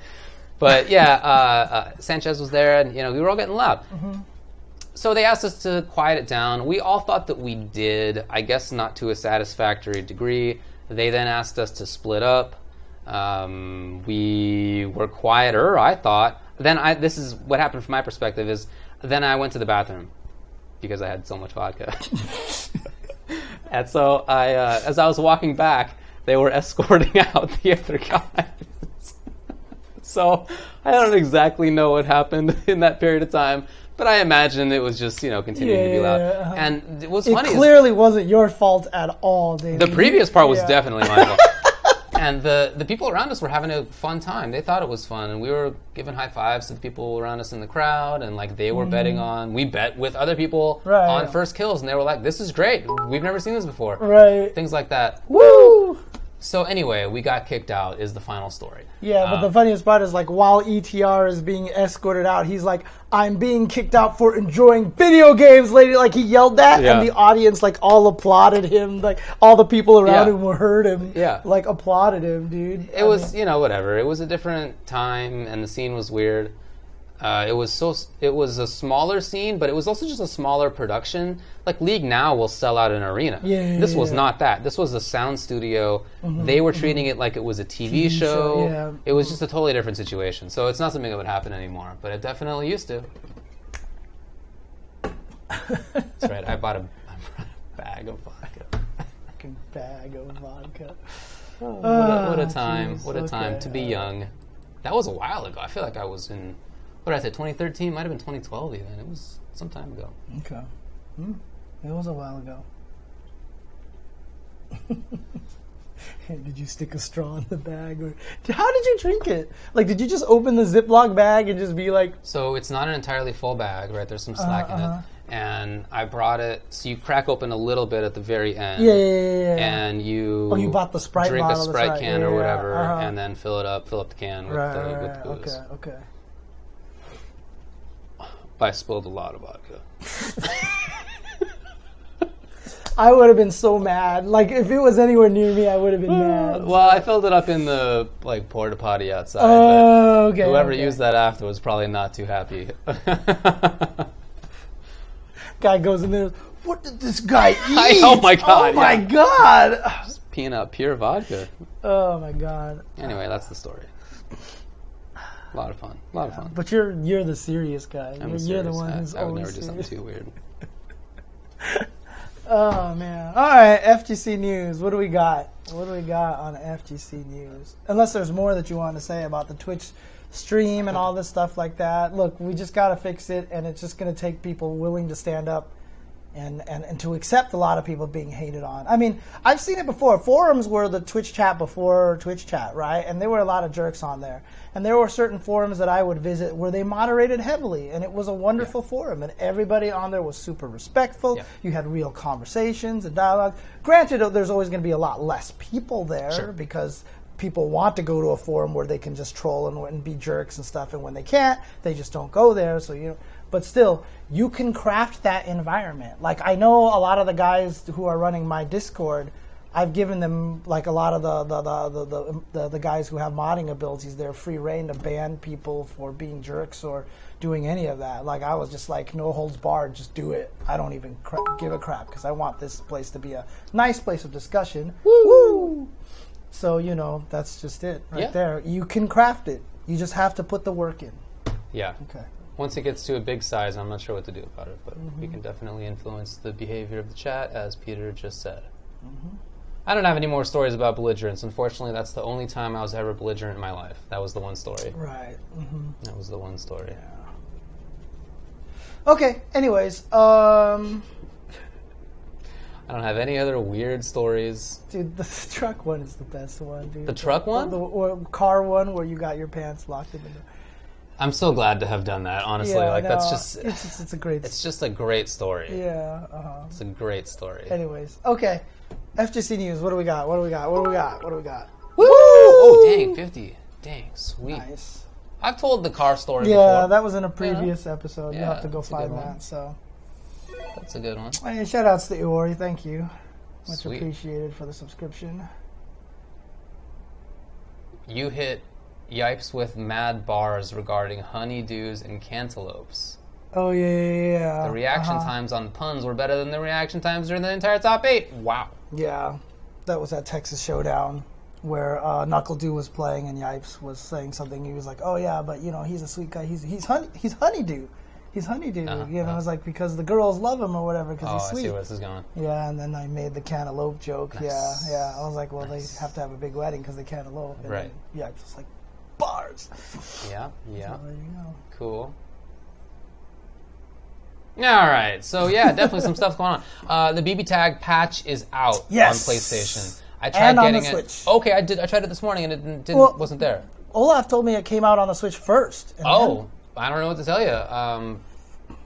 But yeah, uh, uh, Sanchez was there, and you know we were all getting loud. Mm-hmm. So they asked us to quiet it down. We all thought that we did. I guess not to a satisfactory degree. They then asked us to split up. Um, we were quieter, I thought. Then I. This is what happened from my perspective. Is then I went to the bathroom because I had so much vodka. and so I, uh, as I was walking back, they were escorting out the other guys. So I don't exactly know what happened in that period of time, but I imagine it was just you know continuing to be loud. yeah, uh-huh. And what's It funny clearly wasn't your fault at all, David. the previous part was Yeah. definitely my fault. And the, the people around us were having a fun time. They thought it was fun, and we were giving high fives to the people around us in the crowd, and like they were betting on. We bet with other people Mm-hmm. Right. on first kills, and they were like, "This is great. We've never seen this before." Right. Things like that. Woo! So anyway, we got kicked out. Is the final story. Yeah, but Um, the funniest part is like while ETR is being escorted out, he's like, "I'm being kicked out for enjoying video games, lady." Like he yelled that, Yeah. and the audience like all applauded him. Like all the people around Yeah. him who heard him, Yeah. like applauded him, dude. it was you know whatever. It was a different time, and the scene was weird. Uh, it was so it was a smaller scene, but it was also just a smaller production. Like League Now will sell out an arena. Yeah, yeah, this was yeah. not that. This was a sound studio. they were treating it like it was a TV, TV show. show, yeah. It was just a totally different situation. So it's not something that would happen anymore, but it definitely used to. That's right. I bought a, I bought a bag of vodka. fucking bag of vodka. What a, what a Ah, time! jeez, what a time okay, to be young. That was a while ago. I feel like I was in. What did I say? 2013? Might have been 2012 even. It was some time ago. Okay, hmm. it was a while ago. Did you stick a straw in the bag, or how did you drink it? Like, did you just open the Ziploc bag and just be like, So it's not an entirely full bag, right? There's some slack in uh-huh. it. And I brought it. So you crack open a little bit at the very end. yeah, yeah, yeah, yeah. And you. Oh, you bought the Sprite drink bottle, a Sprite right. can Yeah, or whatever, uh-huh. and then fill it up. Fill up the can with right, the with right. Okay, okay. I spilled a lot of vodka. I would have been so mad. Like, if it was anywhere near me, I would have been mad. Well, I filled it up in the like porta potty outside. Oh, okay. Whoever okay. used that after was probably not too happy. guy goes in there. What did this guy eat? I- oh my God, Oh my yeah. god! Peeing out pure vodka. Oh my god! Anyway, that's the story. A lot of fun. A lot of fun. But you're you're the serious guy. I'm You're, a you're the serious one who's I would always never do something too weird. Oh man! All right, FGC news. What do we got? What do we got on FGC news? Unless there's more that you want to say about the Twitch stream and all this stuff like that. Look, we just got to fix it, and it's just going to take people willing to stand up and, and, and to accept a lot of people being hated on. I mean, I've seen it before. Forums were the Twitch chat before Twitch chat, right? And there were a lot of jerks on there. And there were certain forums that I would visit where they moderated heavily, and it was a wonderful forum, and everybody on there was super respectful. Yeah. You had real conversations and dialogue. Granted, there's always going to be a lot less people there Sure. because people want to go to a forum where they can just troll and, and be jerks and stuff, and when they can't, they just don't go there. So you know, but still, you can craft that environment. Like I know a lot of the guys who are running my Discord. I've given them like a lot of the the, the, the, the, the, guys who have modding abilities. They're free reign to ban people for being jerks or doing any of that. Like I was just like no holds barred, just do it. I don't even cra- give a crap because I want this place to be a nice place of discussion. Woo! So you know that's just it right Yeah. there. You can craft it. You just have to put the work in. Yeah. Okay. Once it gets to a big size, I'm not sure what to do about it, but Mm-hmm. we can definitely influence the behavior of the chat, as Peter just said. Mm-hmm. I don't have any more stories about belligerence. Unfortunately, that's the only time I was ever belligerent in my life. That was the one story. Right. hmm That was the one story. Yeah. Okay. Anyways, um, I don't have any other weird stories. dude, the truck one is the best one, dude. The truck one? the, or car one where you got your pants locked in the. I'm so glad to have done that. Honestly, yeah, like that's just it's just it's a great. it's just a great story. yeah. Uh-huh. It's a great story. Anyways, okay. FGC news. What do we got? What do we got? What do we got? What do we got? Woo! Oh, dang, 50. Dang, sweet. Nice. I've told the car story Yeah, before. that was in a previous episode. you have to go find that. So, That's a good one. hey, shout outs to Iori. Thank you. Much Sweet. appreciated for the subscription. You hit Yipes with mad bars regarding honeydews and cantaloupes. Oh yeah, yeah, yeah. The reaction Uh-huh. times on puns were better than the reaction times during the entire top eight. Wow. Yeah, that was at Texas Showdown where uh, NuckleDu was playing and Yipes was saying something. He was like, "Oh yeah, but you know he's a sweet guy. He's he's honey he's honeydew. He's honeydew. Uh-huh, you know, uh-huh. it's like because the girls love him or whatever because Oh, he's sweet. Oh, I see where this is going. Yeah, and then I made the cantaloupe joke. Yeah, Nice. yeah. I was like, well, Nice. they have to have a big wedding because they cantaloupe. And Right. Then Yipes was like, bars. Yeah, yeah. There you go. Cool. All right, so yeah, definitely some stuff going on. Uh, the BB tag patch is out Yes. on PlayStation. I tried And on the getting it. Switch. Okay, I did. I tried it this morning and it didn't, didn't Well- wasn't there. Olaf told me it came out on the Switch first. Oh, I don't know what to tell you. Um,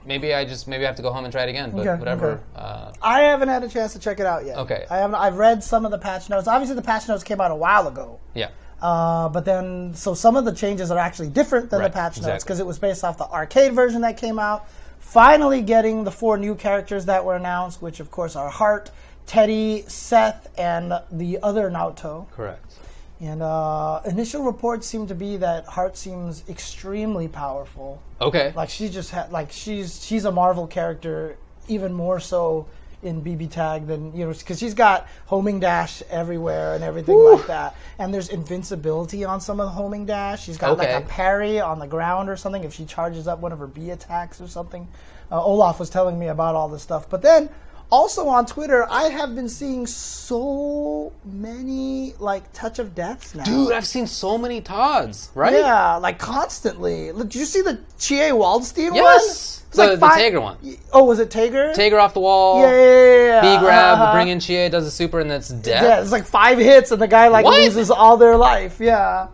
maybe I just maybe I have to go home and try it again. But Okay, whatever. okay. Uh, I haven't had a chance to check it out yet. Okay. I haven't. I've read some of the patch notes. Obviously, the patch notes came out a while ago. yeah. Uh, but then, so some of the changes are actually different than Right, the patch notes exactly. because it was based off the arcade version that came out. Finally, getting the four new characters that were announced, which of course are Heart, Teddie, Seth, and the other Naoto. Correct. And uh, initial reports seem to be that Heart seems extremely powerful. Okay. Like she just had, like she's she's a Marvel character, even more so in BB Tag than you know, because she's got homing dash everywhere and everything like that. And there's invincibility on some of the homing dash. She's got Okay. like a parry on the ground or something if she charges up one of her B attacks or something. Uh, Olaf was telling me about all this stuff, but then. Also on Twitter, I have been seeing so many like touch of deaths now. Dude, I've seen so many TODs, right? Yeah, like constantly. Look, Did you see the Chie Waldstein Yes. one? It's The- like the five- Tager one. Oh, was it Tager? Take her off the wall. Yeah, yeah, yeah, yeah. B grab, Uh-huh. bring in Chie, does a super, and that's death. Yeah, it's like five hits, and the guy like What? loses all their life. Yeah,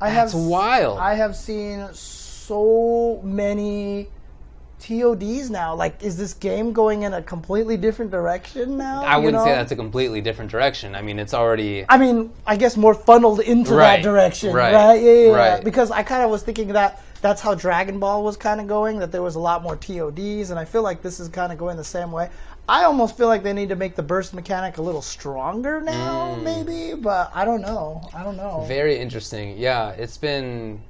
I That's have. wild. I have seen so many TODs now. Like, is this game going in a completely different direction now? I wouldn't say know? that's a completely different direction. I mean, it's already. I mean, I guess more funneled into Right, that direction, right, right? Yeah, yeah, yeah. right. Because I kind of was thinking that that's how Dragon Ball was kind of going, that there was a lot more TODs, and I feel like this is kind of going the same way. I almost feel like they need to make the burst mechanic a little stronger now, Mm. maybe, but I don't know. I don't know. Very interesting. Yeah, it's been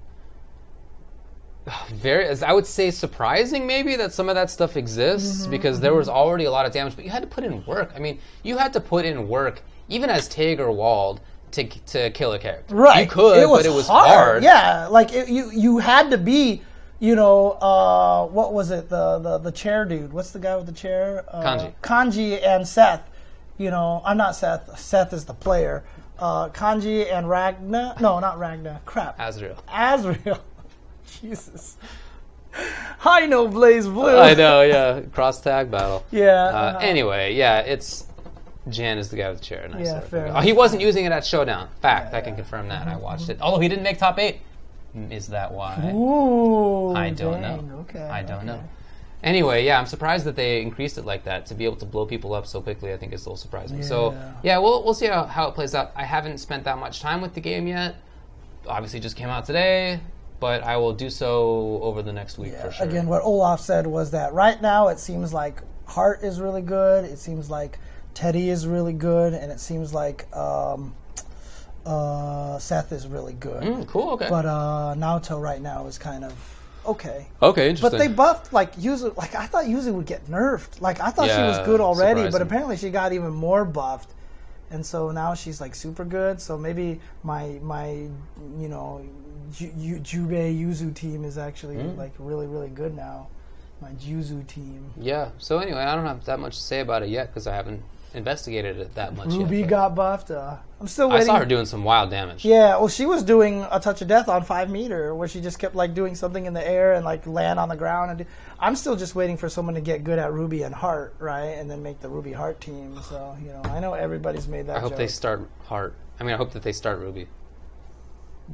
very. I would say surprising, maybe that some of that stuff exists Mm-hmm, because there was already a lot of damage, but you had to put in work. I mean, you had to put in work, even as Tager Wald, to to kill a character. Right. You could, but it was hard. Yeah, like it, you you had to be, you know, uh, what was it? The, the the chair dude. What's the guy with the chair? Uh, Kanji. Kanji and Seth. You know, I'm not Seth. Seth is the player. Uh, Kanji and Ragna. No, not Ragna. Crap. Azrael. Azrael. Jesus. I know BlazBlue. I know, yeah. Cross tag battle. Yeah. Uh, uh, anyway, yeah, it's Jan is the guy with the chair. Nice Yeah, fair Oh, he wasn't using it at Showdown. Fact, I can confirm that. I watched it. Although he didn't make top eight. Mm, Is that why? Ooh. I don't dang, know. Okay. I don't okay. know. Anyway, yeah, I'm surprised that they increased it like that to be able to blow people up so quickly. I think is a little surprising. So Yeah. yeah, we'll we'll see how, how it plays out. I haven't spent that much time with the game yet. Obviously, just came out today, but I will do so over the next week for sure. Again, what Olaf said was that right now it seems like Heart is really good. It seems like Teddie is really good, and it seems like um, uh, Seth is really good. Mm, cool. Okay. But uh, Naoto right now is kind of okay. okay. Interesting. But they buffed like Yuzu. Like I thought Yuzu would get nerfed. Like I thought she was good already, but apparently she got even more buffed. And so now she's like super good. So maybe my my you know Ju- Ju- Jubei Yuzu team is actually Hmm. like really really good now. My Juzu team. Yeah. So anyway, I don't have that much to say about it yet because I haven't investigated it that much Ruby yet. got buffed. Uh, I'm still I saw her doing some wild damage. Yeah, well, she was doing a touch of death on five meter, where she just kept like doing something in the air and like land on the ground. And do, I'm still just waiting for someone to get good at Ruby and Heart, right, and then make the Ruby Heart team. So you know, I know everybody's made that. I hope joke. they start Heart. I mean, I hope that they start Ruby.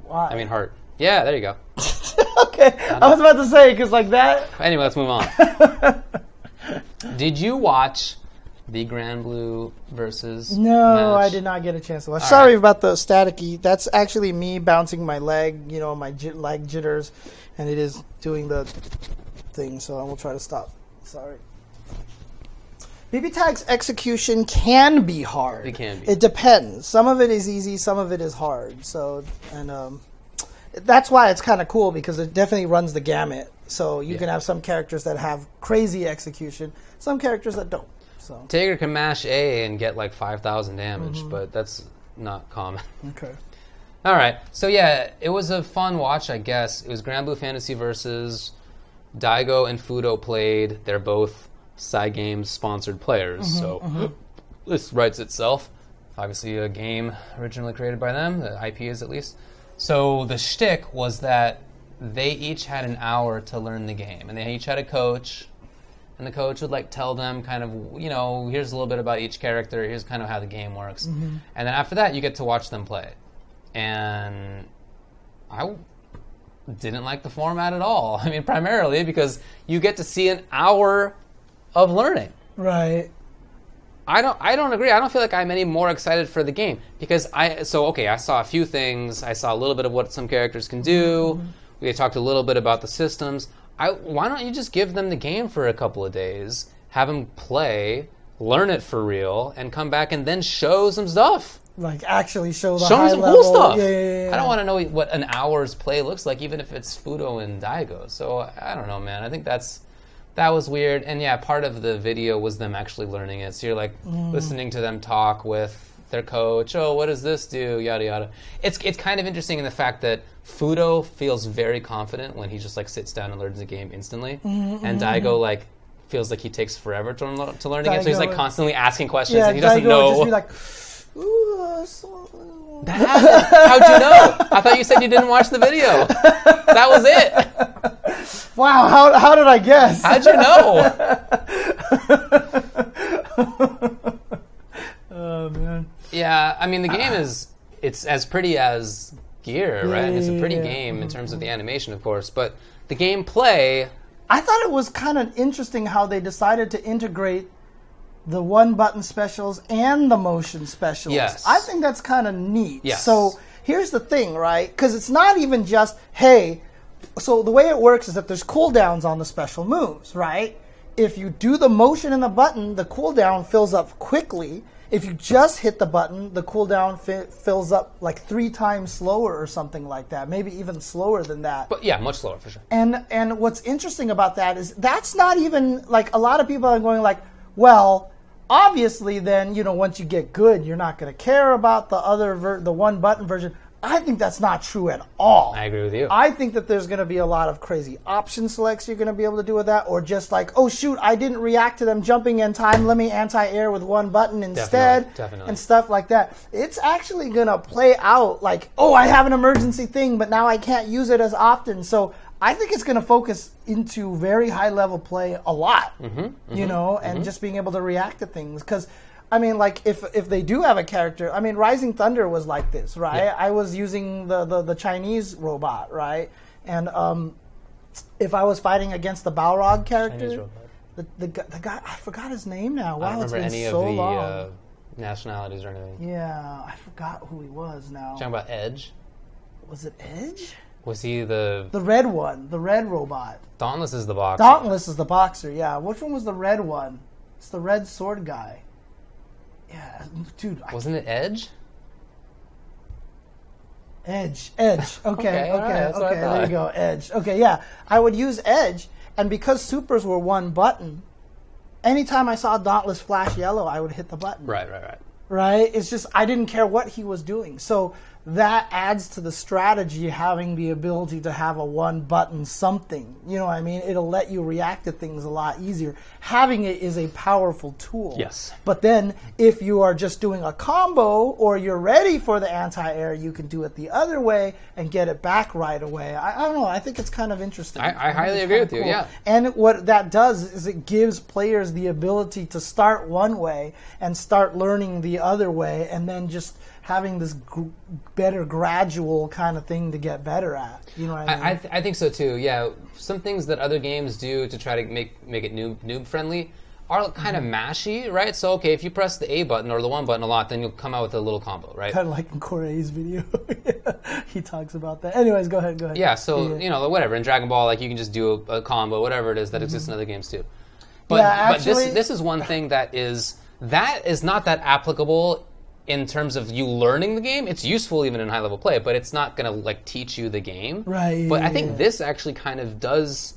Why? I mean Heart. Yeah, there you go. okay, I was about to say because like that. Anyway, let's move on. did you watch the Granblue versus? No, I did not get a chance to watch. All Sorry right. about the staticky. That's actually me bouncing my leg, you know, my leg jitters, and it is doing the thing. So I will try to stop. Sorry. BB Tag's execution can be hard. It can be. It depends. Some of it is easy, some of it is hard. So, and um, that's why it's kind of cool because it definitely runs the gamut. So you Yeah. can have some characters that have crazy execution, some characters that don't. So Tager can mash A and get like five thousand damage, Mm-hmm. but that's not common. okay. All right. So yeah, it was a fun watch, I guess. It was Granblue Fantasy versus Daigo and Fudo played. They're both Cygames sponsored players, so this writes itself. Obviously, a game originally created by them. The IP is at least. So the shtick was that they each had an hour to learn the game, and they each had a coach. And the coach would like tell them kind of, you know, here's a little bit about each character. Here's kind of how the game works. Mm-hmm. And then after that, you get to watch them play and I didn't like the format at all. I mean, primarily because you get to see an hour of learning. Right. I don't I don't agree. I don't feel like I'm any more excited for the game because I so okay, I saw a few things. I saw a little bit of what some characters can do. Mm-hmm. We talked a little bit about the systems. I why don't you just give them the game for a couple of days, have them play, learn it for real and come back and then show some stuff. Like actually show the Show high some level. cool stuff. Yeah, yeah, yeah. I don't want to know what an hour's play looks like, even if it's Fudo and Daigo. So I don't know, man. I think that's that was weird. And yeah, part of the video was them actually learning it. So you're like Mm. listening to them talk with their coach. Oh, what does this do? Yada yada. It's it's kind of interesting in the fact that Fudo feels very confident when he just like sits down and learns the game instantly, Mm-hmm, and Daigo like feels like he takes forever to learn, to learn game. So he's like constantly asking questions, Yeah, and he doesn't know. just be like, Ooh, uh, so- How'd you know? I thought you said you didn't watch the video. That was it. wow, how, how did I guess? How'd you know? oh man. Yeah, I mean the ah. game is it's as pretty as Gear, right? It's a pretty game in mm-hmm, terms of the mm-hmm. animation, of course, but the gameplay. I thought it was kind of interesting how they decided to integrate the one button specials and the motion specials. Yes. I think that's kind of neat. Yes. So here's the thing, right? Because it's not even just, hey, so the way it works is that there's cooldowns on the special moves, right? If you do the motion and the button, the cooldown fills up quickly. If you just hit the button, the cooldown fi- fills up like three times slower or something like that, maybe even slower than that. But yeah, much slower for sure. And and what's interesting about that is that's not even like a lot of people are going like, well, obviously then you know once you get good, you're not going to care about the other ver- the one button version. I think that's not true at all. I agree with you. I think that there's going to be a lot of crazy option selects you're going to be able to do with that, or just like, oh shoot, I didn't react to them jumping in time. Let me anti-air with one button instead, definitely. definitely. and stuff like that. It's actually going to play out like, oh, I have an emergency thing, but now I can't use it as often. So I think it's going to focus into very high level play a lot, Mm-hmm, you know, and just being able to react to things because. I mean, like if if they do have a character, I mean, Rising Thunder was like this, right? Yeah. I was using the, the the Chinese robot, right? And um, if I was fighting against the Balrog character, the, the the guy I forgot his name now. Wow, I don't it's been any so of the long. uh, nationalities or anything. yeah, I forgot who he was now. Talking about Edge. Was it Edge? Was he the The red one, the red robot. Dauntless is the box? Dauntless is the boxer. Yeah, which one was the red one? It's the red sword guy. Yeah, dude. I Wasn't it Edge? Edge, Edge. Okay, Okay, okay, right, that's what I okay. There you go, Edge. Okay, yeah. I would use Edge, and because supers were one button, anytime I saw Dauntless flash yellow, I would hit the button. Right, right, right. Right? It's just I didn't care what he was doing. So that adds to the strategy having the ability to have a one button something. You know what I mean? It'll let you react to things a lot easier. Having it is a powerful tool. Yes. But then if you are just doing a combo or you're ready for the anti-air, you can do it the other way and get it back right away. I, I don't know. I think it's kind of interesting. I- I highly agree with you, yeah. And what that does is it gives players the ability to start one way and start learning the other way, and then just having this gr- better gradual kind of thing to get better at. You know what I mean? I, I, th- I think so too. Yeah, some things that other games do to try to make make it noob noob friendly are kind of Mm-hmm. mashy, right? So okay, if you press the A button or the one button a lot, then you'll come out with a little combo, right? kind of like in Corey's video. he talks about that. Anyways, go ahead. Go ahead. Yeah, so you know whatever in Dragon Ball, like you can just do a, a combo, whatever it is that exists in other games too. But Mm-hmm. Yeah, but actually- this this is one thing that is that is not that applicable in terms of you learning the game. It's useful even in high level play, but it's not gonna like teach you the game. Right, But I think this actually kind of does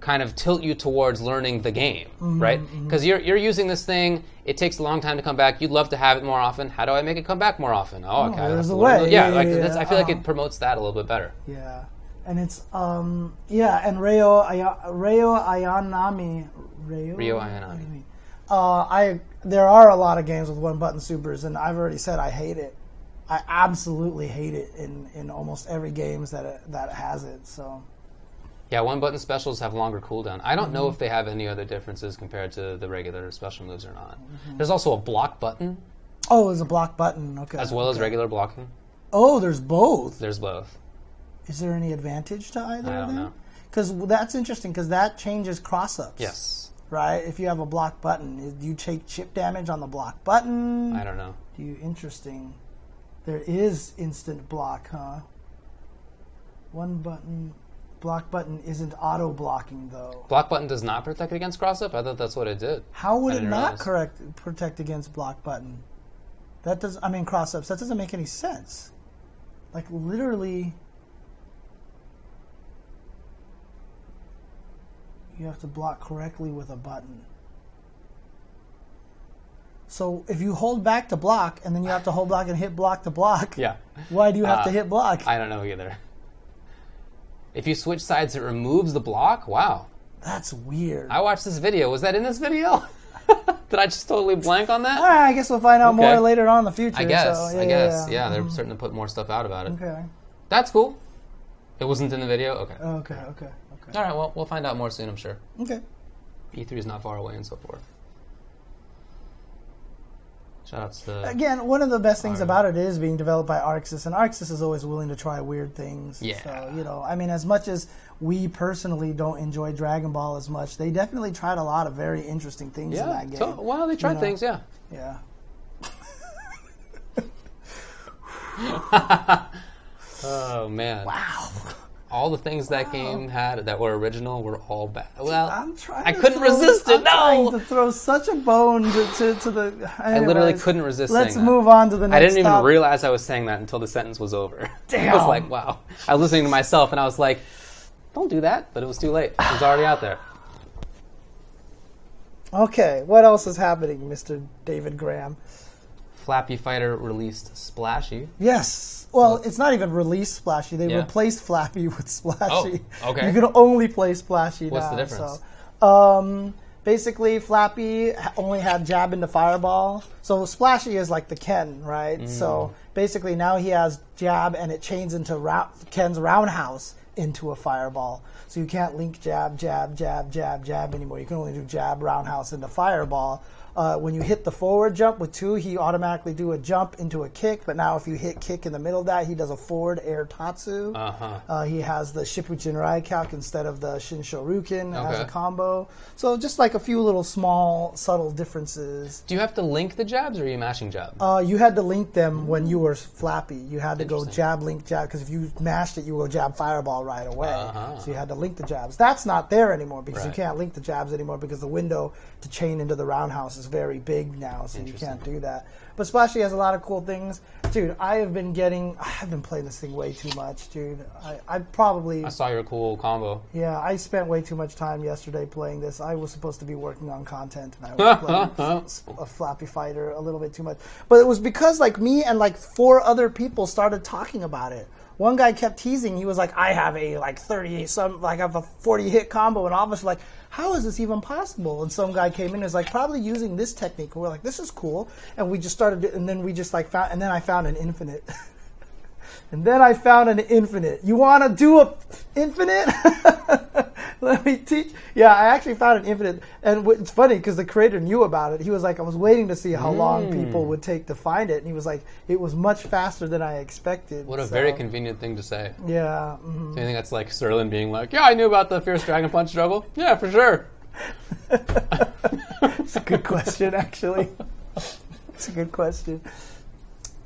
kind of tilt you towards learning the game, Mm-hmm, right? Because you're you're using this thing. It takes a long time to come back. You'd love to have it more often. How do I make it come back more often? Oh, okay. I there's a way. Yeah, Yeah, like yeah. I feel like Uh-huh. it promotes that a little bit better. Yeah, and it's um yeah, and Reo Aya- Reo Ayanami Reo Ayanami. Uh, I there are a lot of games with one button supers, and I've already said I hate it. I absolutely hate it in, in almost every games that it, that has it. So Yeah, one button specials have longer cooldown. I don't Mm-hmm. know if they have any other differences compared to the regular special moves or not. Mm-hmm. There's also a block button oh, there's a block button. Okay. as well as regular blocking. oh, there's both. There's both. Is there any advantage to either I of don't them? know. Because that's interesting. Because that changes cross ups. Yes. Right. If you have a block button, do you take chip damage on the block button? I don't know. Do you interesting? There is instant block, huh? One button, block button isn't auto blocking though. Block button does not protect against cross up. I thought that's what it did. How would it not realize. correct protect against block button? That does. I mean cross ups. That doesn't make any sense. Like literally, you have to block correctly with a button. So if you hold back to block and then you have to hold back and hit block to block, Yeah. why do you have to Uh, hit block? I don't know either. If you switch sides, it removes the block. Wow. That's weird. I watched this video. Was that in this video? Did I just totally blank on that? Right, I guess we'll find out more later on in the future. I guess. so, I guess. Yeah, they're starting to put more stuff out about it. Okay. That's cool. It wasn't in the video. Okay. Okay. Okay. All right. Well, we'll find out more soon. I'm sure. Okay. E3 is not far away and so forth. Shout outs to Again, one of the best things about it is being developed by ArcSys, and ArcSys is always willing to try weird things. Yeah. So, you know, I mean, as much as we personally don't enjoy Dragon Ball as much, they definitely tried a lot of very interesting things in that game. So, well, they tried know. things. Yeah. yeah. Oh man. Wow. All the things that game had that were original were all bad. Well, I'm trying. I couldn't throw- resist it, I'm trying no! to throw such a bone to, to, to the. I literally couldn't resist Let's saying that. move on to the next. I didn't even topic. realize I was saying that until the sentence was over. Damn. I was like, wow. I was listening to myself and I was like, don't do that. But it was too late. It was already out there. Okay, what else is happening, Mr. David Graham? Flappy Fighter released Splashy. Yes. Well, it's not even released Splashy. They Yeah. replaced Flappy with Splashy. Oh, okay. You can only play Splashy What's now. the difference? So, um, basically, Flappy ha- only had Jab into Fireball. So Splashy is like the Ken, right? Mm. So basically, now he has Jab, and it chains into rou- Ken's Roundhouse into a Fireball. So you can't link Jab, Jab, Jab, Jab, Jab anymore. You can only do Jab, Roundhouse into Fireball. Uh, when you hit the forward jump with two, he automatically do a jump into a kick. But now, if you hit kick in the middle of that, he does a forward air tatsu. Uh-huh. Uh, he has the Shippujin Raikak instead of the Shin Shoryuken as a combo. So just like a few little small, subtle differences. Do you have to link the jabs or are you mashing jab? Uh, you had to link them when you were flappy. You had to go jab, link, jab, because if you mashed it, you would go jab, fireball right away. Uh-huh. So you had to link the jabs. That's not there anymore because you can't link the jabs anymore because the window to chain into the roundhouse is very big now, so you can't do that. But Splashy has a lot of cool things. Dude, I have been getting, I've been playing this thing way too much, dude. I, I probably, I saw your cool combo. yeah, I spent way too much time yesterday playing this. I was supposed to be working on content, and I was playing a Flappy Fighter a little bit too much. But it was because like me and like four other people started talking about it. One guy kept teasing. He was like, "I have a like thirty some like I have a forty hit combo," and all of us were like, "How is this even possible?" And some guy came in and was like, "Probably using this technique." And we're like, "This is cool," and we just started, and then we just like found, and then I found an infinite. And then I found an infinite. You want to do a infinite? Let me teach. Yeah, I actually found an infinite, and it's funny because the creator knew about it. He was like, I was waiting to see how long Hmm. people would take to find it, and he was like, it was much faster than I expected. What a So, very convenient thing to say. yeah. mhm. Do you think that's like Sterling being like, yeah, I knew about the Fierce Dragon Punch struggle? Yeah, for sure. It's a good question, actually. It's a good question.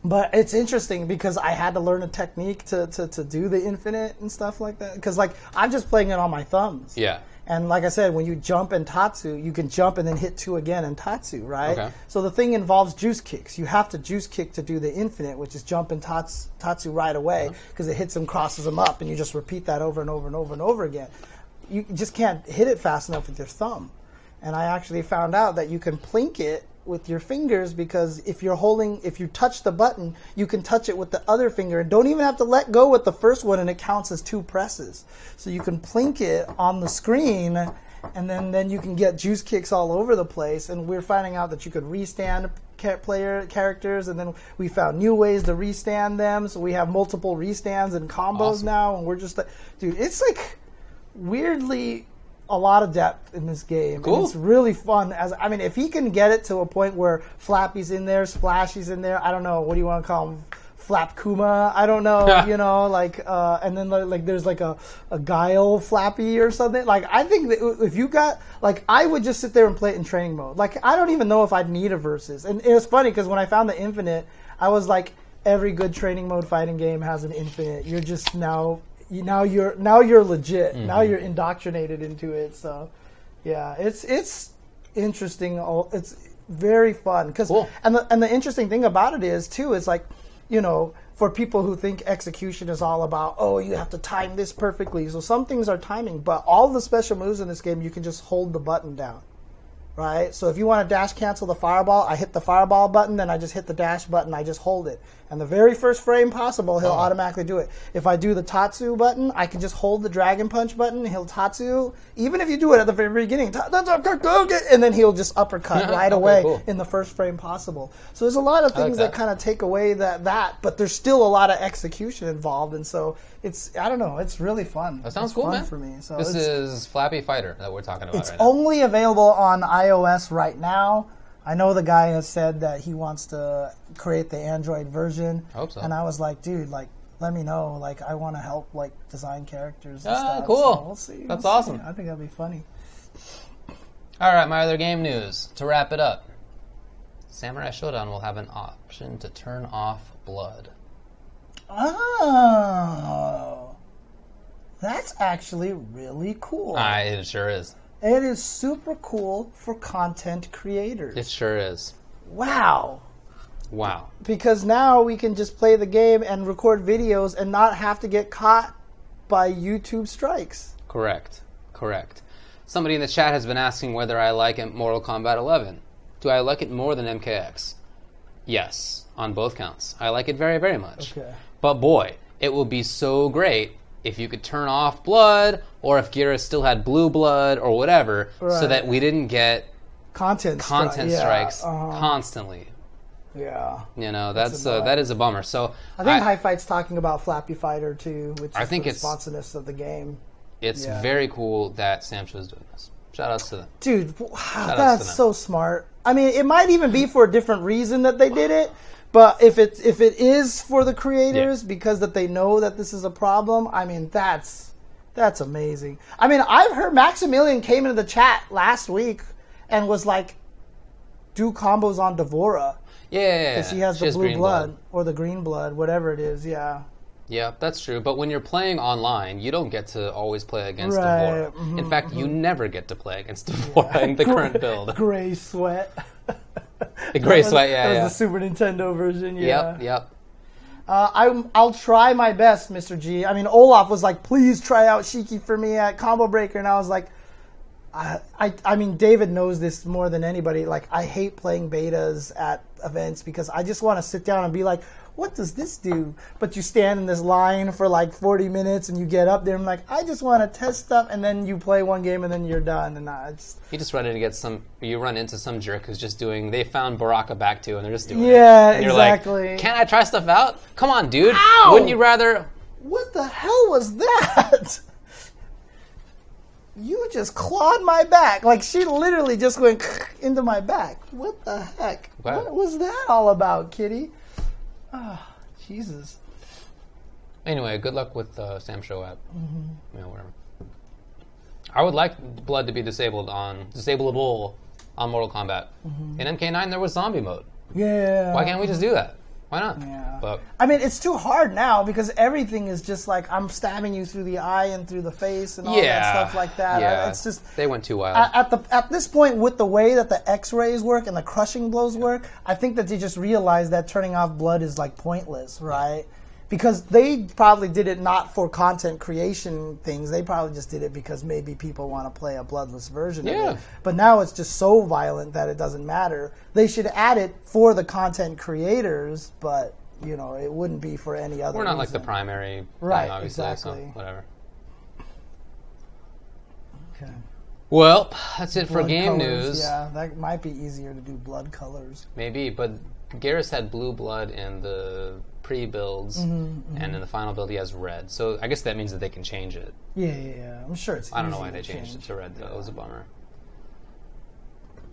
But it's interesting because I had to learn a technique to, to, to do the infinite and stuff like that. Because like I'm just playing it on my thumbs. Yeah. And like I said, when you jump in Tatsu, you can jump and then hit two again in Tatsu, right? Okay. So the thing involves juice kicks. You have to juice kick to do the infinite, which is jump in Tatsu, tatsu right away uh-huh. because it hits them, crosses them up, and you just repeat that over and over and over and over again. You just can't hit it fast enough with your thumb. And I actually found out that you can plink it with your fingers because if you're holding, if you touch the button, you can touch it with the other finger and don't even have to let go with the first one and it counts as two presses. So you can plink it on the screen and then, then you can get juice kicks all over the place. And we're finding out that you could restand player characters and then we found new ways to restand them. So we have multiple restands and combos Awesome. now and we're just like, dude, it's like weirdly a lot of depth in this game. Cool. And it's really fun. As I mean, if he can get it to a point where Flappy's in there, Splashy's in there, I don't know, what do you want to call him? Flap Kuma. I don't know, you know, like, uh, and then like, there's like a, a Guile Flappy or something. Like, I think that if you got, like, I would just sit there and play it in training mode. Like, I don't even know if I'd need a versus. And it was funny because when I found the Infinite, I was like, every good training mode fighting game has an Infinite. You're just now, you, now you're now you're legit. Now mm-hmm. you're indoctrinated into it. So, yeah, it's it's interesting. It's very fun because Cool. and the and the interesting thing about it is too is like, you know, for people who think execution is all about oh you have to time this perfectly. So some things are timing, but all the special moves in this game you can just hold the button down. Right? So if you want to dash cancel the fireball, I hit the fireball button, then I just hit the dash button, I just hold it. And the very first frame possible, he'll oh. automatically do it. If I do the Tatsu button, I can just hold the Dragon Punch button, he'll Tatsu. Even if you do it at the very beginning, and then he'll just uppercut right Okay, away cool. in the first frame possible. So there's a lot of like things that, that. kind of take away that, that, but there's still a lot of execution involved. And so it's, I don't know, it's really fun. That sounds It's cool, fun man. for me. So this is Flappy Fighter that we're talking about it's right now. only available on iOS right now. I know the guy has said that he wants to create the Android version. I hope so. And I was like, dude, like, let me know. Like, I want to help, like, design characters and Ah, stuff. cool. So we'll see. That's we'll see. awesome. I think that'll be funny. All right, my other game news. To wrap it up, Samurai Shodown will have an option to turn off blood. Oh. That's actually really cool. Ah, it sure is. It is super cool for content creators. It sure is. wow. Wow. because now we can just play the game and record videos and not have to get caught by YouTube strikes. Correct. Correct. Somebody in the chat has been asking whether I like Mortal Kombat 11. Do I like it more than MKX? Yes, on both counts. I like it very, very much. Okay. But boy, it would be so great if you could turn off blood, or if Geras still had blue blood, or whatever, so that we didn't get Content stri- content yeah, strikes uh-huh, constantly. yeah. You know, that's uh, annoying. that is a bummer. So I think High Fight's talking about Flappy Fighter too, which is I think the it's- responsiveness of the game. it's yeah. very cool that SamSho's doing this. Shout outs to them. Dude, wow, that's so smart. I mean, it might even be for a different reason that they did it, but if it if it is for the creators because that they know that this is a problem, I mean, that's that's amazing. I mean, I've heard Maximilian came into the chat last week and was like, "Do combos on D'Vorah Yeah, yeah, yeah. because he has She the blue green blood, or the green blood, whatever it is." Yeah, Yeah, that's true. But when you're playing online, you don't get to always play against Right, D'Vorah. mhm, In fact, you never get to play against D'Vorah in the current build. Gray Sweat. The Gray was- Sweat, yeah, that was yeah. the Super Nintendo version. Yeah. Yep, yep. Uh, I, I'll try my best, Mr. G. I mean, Olaf was like, please try out Shiki for me at Combo Breaker. And I was like, I, I, I mean, David knows this more than anybody. Like, I hate playing betas at events because I just want to sit down and be like, what does this do? But you stand in this line for like 40 minutes and you get up there and I'm like, I just want to test stuff. And then you play one game and then you're done. And I just, You just run in get some. You run into some jerk who's just doing. They found Baraka back to, and they're just doing it. Yeah, exactly. Like, Can't I try stuff out? Come on, dude. Ow! Wouldn't you rather? what the hell was that? You just clawed my back. Like she literally just went into my back. What the heck? Wow. What was that all about, kitty? Oh, Jesus. Anyway, good luck with the Sam Show app. Mm-hmm. Yeah, whatever. I would like blood to be disabled on disableable on Mortal Kombat. Mm-hmm. In MK9, there was zombie mode. Yeah. Why can't we just do that? Why not? Yeah. But I mean, it's too hard now because everything is just like I'm stabbing you through the eye and through the face and all yeah, that stuff like that. I- It's just they went too wild. at, at the at this point with the way that the X-rays work and the crushing blows work, I think that they just realized that turning off blood is like pointless, right? Because they probably did it not for content creation things. They probably just did it because maybe people want to play a bloodless version Yeah. of it. But now it's just so violent that it doesn't matter. They should add it for the content creators, but you know, it wouldn't be for any other We're not like the reason. primary, thing, Right, obviously. exactly. So whatever. Okay. Well, that's it for Blood game colors, news. Yeah, that might be easier to do blood colors. Maybe, but Geras had blue blood in the pre-builds, Mm-hmm, and in the final build he has red. So I guess that means that they can change it. Yeah, yeah, yeah. I'm sure it's. I don't know why they changed change. it to red though. It was a bummer.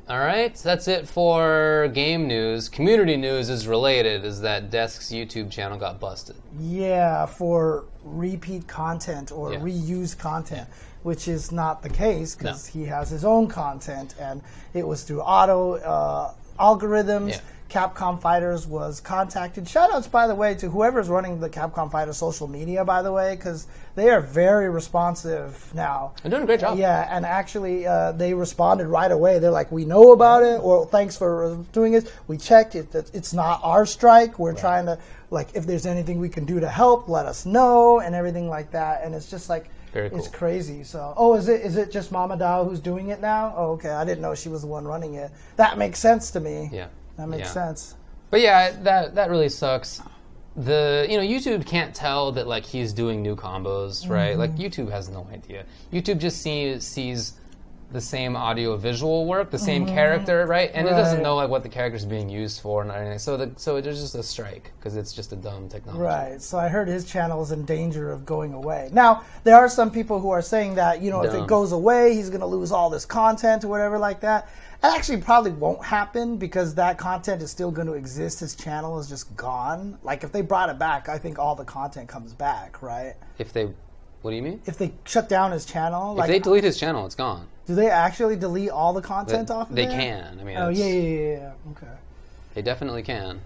All right, so that's it for game news. Community news is related. Is that Desk's YouTube channel got busted? Yeah, for repeat content or Yeah. reused content, which is not the case because he has his own content, and it was through auto uh, algorithms. Yeah. Capcom Fighters was contacted. Shoutouts, by the way, to whoever's running the Capcom Fighters social media, by the way, because they are very responsive now. They're doing a great job. Yeah, and actually, uh, they responded right away. They're like, "We know about it, or thanks for doing it. We checked it. It's not our strike. We're trying to like, if there's anything we can do to help, let us know, and everything like that." And it's just like, Very it's crazy. So, oh, is it is it just Mama Dao who's doing it now? Oh, okay. I didn't know she was the one running it. That makes sense to me. Yeah. That makes Yeah. sense. But yeah, that that really sucks. The you know YouTube can't tell that like he's doing new combos, right? Mm-hmm. Like YouTube has no idea. YouTube just sees sees the same audio visual work, the same character, right? And it doesn't Mm-hmm. Know like what the character's being used for and anything. So the so there's just a strike because it's just a dumb technology. Right. So I heard his channel is in danger of going away. Now, there are some people who are saying that, you know, if it goes away, he's going to lose all this content or whatever like that. It actually probably won't happen because that content is still going to exist. His channel is just gone. Like if they brought it back, I think all the content comes back, right? If they, what do you mean? If they shut down his channel, If like they delete his channel, it's gone. do they actually delete all the content off of they there? can. I mean, Oh, yeah, yeah, yeah, yeah. Okay. they definitely can.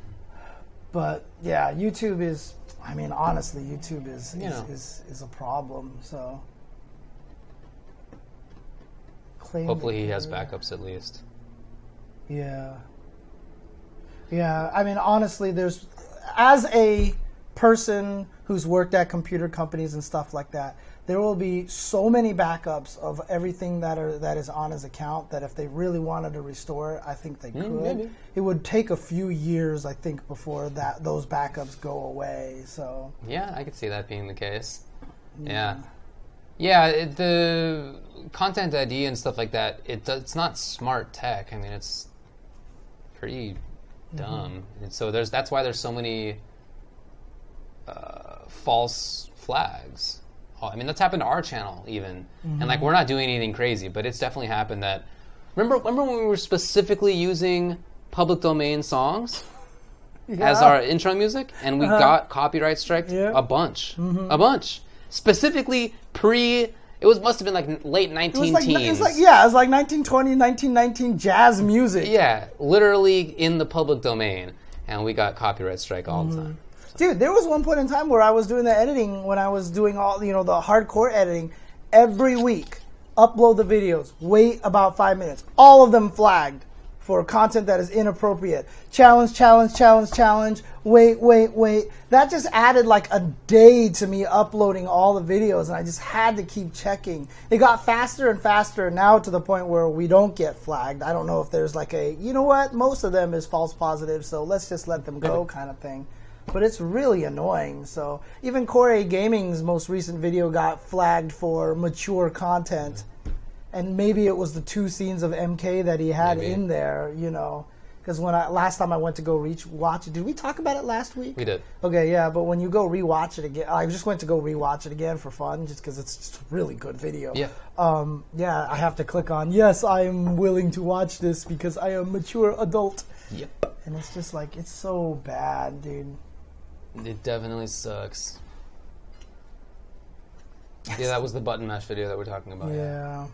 But yeah, YouTube is. I mean, honestly, YouTube is You is, know. is, is a problem. So Claim Hopefully, he has backups at least. Yeah. Yeah, I mean, honestly, there's as a person who's worked at computer companies and stuff like that, there will be so many backups of everything that are that is on his account that if they really wanted to restore it, I think they could. Mm, maybe. It would take a few years, I think, before that those backups go away. So Yeah, I could see that being the case. Yeah. Yeah, it, the content ID and stuff like that, it does, it's not smart tech. I mean, it's pretty dumb. And so there's that's why there's so many uh, false flags. Oh, I mean, that's happened to our channel even. And like we're not doing anything crazy, but it's definitely happened that Remember remember when we were specifically using public domain songs? as our intro music, and we got copyright strike Uh-huh. Yeah. Mm-hmm. a bunch, a bunch. Specifically pre, it was must have been like late it was nineteen like teens. like yeah, it was like 1920, 1919 jazz music. Yeah, literally in the public domain, and we got copyright strike all Mm-hmm. the time. Dude, there was one point in time where I was doing the editing when I was doing all you know the hardcore editing every week. Upload the videos. Wait about five minutes. All of them flagged for content that is inappropriate. Challenge, challenge, challenge, challenge. Wait, wait, wait. That just added like a day to me uploading all the videos, and I just had to keep checking. It got faster and faster and now to the point where we don't get flagged. I don't know if there's like a you know what most of them is false positive, so let's just let them go kind of thing but it's really annoying. So even Core-A Gaming's most recent video got flagged for mature content, and maybe it was the two scenes of MK that he had Maybe. in there. You know, because when I last time I went to go reach watch it, did we talk about it last week? We did. Okay, yeah, but when you go rewatch it again, I just went to go rewatch it again for fun, just because it's just a really good video. Yeah. Um, yeah, I have to click on yes, I am willing to watch this because I am a mature adult, Yep. and it's just like it's so bad, dude. It definitely sucks. Yeah, that was the button mash video that we're talking about. Yeah. yeah.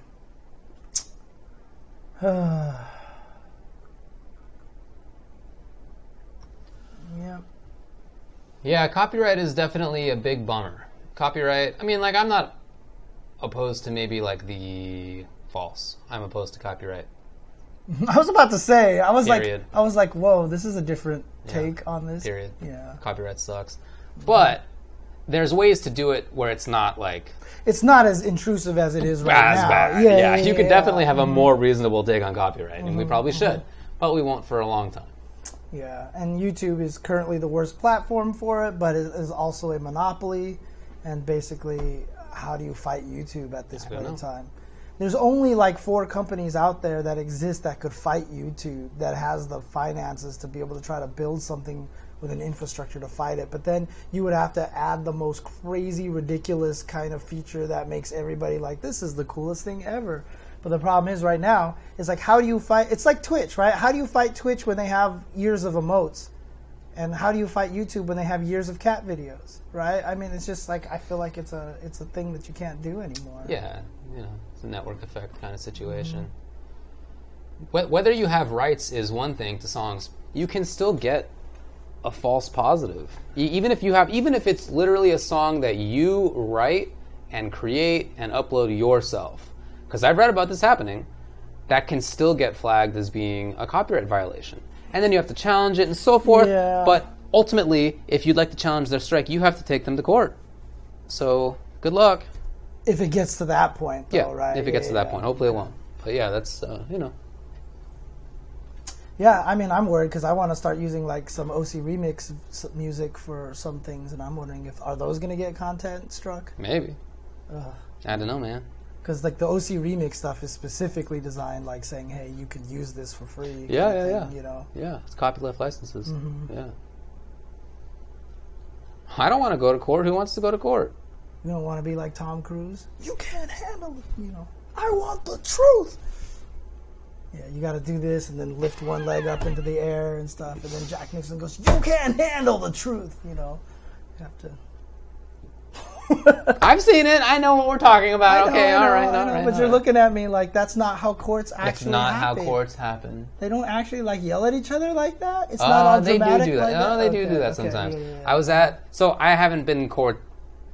Yeah, copyright is definitely a big bummer. Copyright, I mean, like, I'm not opposed to maybe like the false. I'm opposed to copyright. I was about to say, I was Period. like, I was like, whoa, this is a different take on this. Period. Yeah. Copyright sucks. But there's ways to do it where it's not like It's not as intrusive as it is right as now. bad. Yeah, Yeah, yeah, you could yeah. definitely have a more reasonable take on copyright, and we Mm-hmm. probably should, but we won't for a long time. Yeah, and YouTube is currently the worst platform for it, but it is also a monopoly. And basically, how do you fight YouTube at this point in time? There's only like four companies out there that exist that could fight YouTube, that has the finances to be able to try to build something with an infrastructure to fight it. But then you would have to add the most crazy, ridiculous kind of feature that makes everybody like, this is the coolest thing ever. But the problem is right now is like how do you fight? It's like Twitch, right? How do you fight Twitch when they have years of emotes? And how do you fight YouTube when they have years of cat videos, right? I mean, it's just like I feel like it's a it's a thing that you can't do anymore. Yeah, you know, it's a network effect kind of situation. Wh- Whether you have rights is one thing to songs. You can still get a false positive, even if you have, even if it's literally a song that you write and create and upload yourself. Because I've read about this happening. That can still get flagged as being a copyright violation, and then you have to challenge it and so forth. Yeah. But ultimately, if you'd like to challenge their strike, you have to take them to court. So good luck. If it gets to that point, though, Yeah, right? if it gets Yeah, to that yeah. point. Hopefully it won't. But yeah, that's uh, you know. Yeah, I mean, I'm worried because I want to start using like some OC remix music for some things, and I'm wondering if are those going to get content struck? Maybe. Ugh. I don't know, man. Because like the OC remix stuff is specifically designed like saying, "Hey, you could use this for free." Yeah, yeah, thing, yeah. You know, Yeah, it's copyleft licenses. Mm-hmm. Yeah. I don't want to go to court. Who wants to go to court? you don't want to be like Tom Cruise. You can't handle it. You know, I want the truth. Yeah, you got to do this and then lift one leg up into the air and stuff, and then Jack Nixon goes, "You can't handle the truth." You know, you have to. I've seen it. I know what we're talking about. know, okay, I know, all right, all know, right. But all you're right. looking at me like that's not how courts actually happen. It's not happen. how courts happen. They don't actually like yell at each other like that. It's not Uh, all they do dramatic do that. like no, they do do that okay, sometimes. yeah, yeah, yeah. I was at so I haven't been in court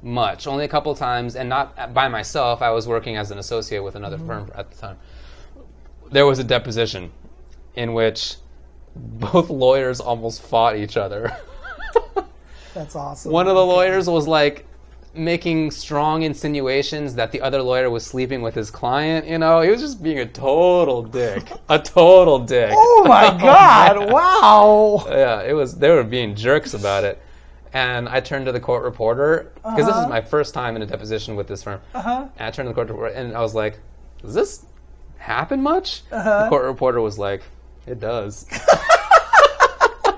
much, only a couple times, and not by myself. I was working as an associate with another Mm-hmm. firm at the time. There was a deposition in which both lawyers almost fought each other. That's awesome. One of the lawyers was like making strong insinuations that the other lawyer was sleeping with his client. You know, he was just being a total dick. A total dick. Oh my God! man. wow. Yeah, it was. They were being jerks about it. And I turned to the court reporter because this is Uh-huh. my first time in a deposition with this firm. Uh-huh. And I turned to the court reporter and I was like, "Is this happen much?" Uh-huh. The court reporter was like, "It does."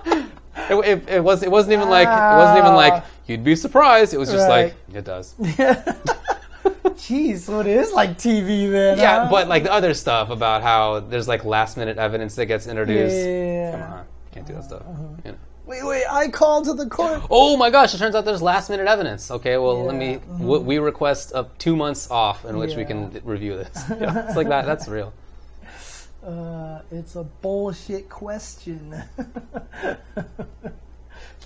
it, it, it was. It wasn't even like. It wasn't even like you'd be surprised. It was just Right. like it does. Jeez, so it is like TV then. Yeah, huh? but like the other stuff about how there's like last minute evidence that gets introduced. Yeah. Come on, can't do that stuff. You know. Wait, wait! I called to the court. Oh my gosh! It turns out there's last minute evidence. Okay, well let Yeah, me. w- we request uh, two months off in which we can review this. Yeah, it's like that. That's real. Uh, it's a bullshit question. oh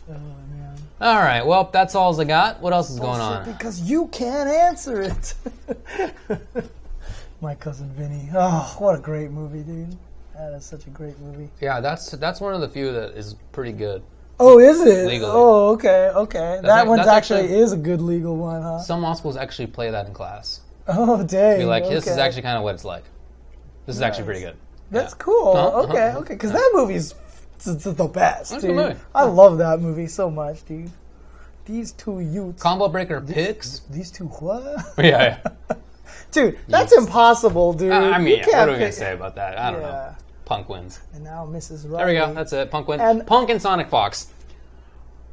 man. All right. Well, that's all I got. What else is going on? Because you can't answer it. My cousin Vinny. Oh, what a great movie, dude. That is such a great movie. Yeah, that's that's one of the few that is pretty good. Oh, is it? Legally. Oh, okay, okay. that ac- one's actually, actually- is a good legal one, huh? Some law schools actually play that in class. Oh, dang. Be like, this is actually kind of what it's like. This is actually pretty good. That's Yeah. cool. Uh-huh, okay, uh-huh. okay. Because that movie's the best, That's dude. I love that movie so much, dude. These two youths. Combo breaker picks. these two what? yeah. yeah. dude, that's Youths. impossible, dude. I I mean, yeah, what are we gonna say about that? I don't know. Punk wins. And now Mrs. Riley. There we go. That's it. Punk wins. And- Punk and Sonic Fox.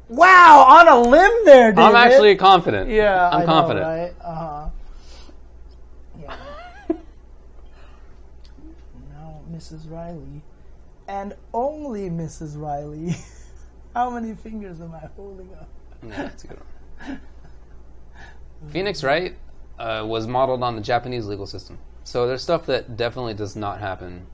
Wow, on a limb there, dude. I'm actually confident. Yeah, I'm I know, confident. right? Uh huh. Yeah. now, Mrs. Riley, and only Mrs. Riley. How many fingers am I holding up? Yeah, that's a good one. Phoenix Wright uh, was modeled on the Japanese legal system. So there's stuff that definitely does not happen.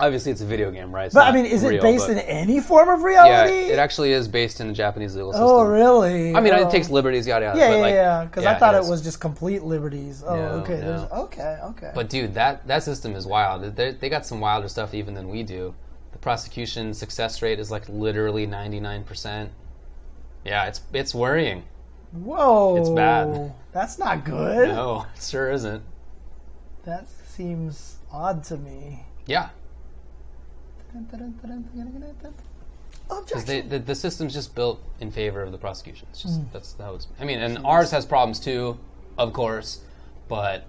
Obviously, it's a video game, right? It's But I mean, is it real, based but- in any form of reality? Yeah, it actually is based in the Japanese legal oh, system. oh, really? I mean, oh. it takes liberties, yada yada. Yeah, but yeah, like, yeah. Because yeah, I thought it was just complete liberties. Oh, No, okay. no. Okay, okay. But dude, that that system is wild. They they got some wilder stuff even than we do. The prosecution success rate is like literally 99%. Yeah, it's it's worrying. Whoa, It's bad. That's not good. No, it sure isn't. That seems odd to me. Yeah, because the, the system's just built in favor of the prosecution. It's just that's how it's. I mean, and ours has problems too, of course, but.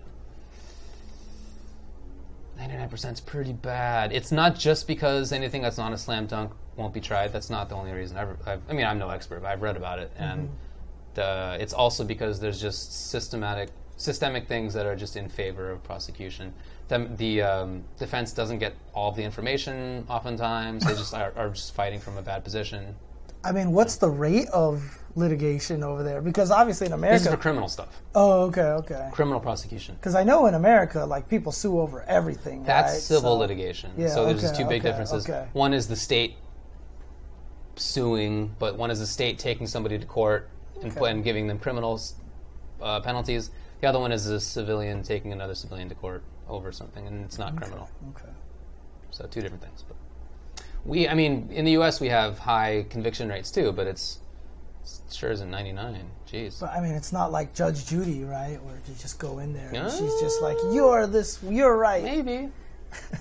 99% is pretty bad. It's not just because anything that's not a slam dunk won't be tried. That's not the only reason. I've, I've, I mean, I'm no expert, but I've read about it. And Mm-hmm. the, it's also because there's just systematic systemic things that are just in favor of prosecution. The, the um, defense doesn't get all of the information. Oftentimes, they just are, are just fighting from a bad position. I mean, what's the rate of litigation over there? Because obviously in America, This is for criminal stuff, oh, okay, okay. criminal prosecution. Because I know in America, like people sue over everything. That's right? civil So- litigation. Yeah, so there's okay, two big okay, differences. okay. One is the state suing, but one is the state taking somebody to court and, and giving them criminal uh, penalties. The other one is a civilian taking another civilian to court over something, and it's not criminal. Okay. So two different things. But we, I mean, in the U.S. we have high conviction rates too, but it's, it's sure isn't 99. Jeez. But I mean, it's not like Judge Judy, right? Where you just go in there and she's just like, "You're this, you're right." Maybe.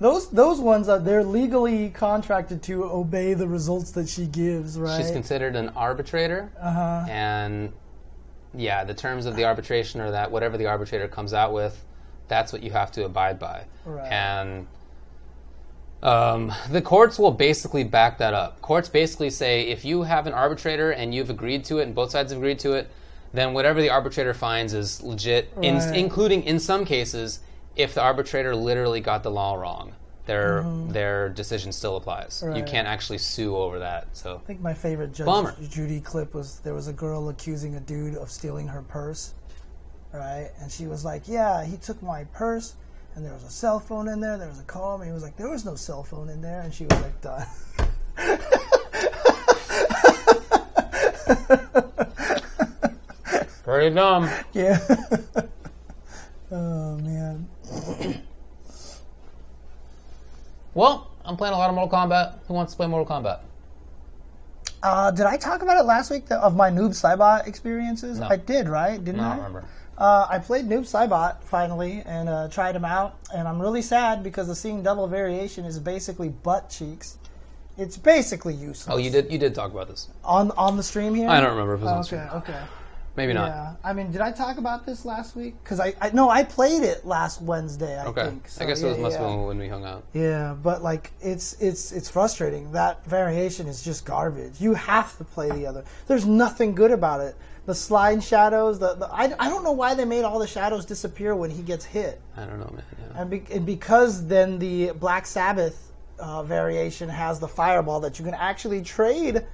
Those those ones are they're legally contracted to obey the results that she gives, right? She's considered an arbitrator, uh-huh. and yeah, the terms of the arbitration are that whatever the arbitrator comes out with, that's what you have to abide by. Right. And um, the courts will basically back that up. Courts basically say if you have an arbitrator and you've agreed to it, and both sides have agreed to it, then whatever the arbitrator finds is legit, in, including in some cases if the arbitrator literally got the law wrong. Their, their decision still applies. You Mm-hmm. Can't actually sue over that. So I think my favorite Judge Bummer. Judy clip was there was a girl accusing a dude of stealing her purse, right? And she was like, "Yeah, he took my purse, and there was a cell phone in there. There was a call." And he was like, "There was no cell phone in there," and she was like, "Done." Pretty dumb. yeah. oh man. Well, I'm playing a lot of Mortal Kombat. Who wants to play Mortal Kombat? Uh, did I talk about it last week the, of my Noob Saibot experiences? No. I did, right? Didn't I I? don't remember. Uh, I played Noob Saibot finally and uh, tried him out, and I'm really sad because the seeing double variation is basically butt cheeks. It's basically useless. Oh, you did. You did talk about this. on on the stream here? I don't remember if it was on Okay, stream. okay. Maybe not. Yeah, I mean, did I talk about this last week? Because I, I no, I played it last Wednesday. I Okay. think. So, I guess yeah, it was must yeah. have been when we hung out. Yeah, but like it's it's it's frustrating. That variation is just garbage. You have to play the other. There's nothing good about it. The slide shadows. The, the I, I don't know why they made all the shadows disappear when he gets hit. I don't know, man. Yeah. And, be, and because then the Black Sabbath uh, variation has the fireball that you can actually trade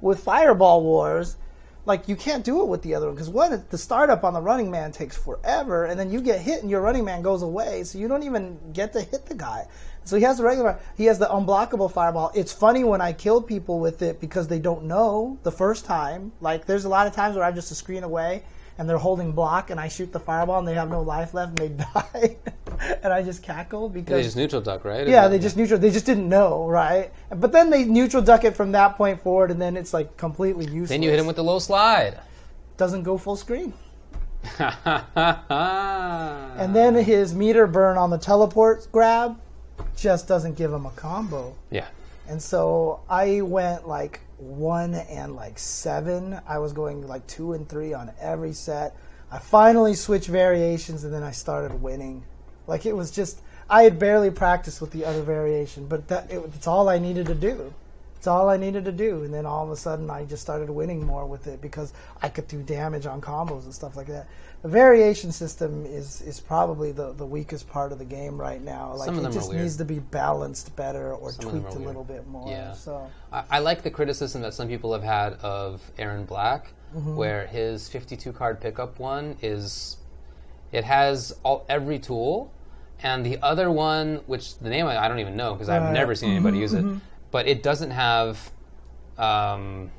with Fireball Wars. Like you can't do it with the other one because what the startup on the Running Man takes forever, and then you get hit and your Running Man goes away, so you don't even get to hit the guy. So he has the regular, he has the unblockable fireball. It's funny when I kill people with it because they don't know the first time. Like there's a lot of times where I'm just a screen away and they're holding block, and I shoot the fireball and they have no life left and they die, and I just cackle because They just neutral duck, right? yeah, they just neutral. They just didn't know, right? But then they neutral duck it from that point forward, and then it's like completely useless. Then you hit him with the low slide. doesn't go full screen, and then his meter burn on the teleport grab just doesn't give him a combo. yeah, And so I went like one and like seven. I was going like two and three on every set. I finally switched variations and then I started winning. Like it was just, I had barely practiced with the other variation, but that it, it's all I needed to do. It's all I needed to do. And then all of a sudden I just started winning more with it because I could do damage on combos and stuff like that. The variation system is, is probably the, the weakest part of the game right now. Like Some of it just needs to be balanced better or Some tweaked a little bit more. Yeah. So I, I like the criticism that some people have had of Erron Black, Mm-hmm. where his 52 card pickup one is, it has all every tool, and the other one, which the name I, I don't even know because I've never seen anybody use Mm-hmm, it, but it doesn't have. Um,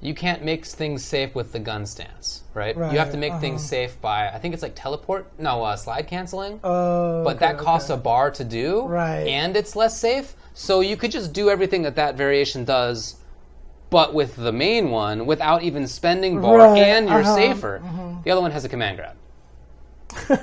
you can't make things safe with the gun stance, right? right you have to make things uh-huh. safe by I think it's like teleport, no, uh, slide canceling. Oh, but okay, that costs okay. a bar to do, Right. And it's less safe, so you could just do everything that that variation does, but with the main one without even spending bar, Right, and you're uh-huh, safer. The other one has a command grab.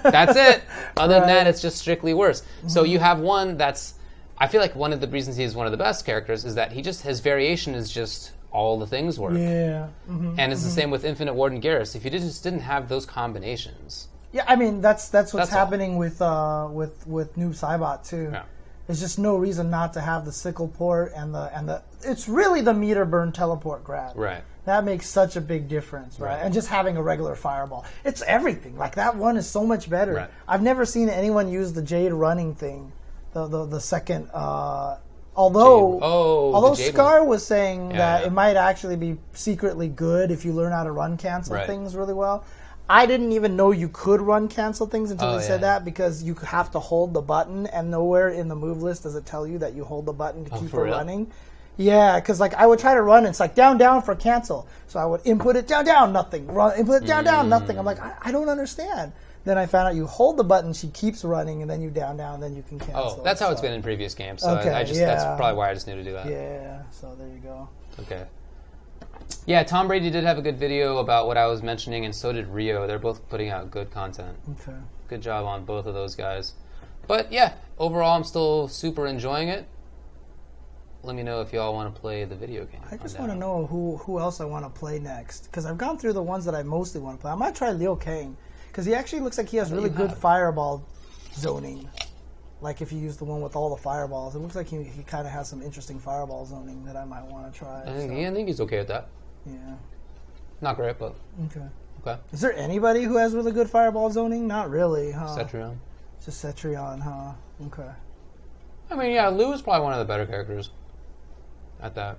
That's it. Other than that, Mm-hmm. it's just strictly worse. So you have one that's. I feel like one of the reasons he's one of the best characters is that he just his variation is just all the things work. Yeah. mhm. And it's the same with Infinite Ward and Geras. If you did- just didn't have those combinations, Yeah, I mean that's that's what's That's all. happening with uh with with Noob Saibot too. Yeah. There's just no reason not to have the sickle port and the and the. It's really the meter burn teleport grab. Right. That makes such a big difference, right? Right. And just having a regular fireball. It's everything. Like that one is so much better. Right. I've never seen anyone use the Jade running thing. The the, the second uh although oh, although Scar was saying Yeah, that yeah. it might actually be secretly good if you learn how to run cancel Right. things really well. I didn't even know you could run cancel things until Oh, they said yeah. that because you have to hold the button and nowhere in the move list does it tell you that you hold the button to keep Oh, for it real? running. Yeah, because like I would try to run, it's like down, down for cancel. So I would input it down, down, nothing. Run, input it down, down, nothing. I'm like, I, I don't understand. Then I found out you hold the button, she keeps running, and then you down, down, then you can oh, cancel. Oh, that's how it's been in previous games. So Okay, I, I just yeah. that's probably why I just knew to do that. Yeah, so there you go. Okay. Yeah, Tom Brady did have a good video about what I was mentioning, and so did Rio. They're both putting out good content. Okay. Good job on both of those guys. But yeah, overall, I'm still super enjoying it. Let me know if y'all want to play the video game. I just want to know who who else I want to play next because I've gone through the ones that I mostly want to play. I might try Liu Kang because he actually looks like he has really good fireball zoning. Like if you use the one with all the fireballs, it looks like he, he kind of has some interesting fireball zoning that I might want to try. I think, so, yeah, I think he's okay with that. yeah. Not great, but Okay. okay. Is there anybody who has really good fireball zoning? Not really, huh? Cetrion. Just Cetrion, huh? Okay. I mean, yeah, Liu is probably one of the better characters at that.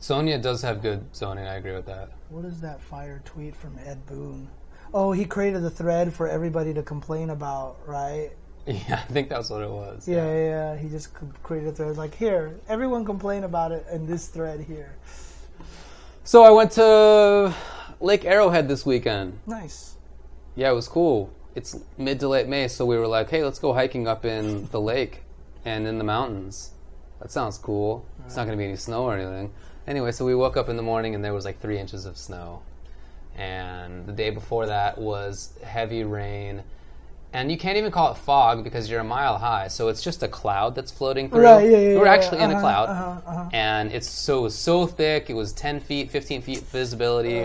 Sonya does have good zoning. I agree with that. What is that fire tweet from Ed Boon? Oh, he created the thread for everybody to complain about, right? Yeah, I think that's what it was. Yeah, yeah, yeah. He just created a thread like, here, everyone complain about it in this thread here. So I went to Lake Arrowhead this weekend. Nice. Yeah, it was cool. It's mid to late May, so we were like, hey, let's go hiking up in the lake and in the mountains. That sounds cool. It's not going to be any snow or anything. Anyway, so we woke up in the morning and there was like three inches of snow. And the day before that was heavy rain. And you can't even call it fog because you're a mile high, so it's just a cloud that's floating through. Right, yeah, yeah, We're yeah, actually in a uh-huh, cloud, uh-huh, uh-huh. and it's so so thick. It was ten feet, fifteen feet visibility.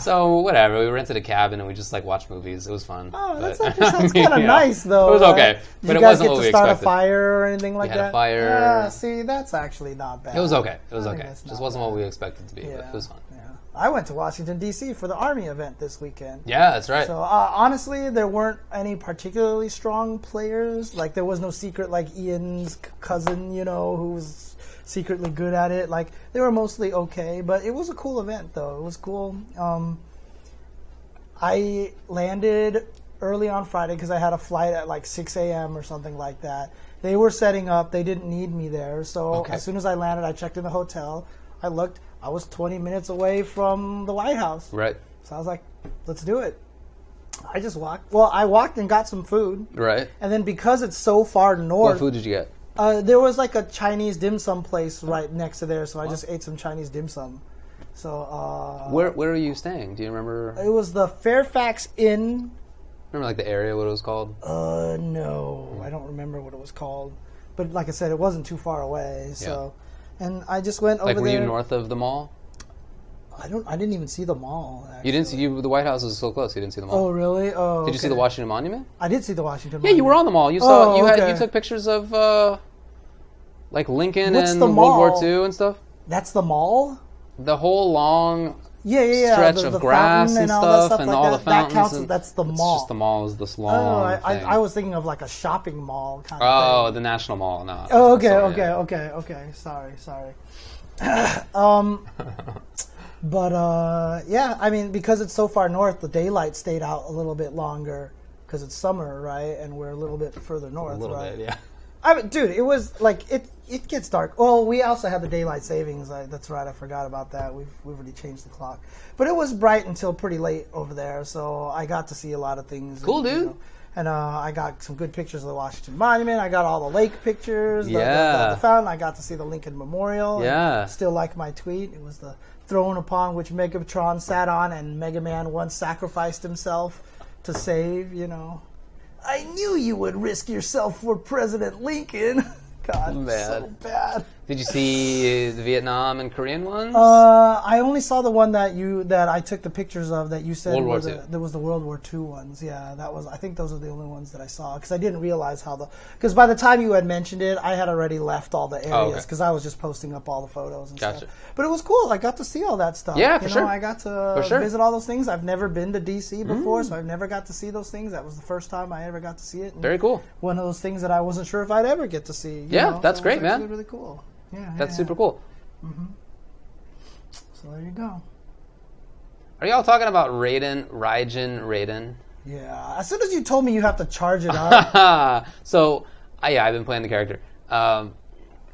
So whatever, we rented a cabin and we just like watched movies. It was fun. Oh, But- that's actually sounds kind of yeah. nice, though. It was okay, but you it guys wasn't get what to we start expected. a fire or anything like had a that? fire. Yeah, see, that's actually not bad. It was okay. It was I okay. that's Just not wasn't what we expected to be, but Yeah, it was fun. I went to Washington D.C. for the Army event this weekend. Yeah, that's right. So uh, honestly, there weren't any particularly strong players. Like there was no secret like Ian's cousin, you know, who was secretly good at it. Like they were mostly okay, but it was a cool event though. It was cool. Um, I landed early on Friday because I had a flight at like 6 a.m. or something like that. They were setting up. They didn't need me there. So Okay. as soon as I landed, I checked in the hotel. I looked. I was 20 minutes away from the White House. right, So I was like, let's do it. I just walked. Well, I walked and got some food. right. And then because it's so far north. What food did you get? uh, there was like a Chinese dim sum place right next to there. So I just ate some Chinese dim sum. So uh, Where Where are you staying? Do you remember? it was the Fairfax Inn. Remember like the area what it was called? Uh, no, I don't remember what it was called. But like I said, it wasn't too far away. So, and I just went Like over there. Like, were you north of the mall? I don't. I didn't even see the mall. You didn't see you. The White House was so close. You didn't see the mall. Oh really? Oh. Did you see the Washington Monument? I did see the Washington. Monument. Yeah, you were on the mall. You saw. Oh, you had. okay. You took pictures of uh, like Lincoln What's and the World? War II and stuff. That's the mall. The whole long Yeah, yeah, yeah. stretch the, of the grass and all that stuff, stuff and like all that. the fountains. That counts. and- that's the it's mall. just the mall is this Oh, long. I, thing. I, I was thinking of like a shopping mall kind of Oh, thing. the National Mall. No. Oh, okay, Sorry, okay, yeah. okay, okay. Sorry, sorry. um, but uh, yeah, I mean, because it's so far north, the daylight stayed out a little bit longer because it's summer, right? And we're a little bit further north, A little right? bit, yeah. I mean, dude, it was like it. It gets dark. Well, we also had the daylight savings. I, that's right. I forgot about that. We've we've already changed the clock. But it was bright until pretty late over there, so I got to see a lot of things. Cool, and, you dude. know, and uh, I got some good pictures of the Washington Monument. I got all the lake pictures. The, the- the, Yeah. the fountain. I got to see the Lincoln Memorial. Yeah. Still like my tweet. It was the throne upon which Megatron sat on, and Mega Man once sacrificed himself to save. You know. I knew you would risk yourself for President Lincoln. God, oh, Man. so bad. Did you see the Vietnam and Korean ones? Uh, I only saw the one that you that I took the pictures of that you said World War the, there was the World War II ones. Yeah, that was. I think those are the only ones that I saw because I didn't realize how the because by the time you had mentioned it, I had already left all the areas Oh, okay. because I was just posting up all the photos and Gotcha. stuff. But it was cool. I got to see all that stuff. Yeah, you for know, sure. I got to sure. Mm. visit all those things. I've never been to DC before, so I've never got to see those things. That was the first time I ever got to see it. Very cool. One of those things that I wasn't sure if I'd ever get to see. you Yeah, know, that's so great, man. Really cool. Yeah, That's yeah, super cool. So there you go. Are y'all talking about Raiden, Raijin, Raiden? Yeah. As soon as you told me you have to charge it up, so, uh, yeah, I've been playing the character. Um,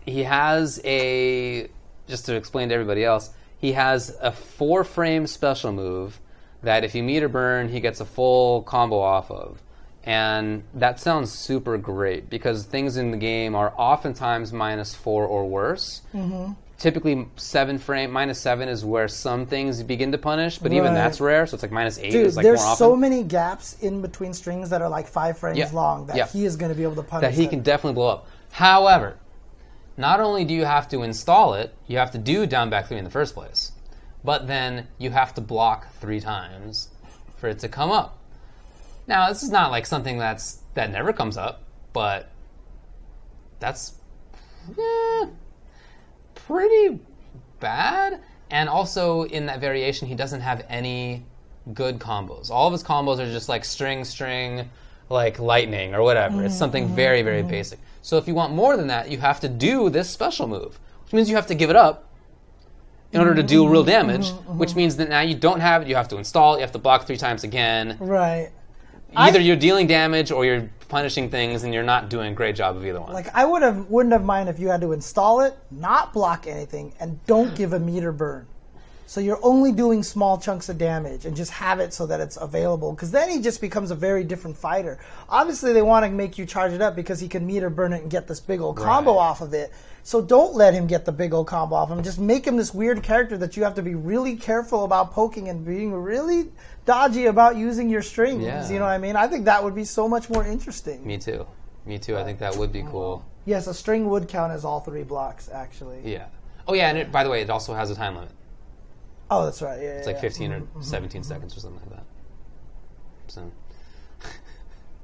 he has a, just to explain to everybody else, he has a four frame special move that if you meet or burn, he gets a full combo off of. And that sounds super great because things in the game are oftentimes minus four or worse. Mm-hmm. Typically, seven frame minus seven is where some things begin to punish, but even that's rare. So it's like minus eight dude, is like there's more often. so many gaps in between strings that are like five frames Yeah. long that Yeah. he is going to be able to punish. that he them. can definitely blow up. However, not only do you have to install it, you have to do down back three in the first place, but then you have to block three times for it to come up. Now, this is not like something that's that never comes up, but that's eh, pretty bad. And also in that variation, he doesn't have any good combos. All of his combos are just like string, string, like lightning or whatever. It's something mm-hmm. very, very mm-hmm. basic. So if you want more than that, you have to do this special move, which means you have to give it up in order to do real mm-hmm. damage. Which means that now you don't have it. You have to install it. You have to block three times again. right. Either I- you're dealing damage or you're punishing things, and you're not doing a great job of either one. Like I would have wouldn't have mind if you had to install it, not block anything, and don't give a meter burn. So you're only doing small chunks of damage and just have it so that it's available. Because then he just becomes a very different fighter. Obviously, they want to make you charge it up because he can meter burn it and get this big old combo Right. off of it. So don't let him get the big old combo off him. Just make him this weird character that you have to be really careful about poking and being really dodgy about using your strings. Yeah. You know what I mean? I think that would be so much more interesting. Me too. Me too. I think that would be cool. Yes, a string would count as all three blocks, actually. Yeah. Oh yeah, and it, by the way, it also has a time limit. Oh, that's right. Yeah, It's like 15 or mm-hmm, mm-hmm, 17 mm-hmm. seconds or something like that. So,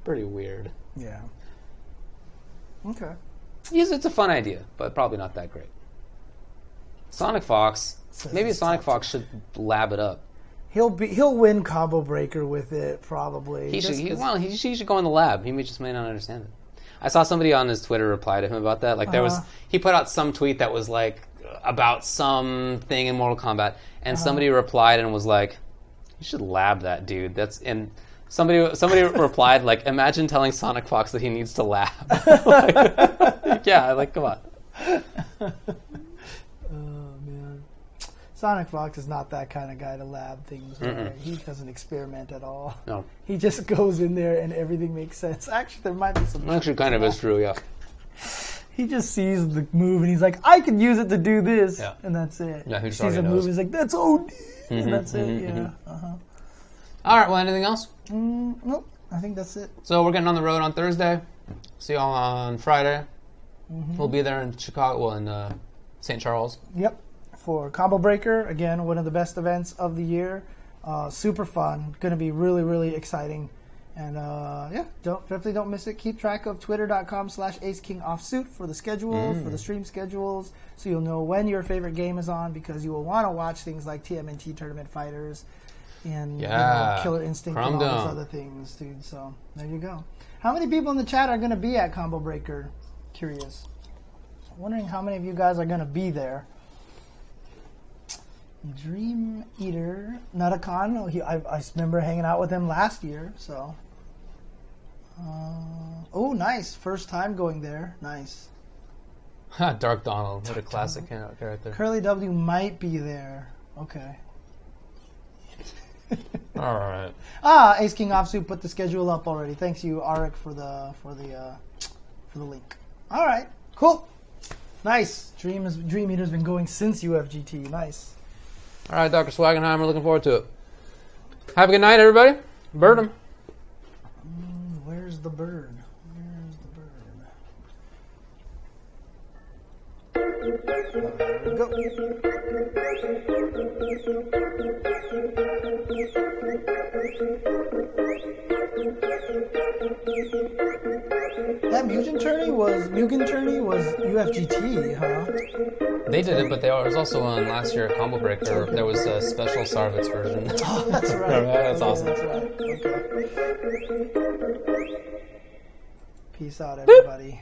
pretty weird. Yeah. Okay. It's a fun idea, but probably not that great. Sonic Fox. Maybe Sonic Fox should lab it up. He'll be he'll win combo breaker with it probably. He should. He, well, he, should- he should go in the lab. He may just may not understand it. I saw somebody on his Twitter reply to him about that. Like there was, Uh-huh. he put out some tweet that was like about something in Mortal Kombat, and Uh-huh. somebody replied and was like, "You should lab that, dude." That's and somebody somebody replied like, "Imagine telling Sonic Fox that he needs to lab." Like, yeah, like come on. Oh man. Sonic Fox is not that kind of guy to lab things. Right? He doesn't experiment at all. No, He just goes in there and everything makes sense. Actually, there might be some. actually, kind of is true. Yeah. He just sees the move and he's like, "I could use it to do this," Yeah. and that's it. Yeah, he sees a already move, knows. he's like, "That's OD," and that's it. mhm, Yeah. Uh-huh. All right. Well, anything else? Mm, nope. I think that's it. So we're getting on the road on Thursday. See y'all on Friday. Mm-hmm. We'll be there in Chicago, well, in uh, St. Charles. Yep. For Combo Breaker, again, one of the best events of the year. Uh, super fun. Going to be really, really exciting. And uh, yeah, don't definitely don't miss it. Keep track of twitter.com slash Ace King Offsuit for the schedule, for the stream schedules, so you'll know when your favorite game is on because you will want to watch things like TMNT Tournament Fighters and you know, Killer Instinct and all Dome. those other things, dude. So there you go. How many people in the chat are going to be at Combo Breaker? Curious. Wondering how many of you guys are going to be there. Dream Eater, Nutacon. He, I, I remember hanging out with him last year. So, uh, oh, nice! First time going there. Nice. Dark Donald. What a classic char- character. Curly W might be there. Okay. All right. Ah, Ace King Offsuit put the schedule up already. Thanks you, Arik, for the for the uh, for the link. All right, cool, nice. Dream is Dream Eater's been going since UFGT. Nice. All right, Dr. Swagenheimer. Looking forward to it. Have a good night, everybody. Bird 'em. Where's the? Where's the bird? There we go. That Mugen tourney was Mugen tourney was UFGT, huh? They did it, but there was also one last year at Combo Breaker. There was a special Sarvitz version. Oh, that's right. That's awesome. That's right. Okay. Peace out, everybody.